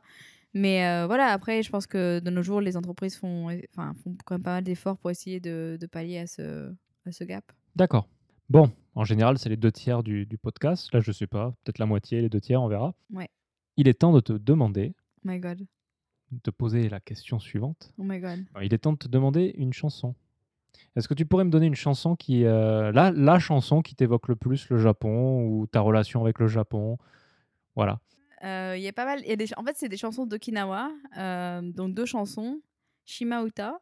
Mais euh, voilà, après, je pense que de nos jours, les entreprises font, enfin, font quand même pas mal d'efforts pour essayer de, de pallier à ce, à ce gap. D'accord. Bon, en général, c'est les deux tiers du, du podcast. Là, je sais pas, peut-être la moitié, les deux tiers, on verra. Ouais. Il est temps de te demander, Oh my god. Te poser la question suivante. Oh my god. Il est temps de te demander une chanson. Est-ce que tu pourrais me donner une chanson qui, euh, la, la chanson qui t'évoque le plus le Japon ou ta relation avec le Japon? Voilà. Euh, Il y a pas mal. il Y a des, ch- en fait, c'est des chansons d'Okinawa. euh, donc, deux chansons Shimauta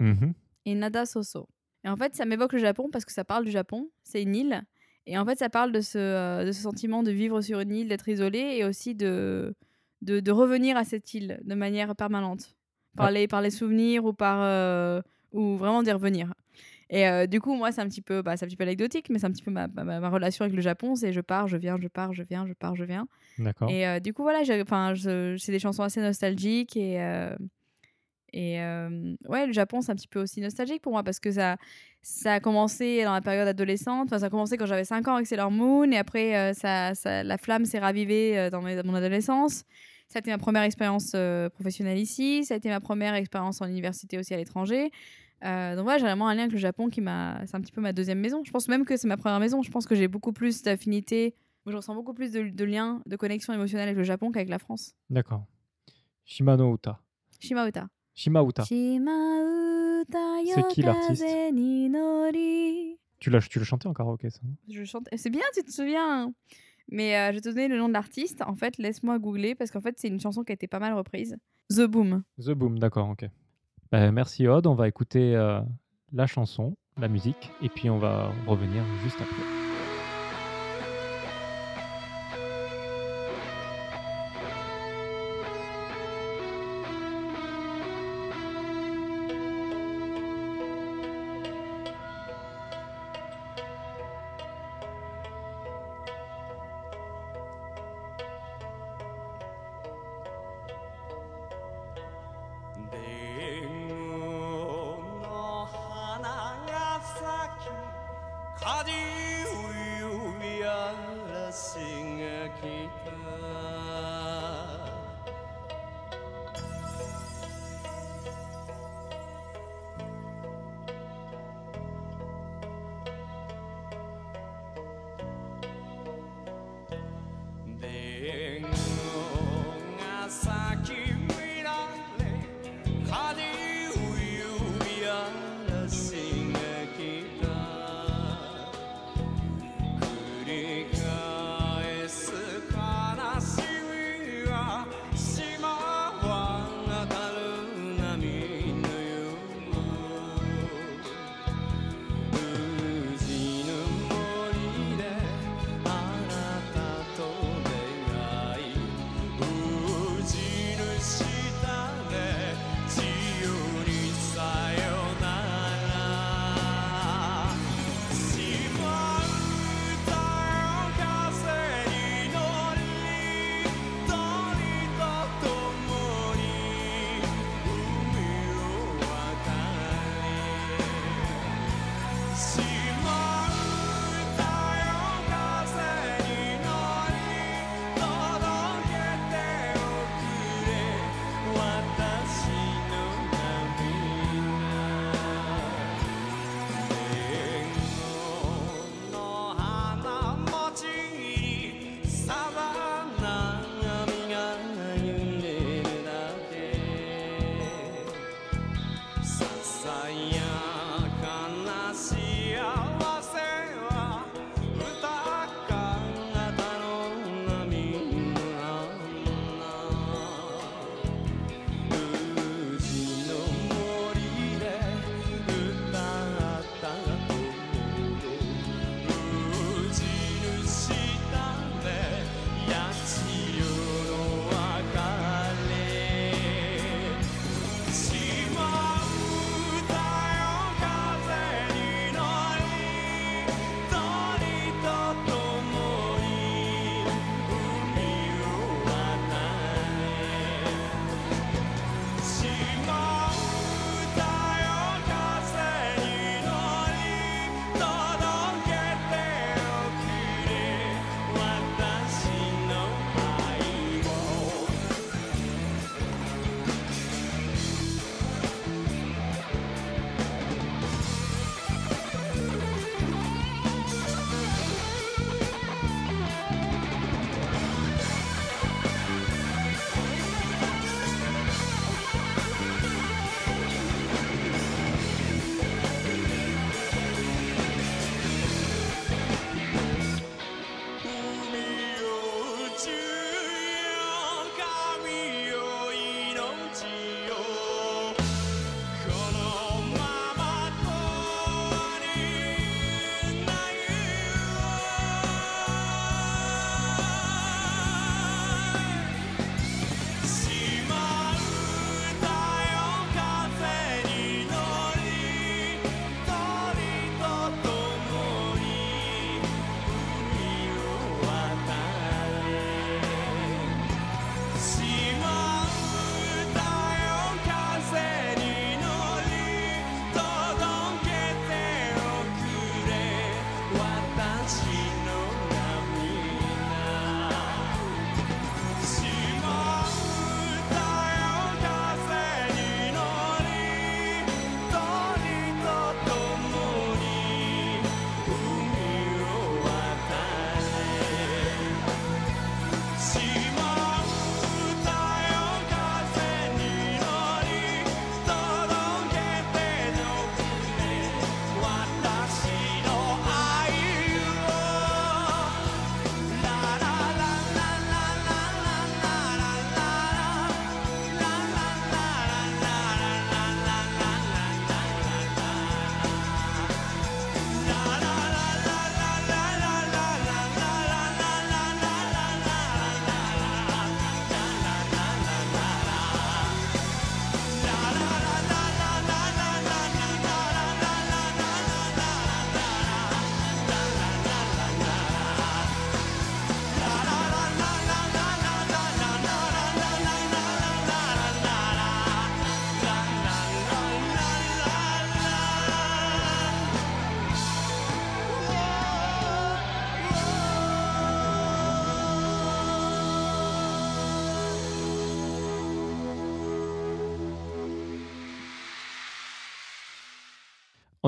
Mhm. et Nada Soso. Et en fait, ça m'évoque le Japon parce que ça parle du Japon. C'est une île. Et en fait, ça parle de ce, euh, de ce sentiment de vivre sur une île, d'être isolé et aussi de, de, de revenir à cette île de manière permanente. Par, Ah. les, par les souvenirs ou par. euh, ou vraiment d'y revenir. Et euh, du coup, moi, c'est un petit peu, bah, c'est un petit peu anecdotique, mais c'est un petit peu ma, ma, ma relation avec le Japon. C'est je pars, je viens, je pars, je viens, je pars, je viens. D'accord. Et euh, du coup, voilà, enfin, c'est des chansons assez nostalgiques et. Et euh, ouais, le Japon, c'est un petit peu aussi nostalgique pour moi parce que ça, ça a commencé dans la période adolescente. Enfin, ça a commencé quand j'avais 5 ans avec Sailor Moon et après, euh, ça, ça- la flamme s'est ravivée dans, mes- dans mon adolescence. Ça a été ma première expérience euh, professionnelle ici. Ça a été ma première expérience en université aussi à l'étranger. Donc voilà, j'ai vraiment un lien avec le Japon qui m'a. C'est un petit peu ma deuxième maison. Je pense même que c'est ma première maison. Je pense que j'ai beaucoup plus d'affinité. Je ressens beaucoup plus de, de liens, de connexion émotionnelle avec le Japon qu'avec la France. D'accord. Shimano Uta. Shimauta. Shimauta. Shimauta C'est qui l'artiste? Tu l'as tu le chantais en karaoké, ça Je chante. C'est bien, tu te souviens. Mais euh, je vais te donner le nom de l'artiste. En fait, laisse-moi googler parce qu'en fait, c'est une chanson qui a été pas mal reprise. The Boom. The Boom, d'accord, ok. Ben, merci Odd, on va écouter euh, la chanson, la musique, et puis on va revenir juste après.「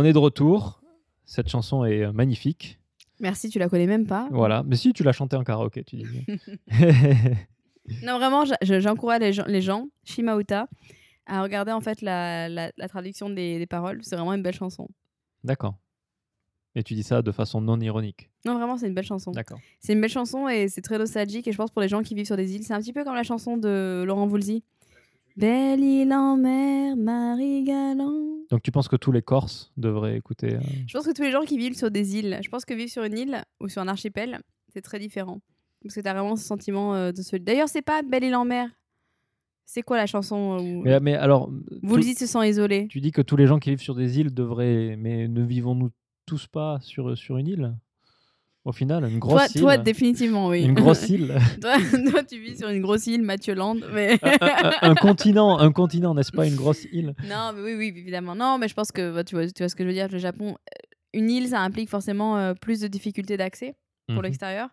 on est de retour. Cette chanson est euh, magnifique. Merci, tu la connais même pas. Voilà. Mais si, tu l'as chantée en karaoké, tu dis. Non, vraiment, j'encourage les gens, les gens, Shimauta, à regarder en fait la, la- la traduction des, des paroles. C'est vraiment une belle chanson. D'accord. Et tu dis ça de façon non ironique. Non, vraiment, c'est une belle chanson. D'accord. C'est une belle chanson et c'est très nostalgique. Et je pense pour les gens qui vivent sur des îles, c'est un petit peu comme la chanson de Laurent Voulzy. Belle île en mer, Marie Galant. Donc tu penses que tous les Corses devraient écouter euh, Je pense que tous les gens qui vivent sur des îles, je pense que vivre sur une île ou sur un archipel, c'est très différent. Parce que tu as vraiment ce sentiment euh, de solitude. D'ailleurs, c'est pas Belle île en mer. C'est quoi la chanson où Mais, mais alors, Woolsey se sent isolé? tu dis que tous les gens qui vivent sur des îles devraient. Mais ne vivons-nous tous pas sur, sur une île? Au final, une grosse toi, île. toi, définitivement, oui. Une grosse île. toi, toi, tu vis sur une grosse île, Mathieu Land. Mais... un, un- un continent, un continent, n'est-ce pas Une grosse île? non, mais oui, oui, évidemment. Non, mais je pense que bah, tu, vois, tu vois ce que je veux dire. Le Japon, euh, une île, ça implique forcément euh, plus de difficultés d'accès pour Mhm. l'extérieur.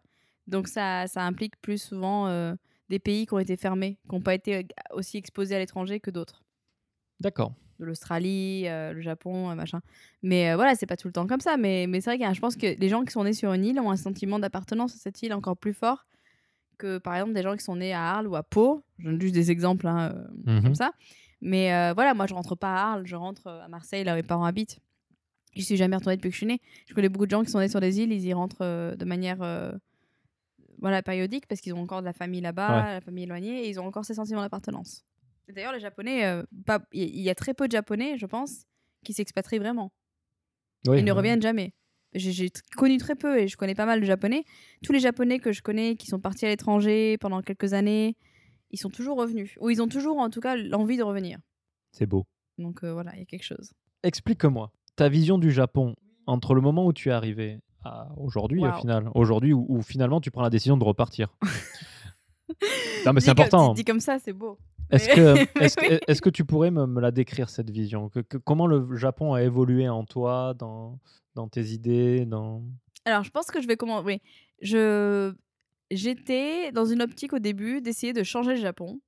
Donc ça, ça implique plus souvent euh, des pays qui ont été fermés, qui n'ont pas été aussi exposés à l'étranger que d'autres. D'accord. De l'Australie, euh, le Japon, euh, machin. Mais euh, voilà, c'est pas tout le temps comme ça. Mais, mais c'est vrai que je pense que les gens qui sont nés sur une île ont un sentiment d'appartenance à cette île encore plus fort que par exemple des gens qui sont nés à Arles ou à Pau. Je donne juste des exemples hein, Mhm. comme ça. Mais euh, voilà, moi je rentre pas à Arles, je rentre à Marseille, là où mes parents habitent. Je suis jamais retournée depuis que je suis née. Je connais beaucoup de gens qui sont nés sur des îles, ils y rentrent euh, de manière euh, voilà, périodique parce qu'ils ont encore de la famille là-bas, Ouais. la famille éloignée, et ils ont encore ces sentiments d'appartenance. D'ailleurs, les Japonais, euh, pas- il y, a très peu de Japonais, je pense, qui s'expatrient vraiment. Oui, Ils ne reviennent jamais. J'ai connu très peu et je connais pas mal de Japonais. Tous les Japonais que je connais qui sont partis à l'étranger pendant quelques années, ils sont toujours revenus. Ou ils ont toujours, en tout cas, l'envie de revenir. C'est beau. Donc euh, voilà, il y a quelque chose. Explique-moi ta vision du Japon entre le moment où tu es arrivé à aujourd'hui, au Waouh. final. Aujourd'hui, où, où finalement tu prends la décision de repartir. non, mais c'est comme- important. Dit, dit comme ça, c'est beau. Est-ce que, Oui. que- est-ce que tu pourrais me, me la décrire, cette vision? Que- que- Comment le Japon a évolué en toi, dans, dans tes idées dans... Alors, je pense que je vais comment Oui, je j'étais dans une optique au début d'essayer de changer le Japon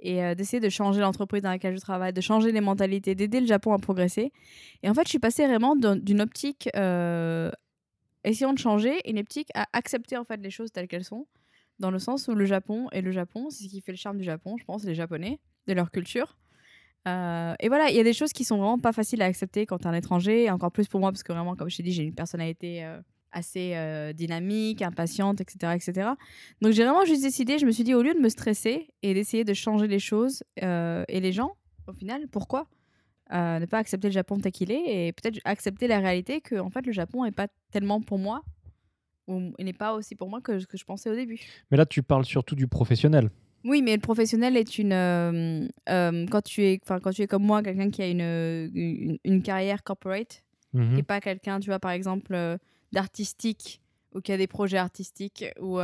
et euh, d'essayer de changer l'entreprise dans laquelle je travaille, de changer les mentalités, d'aider le Japon à progresser. Et en fait, je suis passée vraiment d'un- d'une optique euh, essayant de changer, une optique à accepter en fait les choses telles qu'elles sont, dans le sens où le Japon est le Japon, c'est ce qui fait le charme du Japon, je pense, les Japonais, de leur culture. Euh, et voilà, il y a des choses qui sont vraiment pas faciles à accepter quand tu es un étranger, et encore plus pour moi, parce que vraiment, comme je t'ai dit, j'ai une personnalité euh, assez euh, dynamique, impatiente, etc., etc. Donc j'ai vraiment juste décidé, je me suis dit, au lieu de me stresser et d'essayer de changer les choses euh, et les gens, au final, pourquoi ne pas accepter le Japon tel qu'il est et peut-être accepter la réalité que en fait le Japon n'est pas tellement pour moi ou n'est pas aussi pour moi que, que je pensais au début. Mais là, tu parles surtout du professionnel. Oui, mais le professionnel est une. euh, euh, quand, tu es, quand tu es comme moi, quelqu'un qui a une, une, une carrière corporate, Mhm. qui n'est pas quelqu'un, tu vois, par exemple, euh, d'artistique ou qui a des projets artistiques ou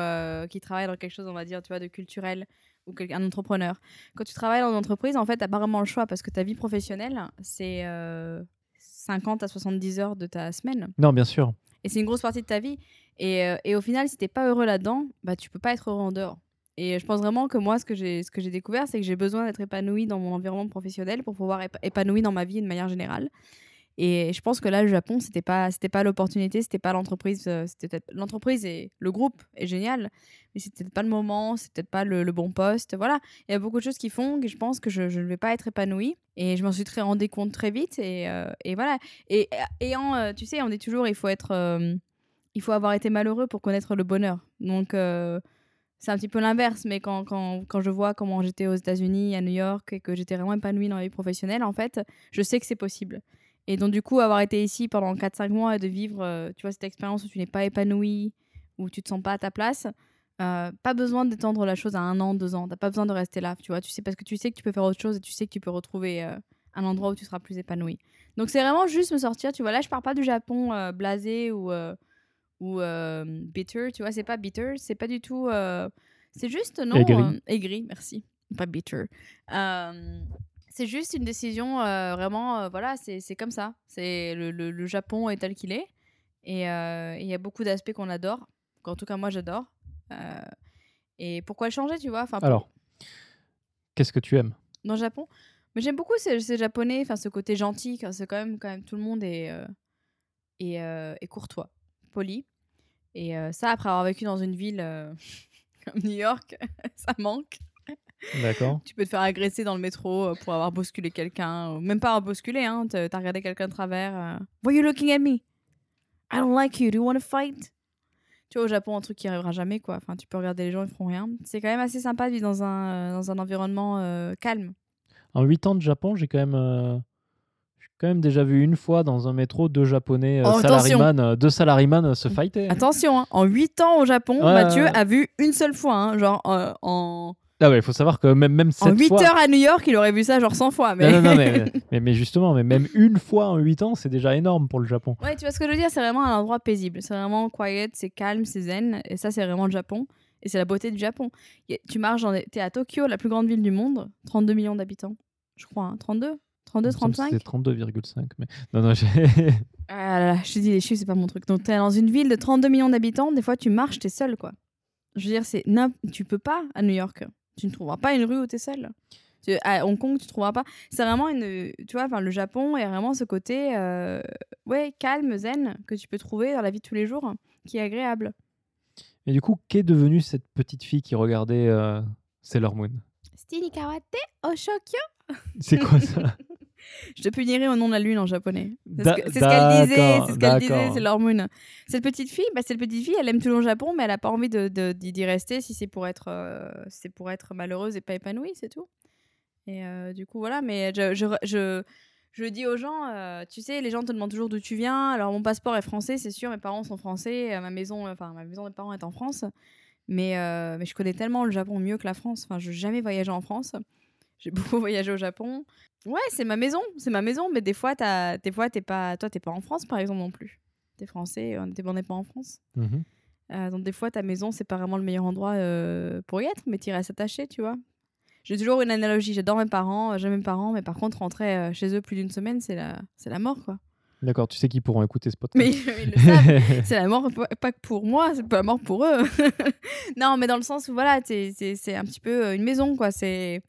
qui travaille dans quelque chose, on va dire, tu vois, de culturel ou un entrepreneur. Quand tu travailles dans une entreprise, en fait, tu n'as pas vraiment le choix parce que ta vie professionnelle, c'est euh, 50 à 70 heures de ta semaine. Non, bien sûr. Et c'est une grosse partie de ta vie. Et, euh, et au final, si t'es pas heureux là-dedans, bah tu peux pas être heureux en dehors. Et je pense vraiment que moi, ce que j'ai, ce que j'ai découvert, c'est que j'ai besoin d'être épanoui dans mon environnement professionnel pour pouvoir être épanoui dans ma vie de manière générale. Et je pense que là, le Japon, c'était pas, c'était pas l'opportunité, c'était pas l'entreprise. euh, C'était l'entreprise et le groupe est génial, mais c'était pas le moment, peut-être pas le, bon poste. Voilà, il y a beaucoup de choses qui font que je pense que je, ne vais pas être épanouie. Et je m'en suis très rendu compte très vite. Et, euh, voilà. Et ayant, tu sais, on dit toujours, il faut être, il faut avoir été malheureux pour connaître le bonheur. Donc euh, c'est un petit peu l'inverse, mais quand, quand, quand je vois comment j'étais aux États-Unis, à New York, et que j'étais vraiment épanouie dans la vie professionnelle, en fait, je sais que c'est possible. Et donc, du coup, avoir été ici pendant 4-5 mois et de vivre, euh, tu vois, cette expérience où tu n'es pas épanoui, où tu te sens pas à ta place, euh, pas besoin d'étendre la chose à un an, deux ans. T'as pas besoin de rester là, tu vois. Tu sais, parce que tu sais que tu peux faire autre chose et tu sais que tu peux retrouver un endroit où tu seras plus épanoui. Donc, c'est vraiment juste me sortir, tu vois. Là, je pars pas du Japon blasé ou, ou euh, bitter, tu vois. C'est pas bitter, c'est pas du tout. euh, c'est juste, non. Aigri. euh, aigri, merci. Pas bitter. C'est juste une décision vraiment, voilà, c'est comme ça. C'est le, le- le Japon est tel qu'il est. Et il y a beaucoup d'aspects qu'on adore. qu'en tout cas, moi, j'adore. Et pourquoi le changer, tu vois enfin, Alors, qu'est-ce que tu aimes? Dans le Japon? Mais j'aime beaucoup ces, ces japonais, enfin ce côté gentil, c'est quand même, quand même tout le monde est, est, est courtois, poli. Et euh, ça, après avoir vécu dans une ville euh, comme New York, ça manque. D'accord. Tu peux te faire agresser dans le métro euh, pour avoir bousculé quelqu'un, ou même pas avoir bousculé, hein, t'as regardé quelqu'un de travers. Why you looking at me? I don't like you. Do you want to fight? Tu vois, au Japon, un truc qui arrivera jamais, quoi. Enfin, tu peux regarder les gens, ils feront rien. C'est quand même assez sympa de vivre dans un, dans un environnement calme. En 8 ans de Japon, j'ai quand même, quand même déjà vu une fois dans un métro deux japonais euh, Oh, salaryman, euh, deux salaryman euh, se fighter. Attention, hein, en 8 ans au Japon, Ouais, Mathieu ouais, a vu une seule fois, hein, genre euh, en, Ah ouais, il faut savoir que même, même en cette 8 fois... heures à New York, il aurait vu ça genre 100 fois. Mais... Non, non, non, mais, mais, mais justement, mais même une fois en 8 ans, c'est déjà énorme pour le Japon. Ouais, tu vois ce que je veux dire, c'est vraiment un endroit paisible. C'est vraiment quiet, c'est calme, c'est zen. Et ça, c'est vraiment le Japon. Et c'est la beauté du Japon. A- Tu marches, dans t'es à Tokyo, la plus grande ville du monde, 32 millions d'habitants. Je crois, hein, 32 32, Il me semble que 35 C'était 32,5. Mais... Non, non, j'ai... Ah là là, je te dis, les chiffres, c'est pas mon truc. Donc, t'es dans une ville de 32 millions d'habitants, des fois, tu marches, t'es seul, quoi. Je veux dire, c'est tu peux pas à New York. Tu ne trouveras pas une rue où t'es seul. Tu- À Hong Kong, tu trouveras pas. C'est vraiment une. Tu vois, enfin, le Japon est vraiment ce côté, euh, ouais, calme, zen, que tu peux trouver dans la vie de tous les jours, qui est agréable. Et du coup, qu'est devenue cette petite fille qui regardait euh, Sailor Moon? Stili Kawate Oshokyo. C'est quoi ça? Je te punirai au nom de la lune en japonais. C'est ce qu'elle disait, c'est ce qu'elle disait, c'est leur moon. Cette petite fille, bah, cette petite fille, elle aime tout le Japon, mais elle a pas envie de, de- d'y d'y rester si c'est pour être, euh, c'est pour être malheureuse et pas épanouie, c'est tout. Et euh, du coup, voilà. Mais je, je, je, je dis aux gens, euh, tu sais, les gens te demandent toujours d'où tu viens. Alors mon passeport est français, c'est sûr. Mes parents sont français. Ma maison, enfin ma maison des parents est en France. Mais, mais je connais tellement le Japon mieux que la France. Enfin, je n'ai jamais voyagé en France. J'ai beaucoup voyagé au Japon. Ouais, c'est ma maison, c'est ma maison, mais des fois, t'as, des fois, t'es pas, toi, t'es pas en France, par exemple, non plus. T'es français, on n'était on n'est pas en France. Mhm. Euh, donc des fois, ta maison, c'est pas vraiment le meilleur endroit euh, pour y être, mais t'irais s'attacher, tu vois. J'ai toujours une analogie, j'adore mes parents, euh, j'aime mes parents, mais par contre, rentrer euh, chez eux plus d'une semaine, c'est la, c'est la mort, quoi. D'accord, tu sais qu'ils pourront écouter ce podcast. Mais ils, ils le savent, c'est la mort, pas- que pour moi, c'est pas la mort pour eux. non, mais dans le sens où, voilà, c'est, c'est, c'est un petit peu euh, une maison, quoi. C'est...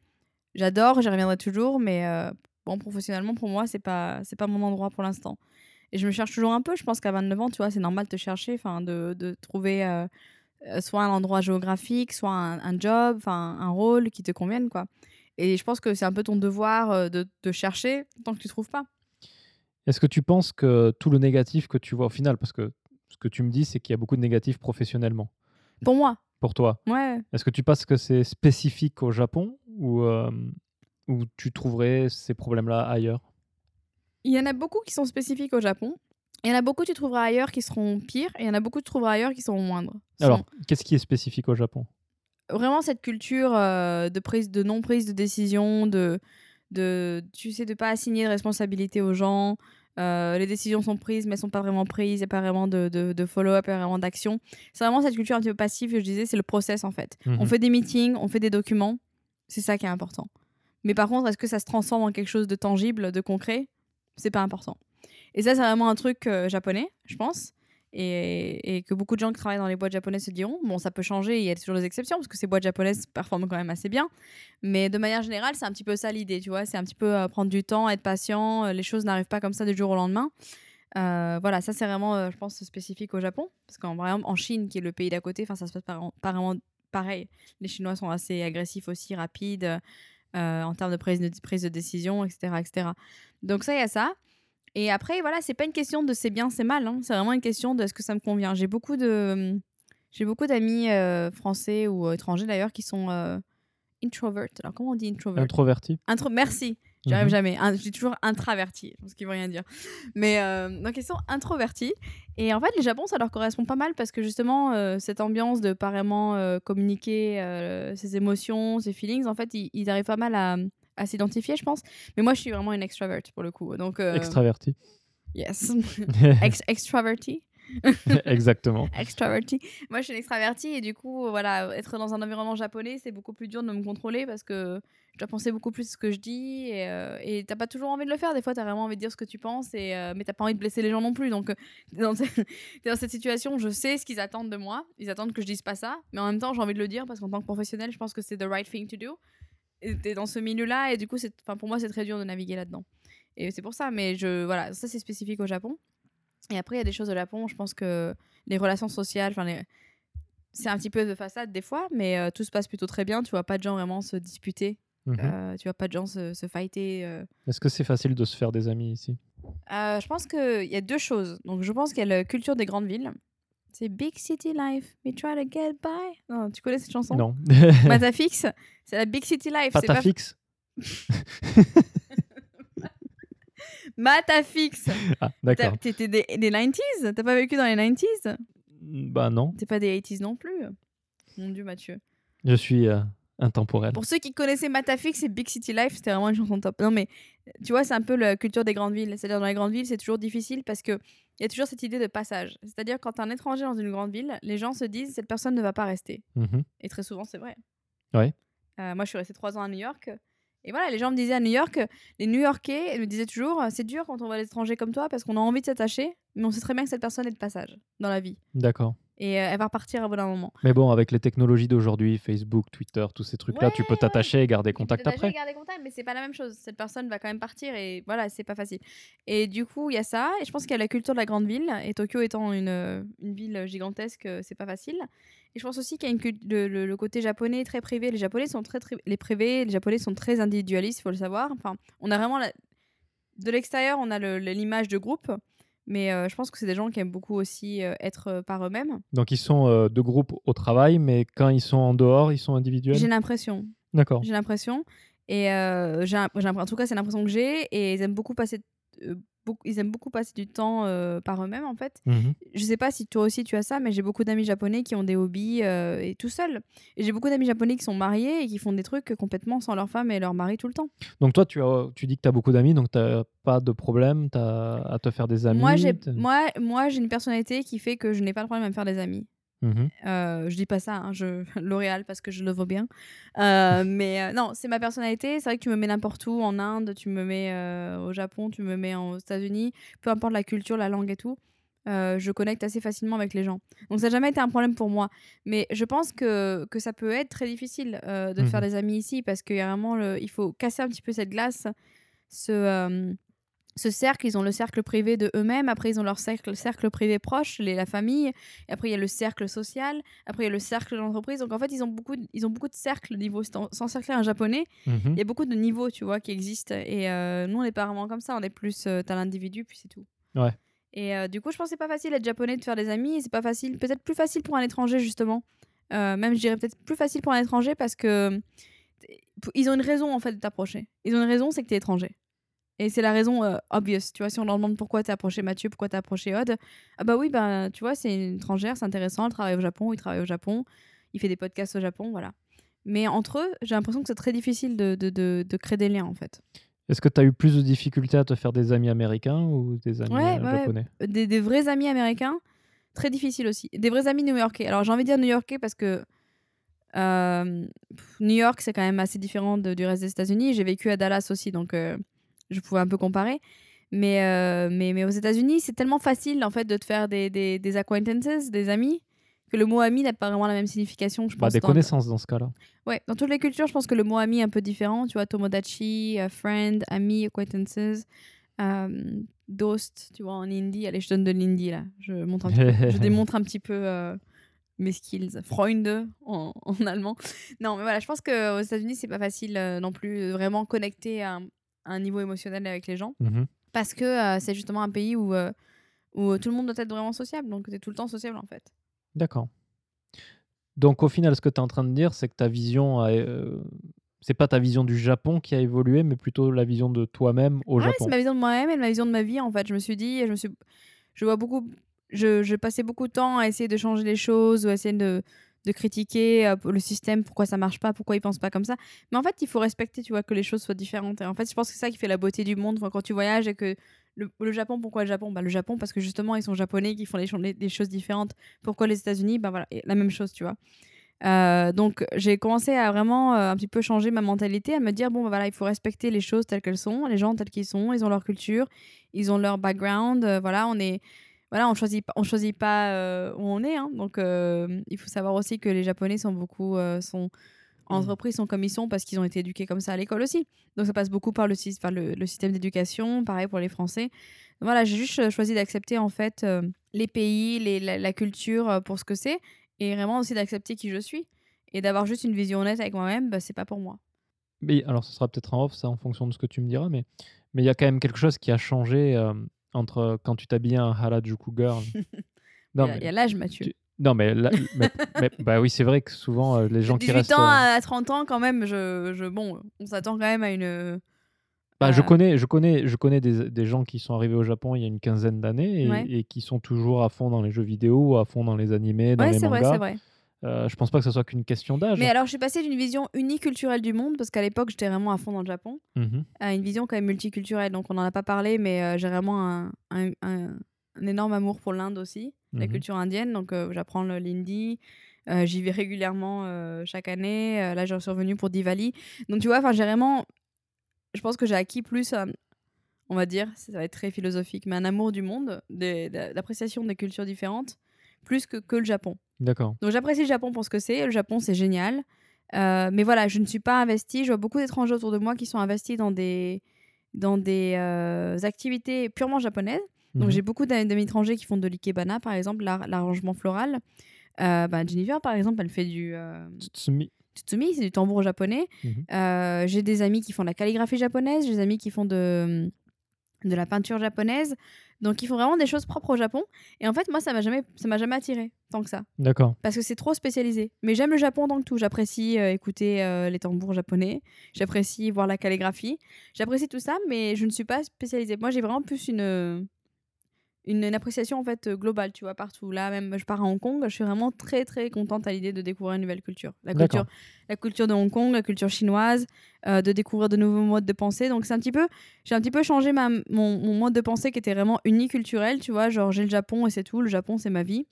J'adore, j'y reviendrai toujours, mais euh, bon, professionnellement, pour moi, c'est pas, c'est pas mon endroit pour l'instant. Et je me cherche toujours un peu. Je pense qu'à 29 ans, tu vois, c'est normal de te chercher, enfin, de, de trouver euh, euh, soit un endroit géographique, soit un, un job, enfin, un rôle qui te convienne, quoi. Et je pense que c'est un peu ton devoir de, de chercher tant que tu trouves pas. Est-ce que tu penses que tout le négatif que tu vois au final, parce que ce que tu me dis, c'est qu'il y a beaucoup de négatifs professionnellement? Pour moi, pour toi, ouais. est-ce que tu penses que c'est spécifique au Japon ou, euh, ou tu trouverais ces problèmes-là ailleurs? Il y en a beaucoup qui sont spécifiques au Japon. Il y en a beaucoup que tu trouveras ailleurs qui seront pires. Et il y en a beaucoup que tu trouveras ailleurs qui seront moindres. Sont- Alors, qu'est-ce qui est spécifique au Japon? Vraiment cette culture euh, de prise de non prise de décision de de tu sais de pas assigner de responsabilité aux gens Euh, les décisions sont prises mais elles sont pas vraiment prises. Il n'y a pas vraiment de, de, de follow-up il n'y a pas vraiment d'action. C'est vraiment cette culture un petit peu passive que je disais c'est le process en fait. On Mhm. fait des meetings on fait des documents. C'est ça qui est important. Mais par contre est-ce que ça se transforme en quelque chose de tangible de concret? C'est pas important. Et ça c'est vraiment un truc euh, japonais je pense et, que beaucoup de gens qui travaillent dans les boîtes japonaises se diront bon ça peut changer il y a toujours des exceptions parce que ces boîtes japonaises performent quand même assez bien. Mais de manière générale c'est un petit peu ça l'idée tu vois c'est un petit peu euh, prendre du temps être patient euh, les choses n'arrivent pas comme ça du jour au lendemain. Euh, voilà ça c'est vraiment je pense spécifique au Japon parce qu'en en Chine qui est le pays d'à côté ça se passe pas, vraiment pareil. Les Chinois sont assez agressifs aussi rapides en termes de prise de prise de décision etc etc donc ça il y a ça et après, voilà, c'est pas une question de c'est bien, c'est mal. hein. C'est vraiment une question de est-ce que ça me convient. J'ai beaucoup de, j'ai beaucoup d'amis euh, français ou euh, étrangers d'ailleurs qui sont euh, introvert. Alors comment on dit introvert Introverti Intro- Merci. J'y arrive Mhm. jamais. Un- J'ai toujours intraverti, ce qui veut rien dire. Mais euh, donc ils sont introvertis. Et en fait, le Japon, ça leur correspond pas mal parce que justement, euh, cette ambiance de pas vraiment euh, communiquer ses émotions, ses feelings, en fait, ils, ils arrivent pas mal à, à s'identifier, je pense. Mais moi, je suis vraiment une extrovert pour le coup. Donc, euh, Extraverti. Yes. Ex extraverti. Exactement. Extraverti. Moi, je suis une extravertie et du coup, voilà, être dans un environnement japonais, c'est beaucoup plus dur de me contrôler parce que je dois penser beaucoup plus à ce que je dis et euh, t'as pas toujours envie de le faire. Des fois, t'as vraiment envie de dire ce que tu penses et euh, mais t'as pas envie de blesser les gens non plus. Donc, euh, t'es dans, dans cette situation, je sais ce qu'ils attendent de moi. Ils attendent que je dise pas ça, mais en même temps, j'ai envie de le dire parce qu'en tant que professionnel, je pense que c'est the right thing to do. T'es dans ce milieu-là et du coup, c'est, enfin, pour moi, c'est très dur de naviguer là-dedans. Et c'est pour ça, mais je, voilà, ça c'est spécifique au Japon. Et après, il y a des choses au Japon, je pense que les relations sociales, enfin, les... c'est un petit peu de façade des fois, mais euh, tout se passe plutôt très bien. Tu vois pas de gens vraiment se disputer. Mhm. Euh, tu vois pas de gens se, se fighter. euh. Est-ce que c'est facile de se faire des amis ici? Je pense qu'il y a deux choses. Donc, je pense qu'il y a la culture des grandes villes. C'est Big City Life, we try to get by. Non, tu connais cette chanson? Non. Matafix, c'est la Big City Life. Pas c'est ta fixe Matafix. Ah, d'accord. T'étais des, des 90s T'as pas vécu dans les 90s Bah non, T'es pas des 80s non plus Mon dieu, Mathieu. je suis euh, intemporel. Pour ceux qui connaissaient Matafix et Big City Life, c'était vraiment une chanson top. Non, mais tu vois, c'est un peu la culture des grandes villes. C'est-à-dire, dans les grandes villes, c'est toujours difficile parce que il y a toujours cette idée de passage. C'est-à-dire, quand un étranger dans une grande ville, les gens se disent cette personne ne va pas rester. Mhm. Et très souvent, c'est vrai. Ouais. Euh, moi, je suis restée trois ans à New York. Et voilà, les gens me disaient à New York, les New Yorkais me disaient toujours, c'est dur quand on à l'étranger comme toi parce qu'on a envie de s'attacher, mais on sait très bien que cette personne est de passage dans la vie. D'accord. Et euh, elle va repartir à bout d'un moment. Mais bon, avec les technologies d'aujourd'hui, Facebook, Twitter, tous ces trucs-là, tu peux t'attacher et garder contact après. garder contact, mais c'est pas la même chose. Cette personne va quand même partir et voilà, c'est pas facile. Et du coup, il y a ça. Et je pense qu'il y a la culture de la grande ville. Et Tokyo étant une, euh, une ville gigantesque, euh, c'est pas facile. Et je pense aussi qu'il y a une le, le- le côté japonais très privé. Les japonais sont très, très- les privés, les japonais sont très individualistes, il faut le savoir. Enfin, on a vraiment la- de l'extérieur, on a le- l'image de groupe. Mais euh, je pense que c'est des gens qui aiment beaucoup aussi euh, être euh, par eux-mêmes. Donc ils sont de groupe au travail, mais quand ils sont en dehors, ils sont J'ai individuels. l'impression. D'accord. J'ai l'impression. Et j'ai j'ai en tout cas, c'est l'impression que j'ai. Et ils aiment beaucoup passer, beaucoup, ils aiment beaucoup passer du temps euh, par eux-mêmes, en fait. Mhm. Je sais pas si toi aussi tu as ça, mais j'ai beaucoup d'amis japonais qui ont des hobbies euh, et tout seuls. Et j'ai beaucoup d'amis japonais qui sont mariés et qui font des trucs complètement sans leur femme et leur mari tout le temps. Donc toi, tu, as, tu dis que tu as beaucoup d'amis, donc tu n'as pas de problème t'as à te faire des amis moi, j'ai, moi, moi, une personnalité qui fait que je n'ai pas de problème à me faire des amis. Mhm. Euh, je dis pas ça, hein, je... L'Oréal parce que je le vaux bien. Euh, mais euh, non, c'est ma personnalité. C'est vrai que tu me mets n'importe où, en Inde, tu me mets au Japon, tu me mets aux États-Unis, peu importe la culture, la langue et tout. je connecte assez facilement avec les gens. Donc ça n'a jamais été un problème pour moi. Mais je pense que, que ça peut être très difficile de te faire Mhm. des amis ici parce qu'il y a vraiment le, il faut casser un petit peu cette glace, ce, ce cercle. Ils ont le cercle privé de eux-mêmes. Après, ils ont leur cercle, cercle privé proche, les, la famille. Et après, il y a le cercle social. Après, il y a le cercle de l'entreprise. Donc, en fait, ils ont beaucoup de, ils ont beaucoup de cercles niveau. Sans cercler un japonais, Mhm. il y a beaucoup de niveaux, tu vois, qui existent. Et euh, nous, on n'est pas vraiment comme ça. On est plus, euh, t'as l'individu, puis c'est tout. Ouais. Et euh, du coup, je pense que c'est pas facile d'être japonais, de faire des amis. C'est pas facile, peut-être plus facile pour un étranger, justement. Euh, même, je dirais peut-être plus facile pour un étranger parce que ils ont une raison, en fait, de t'approcher. Ils ont une raison, c'est que t'es étranger. Et c'est la raison euh, obvious. Tu vois, si on leur demande pourquoi t'as approché Mathieu, pourquoi t'as approché Odd, ah bah oui, bah tu vois, c'est une étrangère, c'est intéressant, elle travaille au Japon, il travaille au Japon, il fait des podcasts au Japon, voilà. Mais entre eux, j'ai l'impression que c'est très difficile de, de, de, de créer des liens, en fait. Est-ce que tu as eu plus de difficultés à te faire des amis américains ou des amis Ouais, euh, ouais. japonais? Des, des vrais amis américains, très difficile aussi. Des vrais amis new-yorkais. Alors j'ai envie de dire new-yorkais parce que euh, New York, c'est quand même assez différent de- du reste des États-Unis. J'ai vécu à Dallas aussi, donc euh, je pouvais un peu comparer. Mais, euh, mais, mais aux États-Unis, c'est tellement facile en fait de te faire des, des, des acquaintances, des amis, que le mot ami n'a pas vraiment la même signification. Je bah, pense Des dans- connaissances dans ce cas-là. Ouais, dans toutes les cultures, je pense que le mot ami est un peu différent. Tu vois, tomodachi, euh, friend, ami, acquaintances, euh, dost, tu vois, en hindi. Allez, je donne de l'hindi là. Je, montre un petit peu- je démontre un petit peu euh, mes skills. Freunde en, en allemand. Non, mais voilà, je pense qu'aux États-Unis, c'est pas facile non plus vraiment connecter à un, niveau émotionnel avec les gens. Mhm. Parce que euh, c'est justement un pays où, euh, où tout le monde doit être vraiment sociable. Donc, tu es tout le temps sociable en fait. D'accord. Donc au final, ce que tu es en train de dire, c'est que ta vision, a, euh, c'est pas ta vision du Japon qui a évolué, mais plutôt la vision de toi-même au Ouais, Japon. c'est ma vision de moi-même et ma vision de ma vie en fait. Je me suis dit, je me suis, je vois beaucoup, je, je passais beaucoup de temps à essayer de changer les choses ou à essayer de, de critiquer euh, le système, pourquoi ça marche pas, pourquoi ils pensent pas comme ça. Mais en fait, il faut respecter, tu vois, que les choses soient différentes. Et en fait, je pense que c'est ça qui fait la beauté du monde. Quand tu voyages et que le, Japon, pourquoi le Japon? Bah, Le Japon, parce que justement, ils sont japonais qui font les, des choses différentes. Pourquoi les États-Unis? Bah voilà, la même chose, tu vois. Euh, donc j'ai commencé à vraiment euh, un petit peu changer ma mentalité, à me dire bon bah voilà il faut respecter les choses telles qu'elles sont, les gens tels qu'ils sont, ils ont leur culture, ils ont leur background, voilà on est voilà on choisit pas on choisit pas euh, où on est hein. donc euh, il faut savoir aussi que les Japonais sont beaucoup euh, sont entreprise sont comme ils sont parce qu'ils ont été éduqués comme ça à l'école aussi. Donc ça passe beaucoup par le, par le, le système d'éducation, pareil pour les Français. Voilà, j'ai juste choisi d'accepter en fait euh, les pays, les, la, la culture pour ce que c'est et vraiment aussi d'accepter qui je suis. Et d'avoir juste une vision honnête avec moi-même, bah, c'est pas pour moi. Mais alors, ce sera peut-être en off, ça, en fonction de ce que tu me diras, mais mais il y a quand même quelque chose qui a changé euh, entre quand tu t'habillais en Harajuku Girl. Il y a- mais, il y a l'âge, Mathieu. tu- non, mais, là- mais- mais- bah oui, c'est vrai que souvent, euh, les gens qui 18 restent. ans euh, à 30 ans, quand même, je, je, bon, on s'attend quand même à une. Bah, je euh, connais, je connais, je connais des, des gens qui sont arrivés au Japon il y a une quinzaine d'années et, Ouais. et qui sont toujours à fond dans les jeux vidéo, à fond dans les animés, dans Ouais, les c'est vrai, mangas. c'est vrai. Euh, je pense pas que ce soit qu'une question d'âge. Mais alors, je suis passée d'une vision uniculturelle du monde, parce qu'à l'époque, j'étais vraiment à fond dans le Japon, Mhm. à une vision quand même multiculturelle. Donc, on n'en a pas parlé, mais euh, j'ai vraiment un, un, un- un énorme amour pour l'Inde aussi, la Mhm. culture indienne. Donc, euh, j'apprends l'hindi. euh, J'y vais régulièrement chaque année. Là, je suis revenue pour Diwali. Donc, tu vois, j'ai vraiment. Je pense que j'ai acquis plus, un- on va dire, ça va être très philosophique, mais un amour du monde, des- d'appréciation des cultures différentes, plus que, que le Japon. D'accord. Donc j'apprécie le Japon pour ce que c'est. Le Japon, c'est génial. Euh, mais voilà, je ne suis pas investie. Je vois beaucoup d'étrangers autour de moi qui sont investis dans des, dans des euh, activités purement japonaises. Donc Mhm. j'ai beaucoup d'am- d'amis étrangers qui font de l'ikebana, par exemple, l'ar- l'arrangement floral. Euh, bah, Jennifer, par exemple, elle fait du euh, Tsutsumi. tsutsumi, c'est du tambour japonais. Mhm. J'ai des amis qui font de la calligraphie japonaise. J'ai des amis qui font de, de la peinture japonaise. Donc ils font vraiment des choses propres au Japon. Et en fait, moi, ça m'a jamais, ça m'a jamais attiré tant que ça D'accord. parce que c'est trop spécialisé. Mais j'aime le Japon tant que tout. J'apprécie euh, écouter euh, les tambours japonais, j'apprécie voir la calligraphie, j'apprécie tout ça, mais je ne suis pas spécialisée. Moi, j'ai vraiment plus une, une, une appréciation en fait euh, globale, tu vois, partout. Là, même je pars à Hong Kong, je suis vraiment très très contente à l'idée de découvrir une nouvelle culture. La culture, la culture de Hong Kong, la culture chinoise, euh, de découvrir de nouveaux modes de pensée. Donc c'est un petit peu, j'ai un petit peu changé ma, mon, mon mode de pensée qui était vraiment uniculturel, tu vois, genre j'ai le Japon et c'est tout, le Japon c'est ma vie.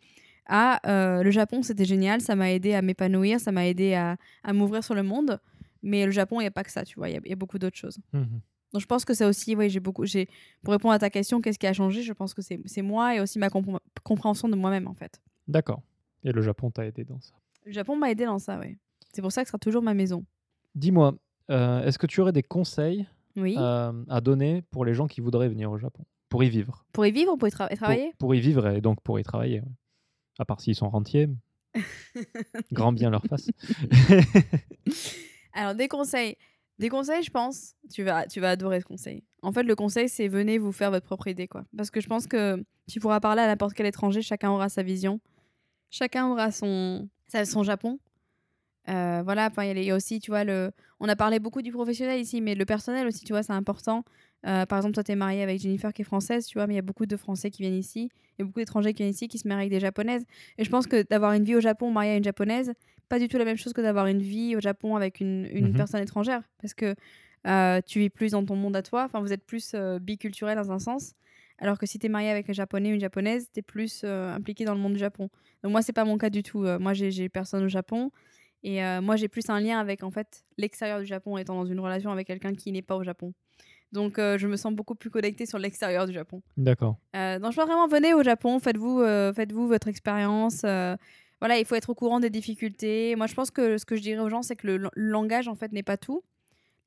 À euh, le Japon c'était génial, ça m'a aidé à m'épanouir, ça m'a aidé à, à m'ouvrir sur le monde. Mais le Japon, il n'y a pas que ça, tu vois, il y a- il y, a beaucoup d'autres choses. Mhm. Donc je pense que ça aussi, oui, j'ai beaucoup, j'ai pour répondre à ta question, qu'est-ce qui a changé Je pense que c'est moi et aussi ma compr- compréhension de moi-même en fait. D'accord. Et le Japon t'a aidé dans ça? Le Japon m'a aidé dans ça, oui. C'est pour ça que ce sera toujours ma maison. Dis-moi, euh, est-ce que tu aurais des conseils Oui. euh, à donner pour les gens qui voudraient venir au Japon? Pour y vivre Pour y vivre, pour y tra- et Pour- travailler? pour, y vivre et donc pour y travailler. ouais. À part s'ils sont rentiers. Grand bien leur face. Alors, des conseils. Des conseils, je pense, tu vas, tu vas adorer ce conseil. En fait, le conseil, c'est venez vous faire votre propre idée, quoi. Parce que je pense que tu pourras parler à n'importe quel étranger, chacun aura sa vision. Chacun aura son, son Japon. Euh, voilà, il y a aussi, tu vois, le... on a parlé beaucoup du professionnel ici, mais le personnel aussi, tu vois, c'est important. Euh, par exemple, toi, tu es marié avec Jennifer qui est française, tu vois, mais il y a beaucoup de Français qui viennent ici. Il y a beaucoup d'étrangers qui viennent ici qui se marient avec des Japonaises. Et je pense que d'avoir une vie au Japon mariée à une Japonaise, pas du tout la même chose que d'avoir une vie au Japon avec une, une Mhm. personne étrangère. Parce que euh, tu vis plus dans ton monde à toi, enfin, vous êtes plus euh, biculturel dans un sens. Alors que si tu es marié avec un japonais ou une japonaise, tu es plus impliqué dans le monde du Japon. Donc, moi, c'est pas mon cas du tout. Moi, j'ai personne au Japon. Et euh, moi, j'ai plus un lien avec en fait l'extérieur du Japon, étant dans une relation avec quelqu'un qui n'est pas au Japon. Donc, euh, je me sens beaucoup plus connectée sur l'extérieur du Japon. D'accord. Euh, donc, je vois vraiment, venez au Japon, faites-vous euh, faites-vous votre expérience. euh, voilà, il faut être au courant des difficultés. Moi, je pense que ce que je dirais aux gens, c'est que le, langage, en fait, n'est pas tout.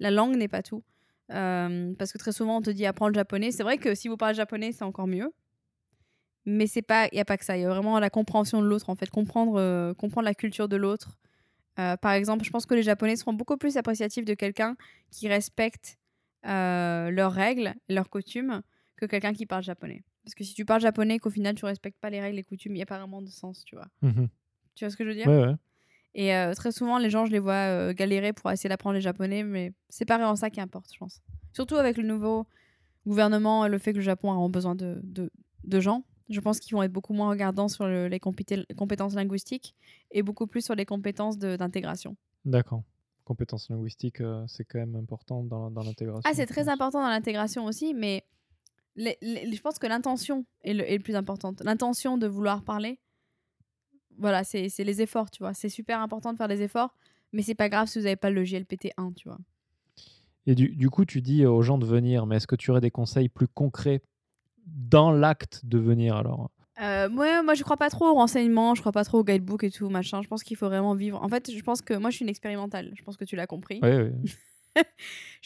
La langue n'est pas tout. Euh, parce que très souvent, on te dit apprends le japonais. C'est vrai que si vous parlez japonais, c'est encore mieux. Mais c'est pas, il y a pas que ça. Il y a vraiment la compréhension de l'autre, en fait, comprendre, euh, comprendre la culture de l'autre. Euh, par exemple, je pense que les Japonais seront beaucoup plus appréciatifs de quelqu'un qui respecte euh, leurs règles, leurs coutumes, que quelqu'un qui parle japonais. Parce que si tu parles japonais et qu'au final tu respectes pas les règles et coutumes, il n'y a pas vraiment de sens, tu vois. Mhm. Tu vois ce que je veux dire? Ouais, ouais. Et euh, très souvent, les gens, je les vois galérer pour essayer d'apprendre les japonais, mais c'est pas vraiment ça qui importe, je pense. Surtout avec le nouveau gouvernement et le fait que le Japon a vraiment besoin de, de, de gens. Je pense qu'ils vont être beaucoup moins regardants sur le- les compétences linguistiques et beaucoup plus sur les compétences d'intégration. D'accord. Compétences linguistiques, euh, c'est quand même important dans, dans l'intégration. Ah, c'est très important dans l'intégration aussi, mais les- les- je pense que l'intention est le, est le plus importante. L'intention de vouloir parler, voilà, c'est c'est les efforts, tu vois. C'est super important de faire des efforts, mais c'est pas grave si vous n'avez pas le JLPT 1, tu vois. Et du, du coup, tu dis aux gens de venir, mais est-ce que tu aurais des conseils plus concrets dans l'acte de venir alors Euh, moi, moi, je crois pas trop aux renseignements, je crois pas trop au guidebook et tout, machin. Je pense qu'il faut vraiment vivre. En fait, je pense que moi, je suis une expérimentale. Je pense que tu l'as compris. Oui, oui. je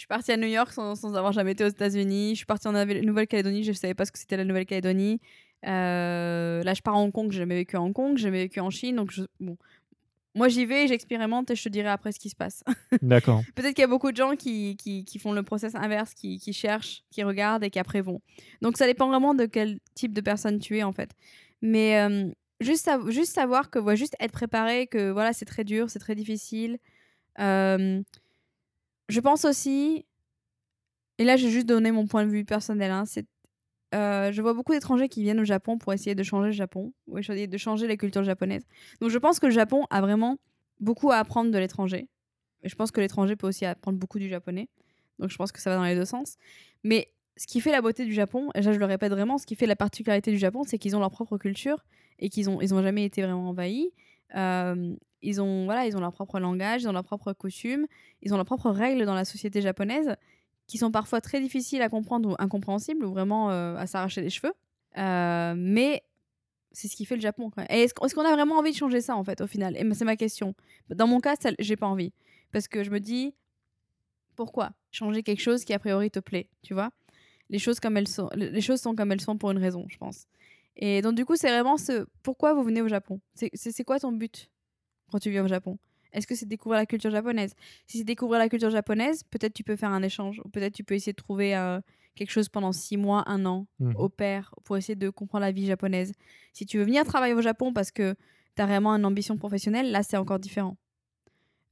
suis partie à New York sans, sans avoir jamais été aux États-Unis. Je suis partie en Nouvelle- Nouvelle-Calédonie, je savais pas ce que c'était la Nouvelle-Calédonie. Euh, là, je pars à Hong Kong, j'ai jamais vécu à Hong Kong, j'ai jamais vécu en Chine. Donc, je- bon. Moi, j'y vais, j'expérimente et je te dirai après ce qui se passe. D'accord. Peut-être qu'il y a beaucoup de gens qui, qui, qui font le process inverse, qui, qui cherchent, qui regardent et qui après vont. Donc ça dépend vraiment de quel type de personne tu es en fait. Mais euh, juste, juste savoir que, ouais, juste être préparé, que voilà, c'est très dur, c'est très difficile. Euh, je pense aussi, et là j'ai juste donné mon point de vue personnel, hein, c'est, euh, je vois beaucoup d'étrangers qui viennent au Japon pour essayer de changer le Japon, ou de changer la culture japonaise. Donc je pense que le Japon a vraiment beaucoup à apprendre de l'étranger. Et je pense que l'étranger peut aussi apprendre beaucoup du japonais. Donc je pense que ça va dans les deux sens. Mais ce qui fait la beauté du Japon, et ça je le répète vraiment, ce qui fait la particularité du Japon, c'est qu'ils ont leur propre culture et qu'ils ont, ils ont jamais été vraiment envahis. Euh, ils ont, voilà, ils ont leur propre langage, ils ont leurs propres coutumes, ils ont leurs propres règles dans la société japonaise qui sont parfois très difficiles à comprendre ou incompréhensibles ou vraiment euh, à s'arracher les cheveux. Euh, mais c'est ce qui fait le Japon. Et est-ce, qu'on a vraiment envie de changer ça en fait au final? Et c'est ma question. Dans mon cas, j'ai pas envie parce que je me dis pourquoi changer quelque chose qui a priori te plaît, tu vois? Les choses comme elles sont, les choses sont comme elles sont pour une raison, je pense. Et donc du coup, c'est vraiment ce pourquoi vous venez au Japon? C'est, c'est, c'est quoi ton but quand tu viens au Japon? Est-ce que c'est découvrir la culture japonaise? Si c'est découvrir la culture japonaise, peut-être tu peux faire un échange ou peut-être tu peux essayer de trouver euh, quelque chose pendant six mois, un an Mhm. au pair pour essayer de comprendre la vie japonaise. Si tu veux venir travailler au Japon parce que tu as vraiment une ambition professionnelle, là c'est encore différent.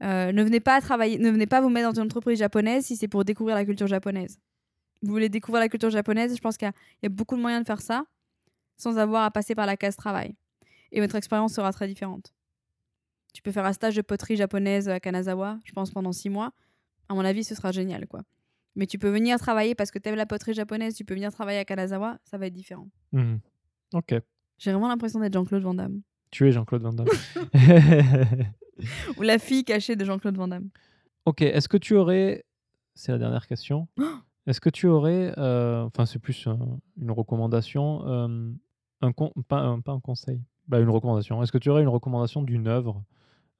Euh, ne venez pas travailler, ne venez pas vous mettre dans une entreprise japonaise si c'est pour découvrir la culture japonaise. Vous voulez découvrir la culture japonaise, je pense qu'il y, y a beaucoup de moyens de faire ça sans avoir à passer par la case travail. Et votre expérience sera très différente. Tu peux faire un stage de poterie japonaise à Kanazawa, je pense pendant six mois. À mon avis, ce sera génial, quoi. Mais tu peux venir travailler parce que tu aimes la poterie japonaise, tu peux venir travailler à Kanazawa, ça va être différent. Mhm. Ok. J'ai vraiment l'impression d'être Jean-Claude Van Damme. Tu es Jean-Claude Van Damme. Ou la fille cachée de Jean-Claude Van Damme. ok. Est-ce que tu aurais. C'est la dernière question. Est-ce que tu aurais. euh, Enfin, c'est plus euh, une recommandation. euh, un con- pas, un, pas un conseil. Bah, une recommandation. Est-ce que tu aurais une recommandation d'une œuvre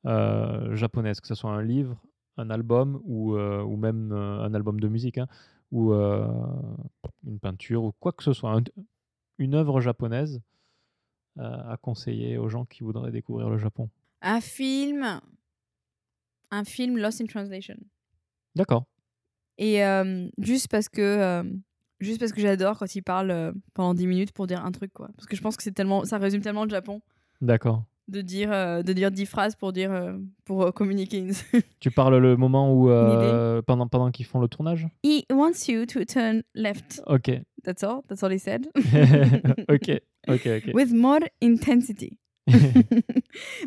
euh, japonaise, que ce soit un livre, un album ou, euh, ou même euh, un album de musique, hein, ou une peinture, ou quoi que ce soit, un- une œuvre japonaise à conseiller aux gens qui voudraient découvrir le Japon Un film. Un film Lost in Translation. D'accord. Et euh, juste parce que. euh, juste parce que j'adore quand il parle euh, pendant 10 minutes pour dire un truc, quoi. Parce que je pense que c'est tellement, ça résume tellement le Japon D'accord. De dire, euh, de dire 10 phrases pour, dire, euh, pour euh, communiquer. une- Tu parles le moment où euh, pendant pendant qu'ils font le tournage? He wants you to turn left. Ok. That's all. That's all he said. ok. Ok. Ok. With more intensity.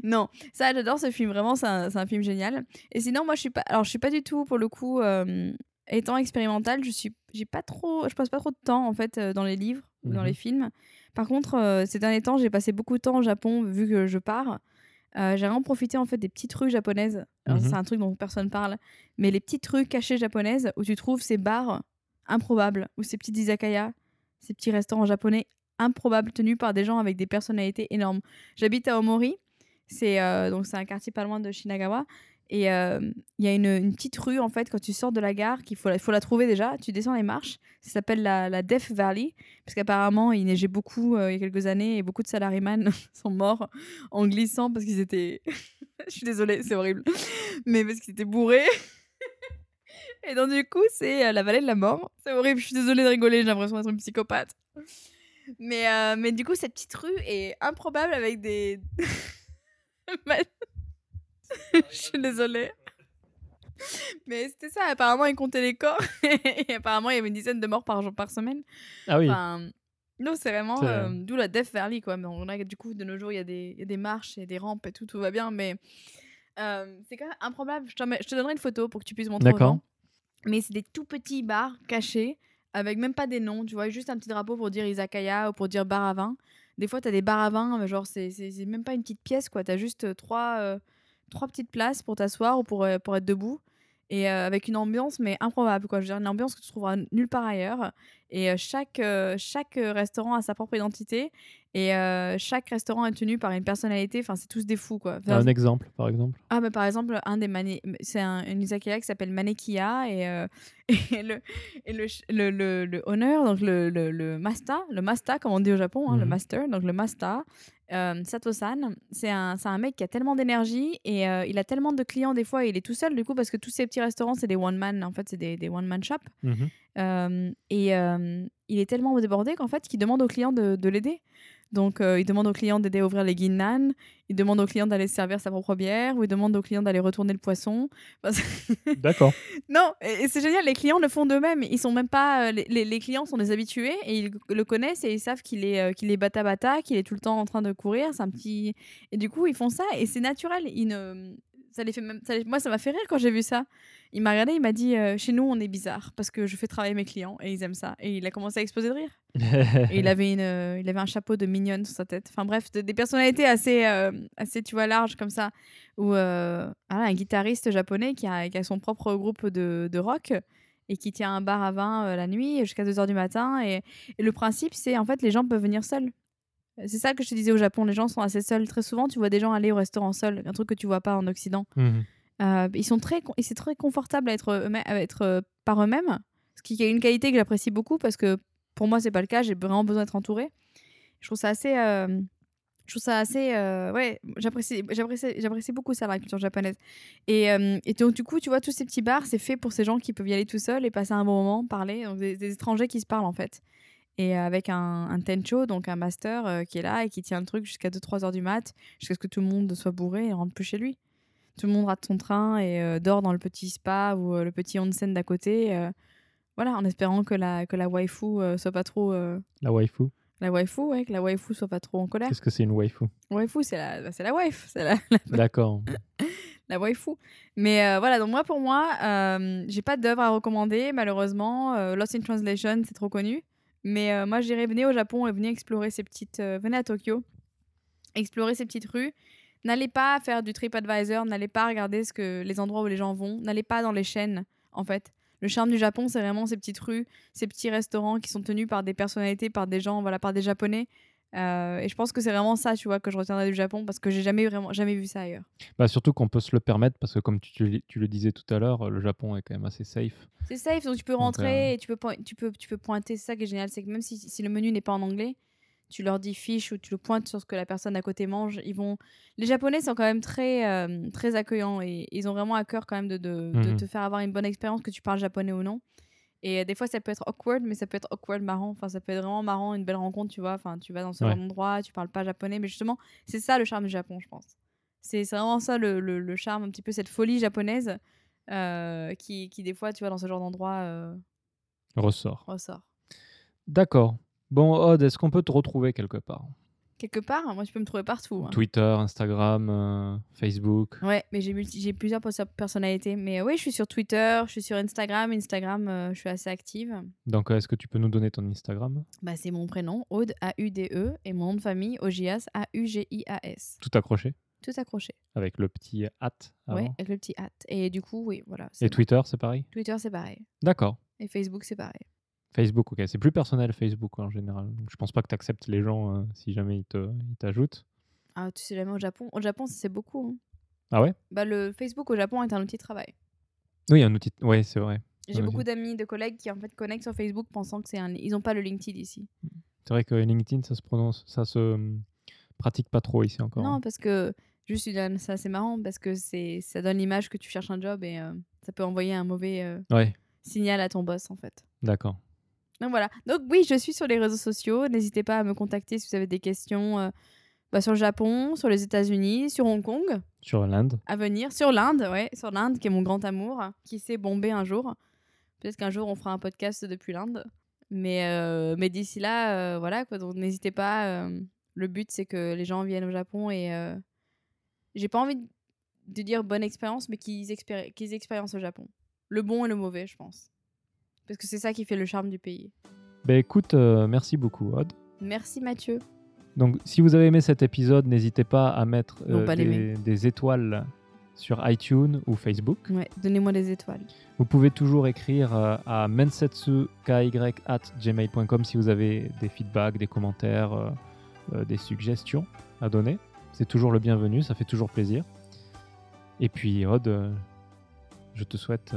non, ça j'adore ce film, vraiment c'est un, c'est un film génial. Et sinon moi je suis pas alors je suis pas du tout pour le coup euh, étant expérimentale, je suis j'ai pas trop je passe pas trop de temps en fait euh, dans les livres ou dans Mhm. les films. Par contre euh, ces derniers temps, j'ai passé beaucoup de temps au Japon vu que je pars. Euh, j'ai vraiment profité en fait des petites rues japonaises. Alors, Mhm. C'est un truc dont personne parle, mais les petites rues cachées japonaises où tu trouves ces bars improbables ou ces petites izakaya, ces petits restaurants japonais improbables tenus par des gens avec des personnalités énormes. J'habite à Omori, c'est euh, donc c'est un quartier pas loin de Shinagawa. Et il y a une, une petite rue, en fait, quand tu sors de la gare, qu'il faut, la- faut la trouver déjà. Tu descends les marches. Ça s'appelle la, la Death Valley. Parce qu'apparemment, il neigeait beaucoup euh, il y a quelques années et beaucoup de salaryman sont morts en glissant parce qu'ils étaient. Je suis désolée, c'est horrible. Mais parce qu'ils étaient bourrés. et donc, du coup, c'est euh, la vallée de la mort. C'est horrible. Je suis désolée de rigoler. J'ai l'impression d'être une psychopathe. Mais, euh, mais du coup, cette petite rue est improbable avec des. Je suis désolée. Mais c'était ça, apparemment ils comptaient les corps et apparemment il y avait une dizaine de morts par jour par semaine. Ah oui. Enfin, non, c'est vraiment euh, d'où la Death Valley quoi. Mais on a du coup de nos jours il y, a des- il y a des marches et des rampes et tout, tout va bien, mais euh, c'est quand même improbable. Je, te donnerai une photo pour que tu puisses montrer D'accord. Mais c'est des tout petits bars cachés avec même pas des noms, tu vois, juste un petit drapeau pour dire izakaya ou pour dire bar à vin. Des fois, tu as des bars à vin, genre, c'est même pas une petite pièce, quoi. Tu as juste euh, trois, euh, trois petites places pour t'asseoir ou pour, euh, pour être debout. et euh, avec une ambiance mais improbable quoi. Je veux dire une ambiance que tu trouveras nulle part ailleurs. Et euh, chaque euh, chaque restaurant a sa propre identité et chaque restaurant est tenu par une personnalité. Enfin, c'est tous des fous quoi. Enfin, Un exemple, par exemple. ah, mais par exemple, un des mani- c'est un, une izakaya qui s'appelle Manekia et, et, le, et le, le, le, le honneur, donc le, le, le masta, le masta, comme on dit au Japon, hein, le Mhm. master, donc le masta, euh, Sato-san, c'est un, c'est un mec qui a tellement d'énergie et euh, il a tellement de clients des fois, il est tout seul du coup, parce que tous ces petits restaurants, c'est des one-man, en fait, c'est des, des one-man shop. Mhm. Euh, et il est tellement débordé qu'en fait, qu'il demande aux clients de, de l'aider. Donc, euh, il demande aux clients d'aider à ouvrir les ginnan, il demande aux clients d'aller se servir sa propre bière, ou il demande aux clients d'aller retourner le poisson. Enfin, D'accord. non, et c'est génial, les clients le font d'eux-mêmes. Ils sont même pas. euh, Les, les- clients sont des habitués et ils le connaissent et ils savent qu'il est, euh, qu'il est bata bata, qu'il est tout le temps en train de courir. C'est un petit. Et du coup, ils font ça et c'est naturel. Ils ne. Ça les fait même... ça les- Moi, ça m'a fait rire quand j'ai vu ça. Il m'a regardé, il m'a dit euh, Chez nous, on est bizarre parce que je fais travailler mes clients et ils aiment ça. Et il a commencé à exploser de rire. Et il avait, une, euh, il avait un chapeau de mignonne sur sa tête. Enfin bref, de- des personnalités assez, euh, assez, tu vois, larges comme ça. Ou voilà, un guitariste japonais qui a, qui a son propre groupe de, de rock et qui tient un bar à vin la nuit jusqu'à 2h du matin. Et, et le principe, c'est en fait, les gens peuvent venir seuls. C'est ça que je te disais au Japon, les gens sont assez seuls. Très souvent, tu vois des gens aller au restaurant seuls, un truc que tu vois pas en Occident. Mhm. Euh, ils sont très, c'est très confortable à être, eux-mêmes- à être euh, par eux-mêmes, ce qui est une qualité que j'apprécie beaucoup parce que pour moi c'est pas le cas. J'ai vraiment besoin d'être entourée. Je trouve ça assez, euh, je trouve ça assez, euh, ouais, j'apprécie, j'apprécie, j'apprécie beaucoup ça la culture japonaise. Et, euh, et donc du coup, tu vois, tous ces petits bars, c'est fait pour ces gens qui peuvent y aller tout seuls et passer un bon moment, parler, donc des, des étrangers qui se parlent en fait. Et avec un, un tencho, donc un master euh, qui est là et qui tient le truc jusqu'à 2-3 heures du mat, jusqu'à ce que tout le monde soit bourré et rentre plus chez lui tout le monde rate son train et euh, dort dans le petit spa ou euh, le petit onsen d'à côté. voilà, en espérant que la, que la waifu soit pas trop. La waifu. la waifu, ouais, que la waifu soit pas trop en colère. Qu'est-ce que c'est une waifu? Waifu, c'est la, bah, c'est la wife, c'est la, D'accord. la waifu. Mais euh, voilà, donc moi, pour moi, euh, j'ai pas d'œuvre à recommander, malheureusement. Euh, Lost in Translation, c'est trop connu. Mais euh, moi, je dirais, venez au Japon et venez explorer ces petites. euh, venez à Tokyo, explorer ces petites rues. N'allez pas faire du TripAdvisor, n'allez pas regarder ce que, les endroits où les gens vont, n'allez pas dans les chaînes, en fait. Le charme du Japon, c'est vraiment ces petites rues, ces petits restaurants qui sont tenus par des personnalités, par des gens, voilà, par des Japonais. Euh, et je pense que c'est vraiment ça, tu vois, que je retiendrai du Japon parce que j'ai jamais vraiment jamais vu ça ailleurs. Bah, surtout qu'on peut se le permettre parce que, comme tu, tu- tu le disais tout à l'heure, le Japon est quand même assez safe. C'est safe, donc tu peux rentrer euh, et tu peux, point- tu peux, tu peux pointer. C'est ça qui est génial, c'est que même si, si le menu n'est pas en anglais, tu leur dis fiche ou tu le pointes sur ce que la personne à côté mange. Ils vont... Les Japonais sont quand même très, euh, très accueillants et ils ont vraiment à cœur quand même de, de, de Mhm. te faire avoir une bonne expérience, que tu parles japonais ou non. Et euh, des fois, ça peut être awkward, mais ça peut être awkward marrant. Enfin, ça peut être vraiment marrant, une belle rencontre, tu vois. Enfin, tu vas dans ce Ouais. genre d'endroit, tu parles pas japonais, mais justement, c'est ça le charme du Japon, je pense. C'est c'est vraiment ça le, le- le charme, un petit peu cette folie japonaise euh, qui, qui, des fois, tu vois, dans ce genre d'endroit, euh, Ressort. ressort. D'accord. Bon, Odd, est-ce qu'on peut te retrouver quelque part? Quelque part, moi, tu peux me trouver partout. hein. Twitter, Instagram, euh, Facebook Ouais, mais j'ai multi- j'ai plusieurs pers- personnalités. Mais euh, oui, je suis sur Twitter, je suis sur Instagram. Instagram, euh, je suis assez active. Donc, euh, est-ce que tu peux nous donner ton Instagram? Bah, c'est mon prénom, Aude, A-U-D-E, et mon nom de famille, Ogias, A-U-G-I-A-S. Tout accroché? Tout accroché. avec le petit hâte avant. Ouais, avec le petit hâte. Et du coup, oui, voilà. c'est Et bon. Twitter, c'est pareil? Twitter, c'est pareil. D'accord. Et Facebook, c'est pareil. Facebook, ok. C'est plus personnel Facebook en général. Donc, je pense pas que tu acceptes les gens euh, si jamais ils te- ils t'ajoutent. Ah, tu sais jamais au Japon. Au Japon, c'est beaucoup. hein. Ah ouais? Bah, le Facebook au Japon est un outil de travail. Oui, un outil. Ouais, c'est vrai. J'ai beaucoup d'amis, de collègues qui en fait connectent sur Facebook pensant que c'est un. Ils n'ont pas le LinkedIn ici. C'est vrai que LinkedIn, ça se prononce, ça se hum, pratique pas trop ici encore. Non, hein. parce que juste une- c'est marrant parce que c'est ça donne l'image que tu cherches un job et euh, ça peut envoyer un mauvais euh, Ouais, signal à ton boss en fait. d'accord. Donc voilà. Donc oui, je suis sur les réseaux sociaux. N'hésitez pas à me contacter si vous avez des questions euh, bah, sur le Japon, sur les États-Unis, sur Hong Kong Sur l'Inde. à venir, sur l'Inde, ouais, sur l'Inde qui est mon grand amour, qui s'est bombé un jour. Peut-être qu'un jour on fera un podcast depuis l'Inde. Mais, euh, mais d'ici là, euh, voilà, quoi, donc n'hésitez pas. le but, c'est que les gens viennent au Japon et j'ai pas envie de dire bonne expérience, mais qu'ils expéri- au Japon. Le bon et le mauvais, je pense. Parce que c'est ça qui fait le charme du pays. Ben écoute, euh, merci beaucoup, Odd. Merci Mathieu. Donc, si vous avez aimé cet épisode, n'hésitez pas à mettre euh, pas des, des étoiles sur iTunes ou Facebook. Ouais, donnez-moi des étoiles. Vous pouvez toujours écrire euh, à mensetsuky@gmail.com si vous avez des feedbacks, des commentaires, euh, des suggestions à donner. C'est toujours le bienvenu, ça fait toujours plaisir. Et puis, euh, je te souhaite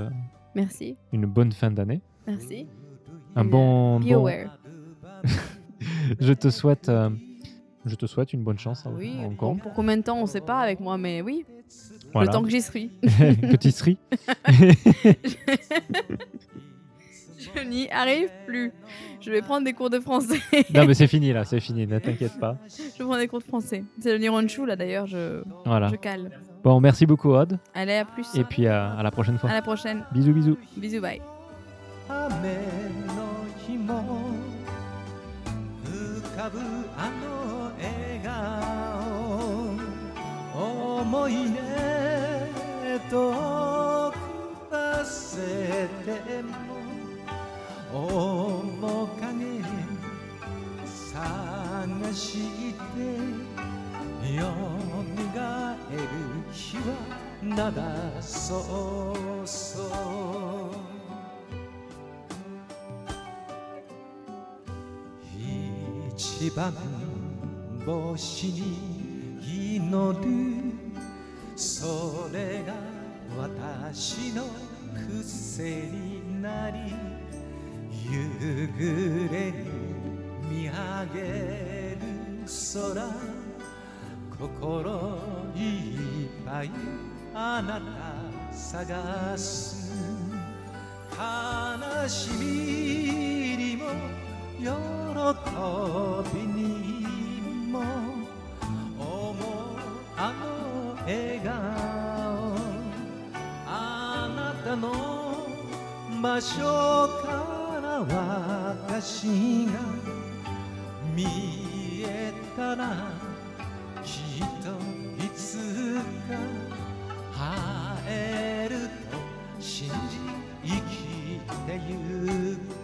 Merci. une bonne fin d'année. Merci. Un bon, Be bon- aware. je te souhaite, euh, je te souhaite une bonne chance à Oui, Hong bon, Kong. pour combien de temps, on sait pas avec moi, mais oui, Voilà. le temps que j'y suis. Petit Sri. Je n'y arrive plus. Je vais prendre des cours de français. non, mais c'est fini là, c'est fini, ne t'inquiète pas. je prends des cours de français. C'est le Nihonshu, là, d'ailleurs, je, Voilà. je cale. Bon, merci beaucoup, Rod. Allez, à plus. Et puis à, à la prochaine fois. À la prochaine. Bisous, bisous. Bisous, bye. 雨の日も浮かぶあの笑顔思い出と暮らせても面影探してよみがえる日はなだそうそう一番星に祈るそれが私の癖になり夕暮れに見上げる空心いっぱいあなた探す。悲しみにもびにも思うあの笑顔あなたの場所から私が見えたらきっといつか会えると信じ生きてゆく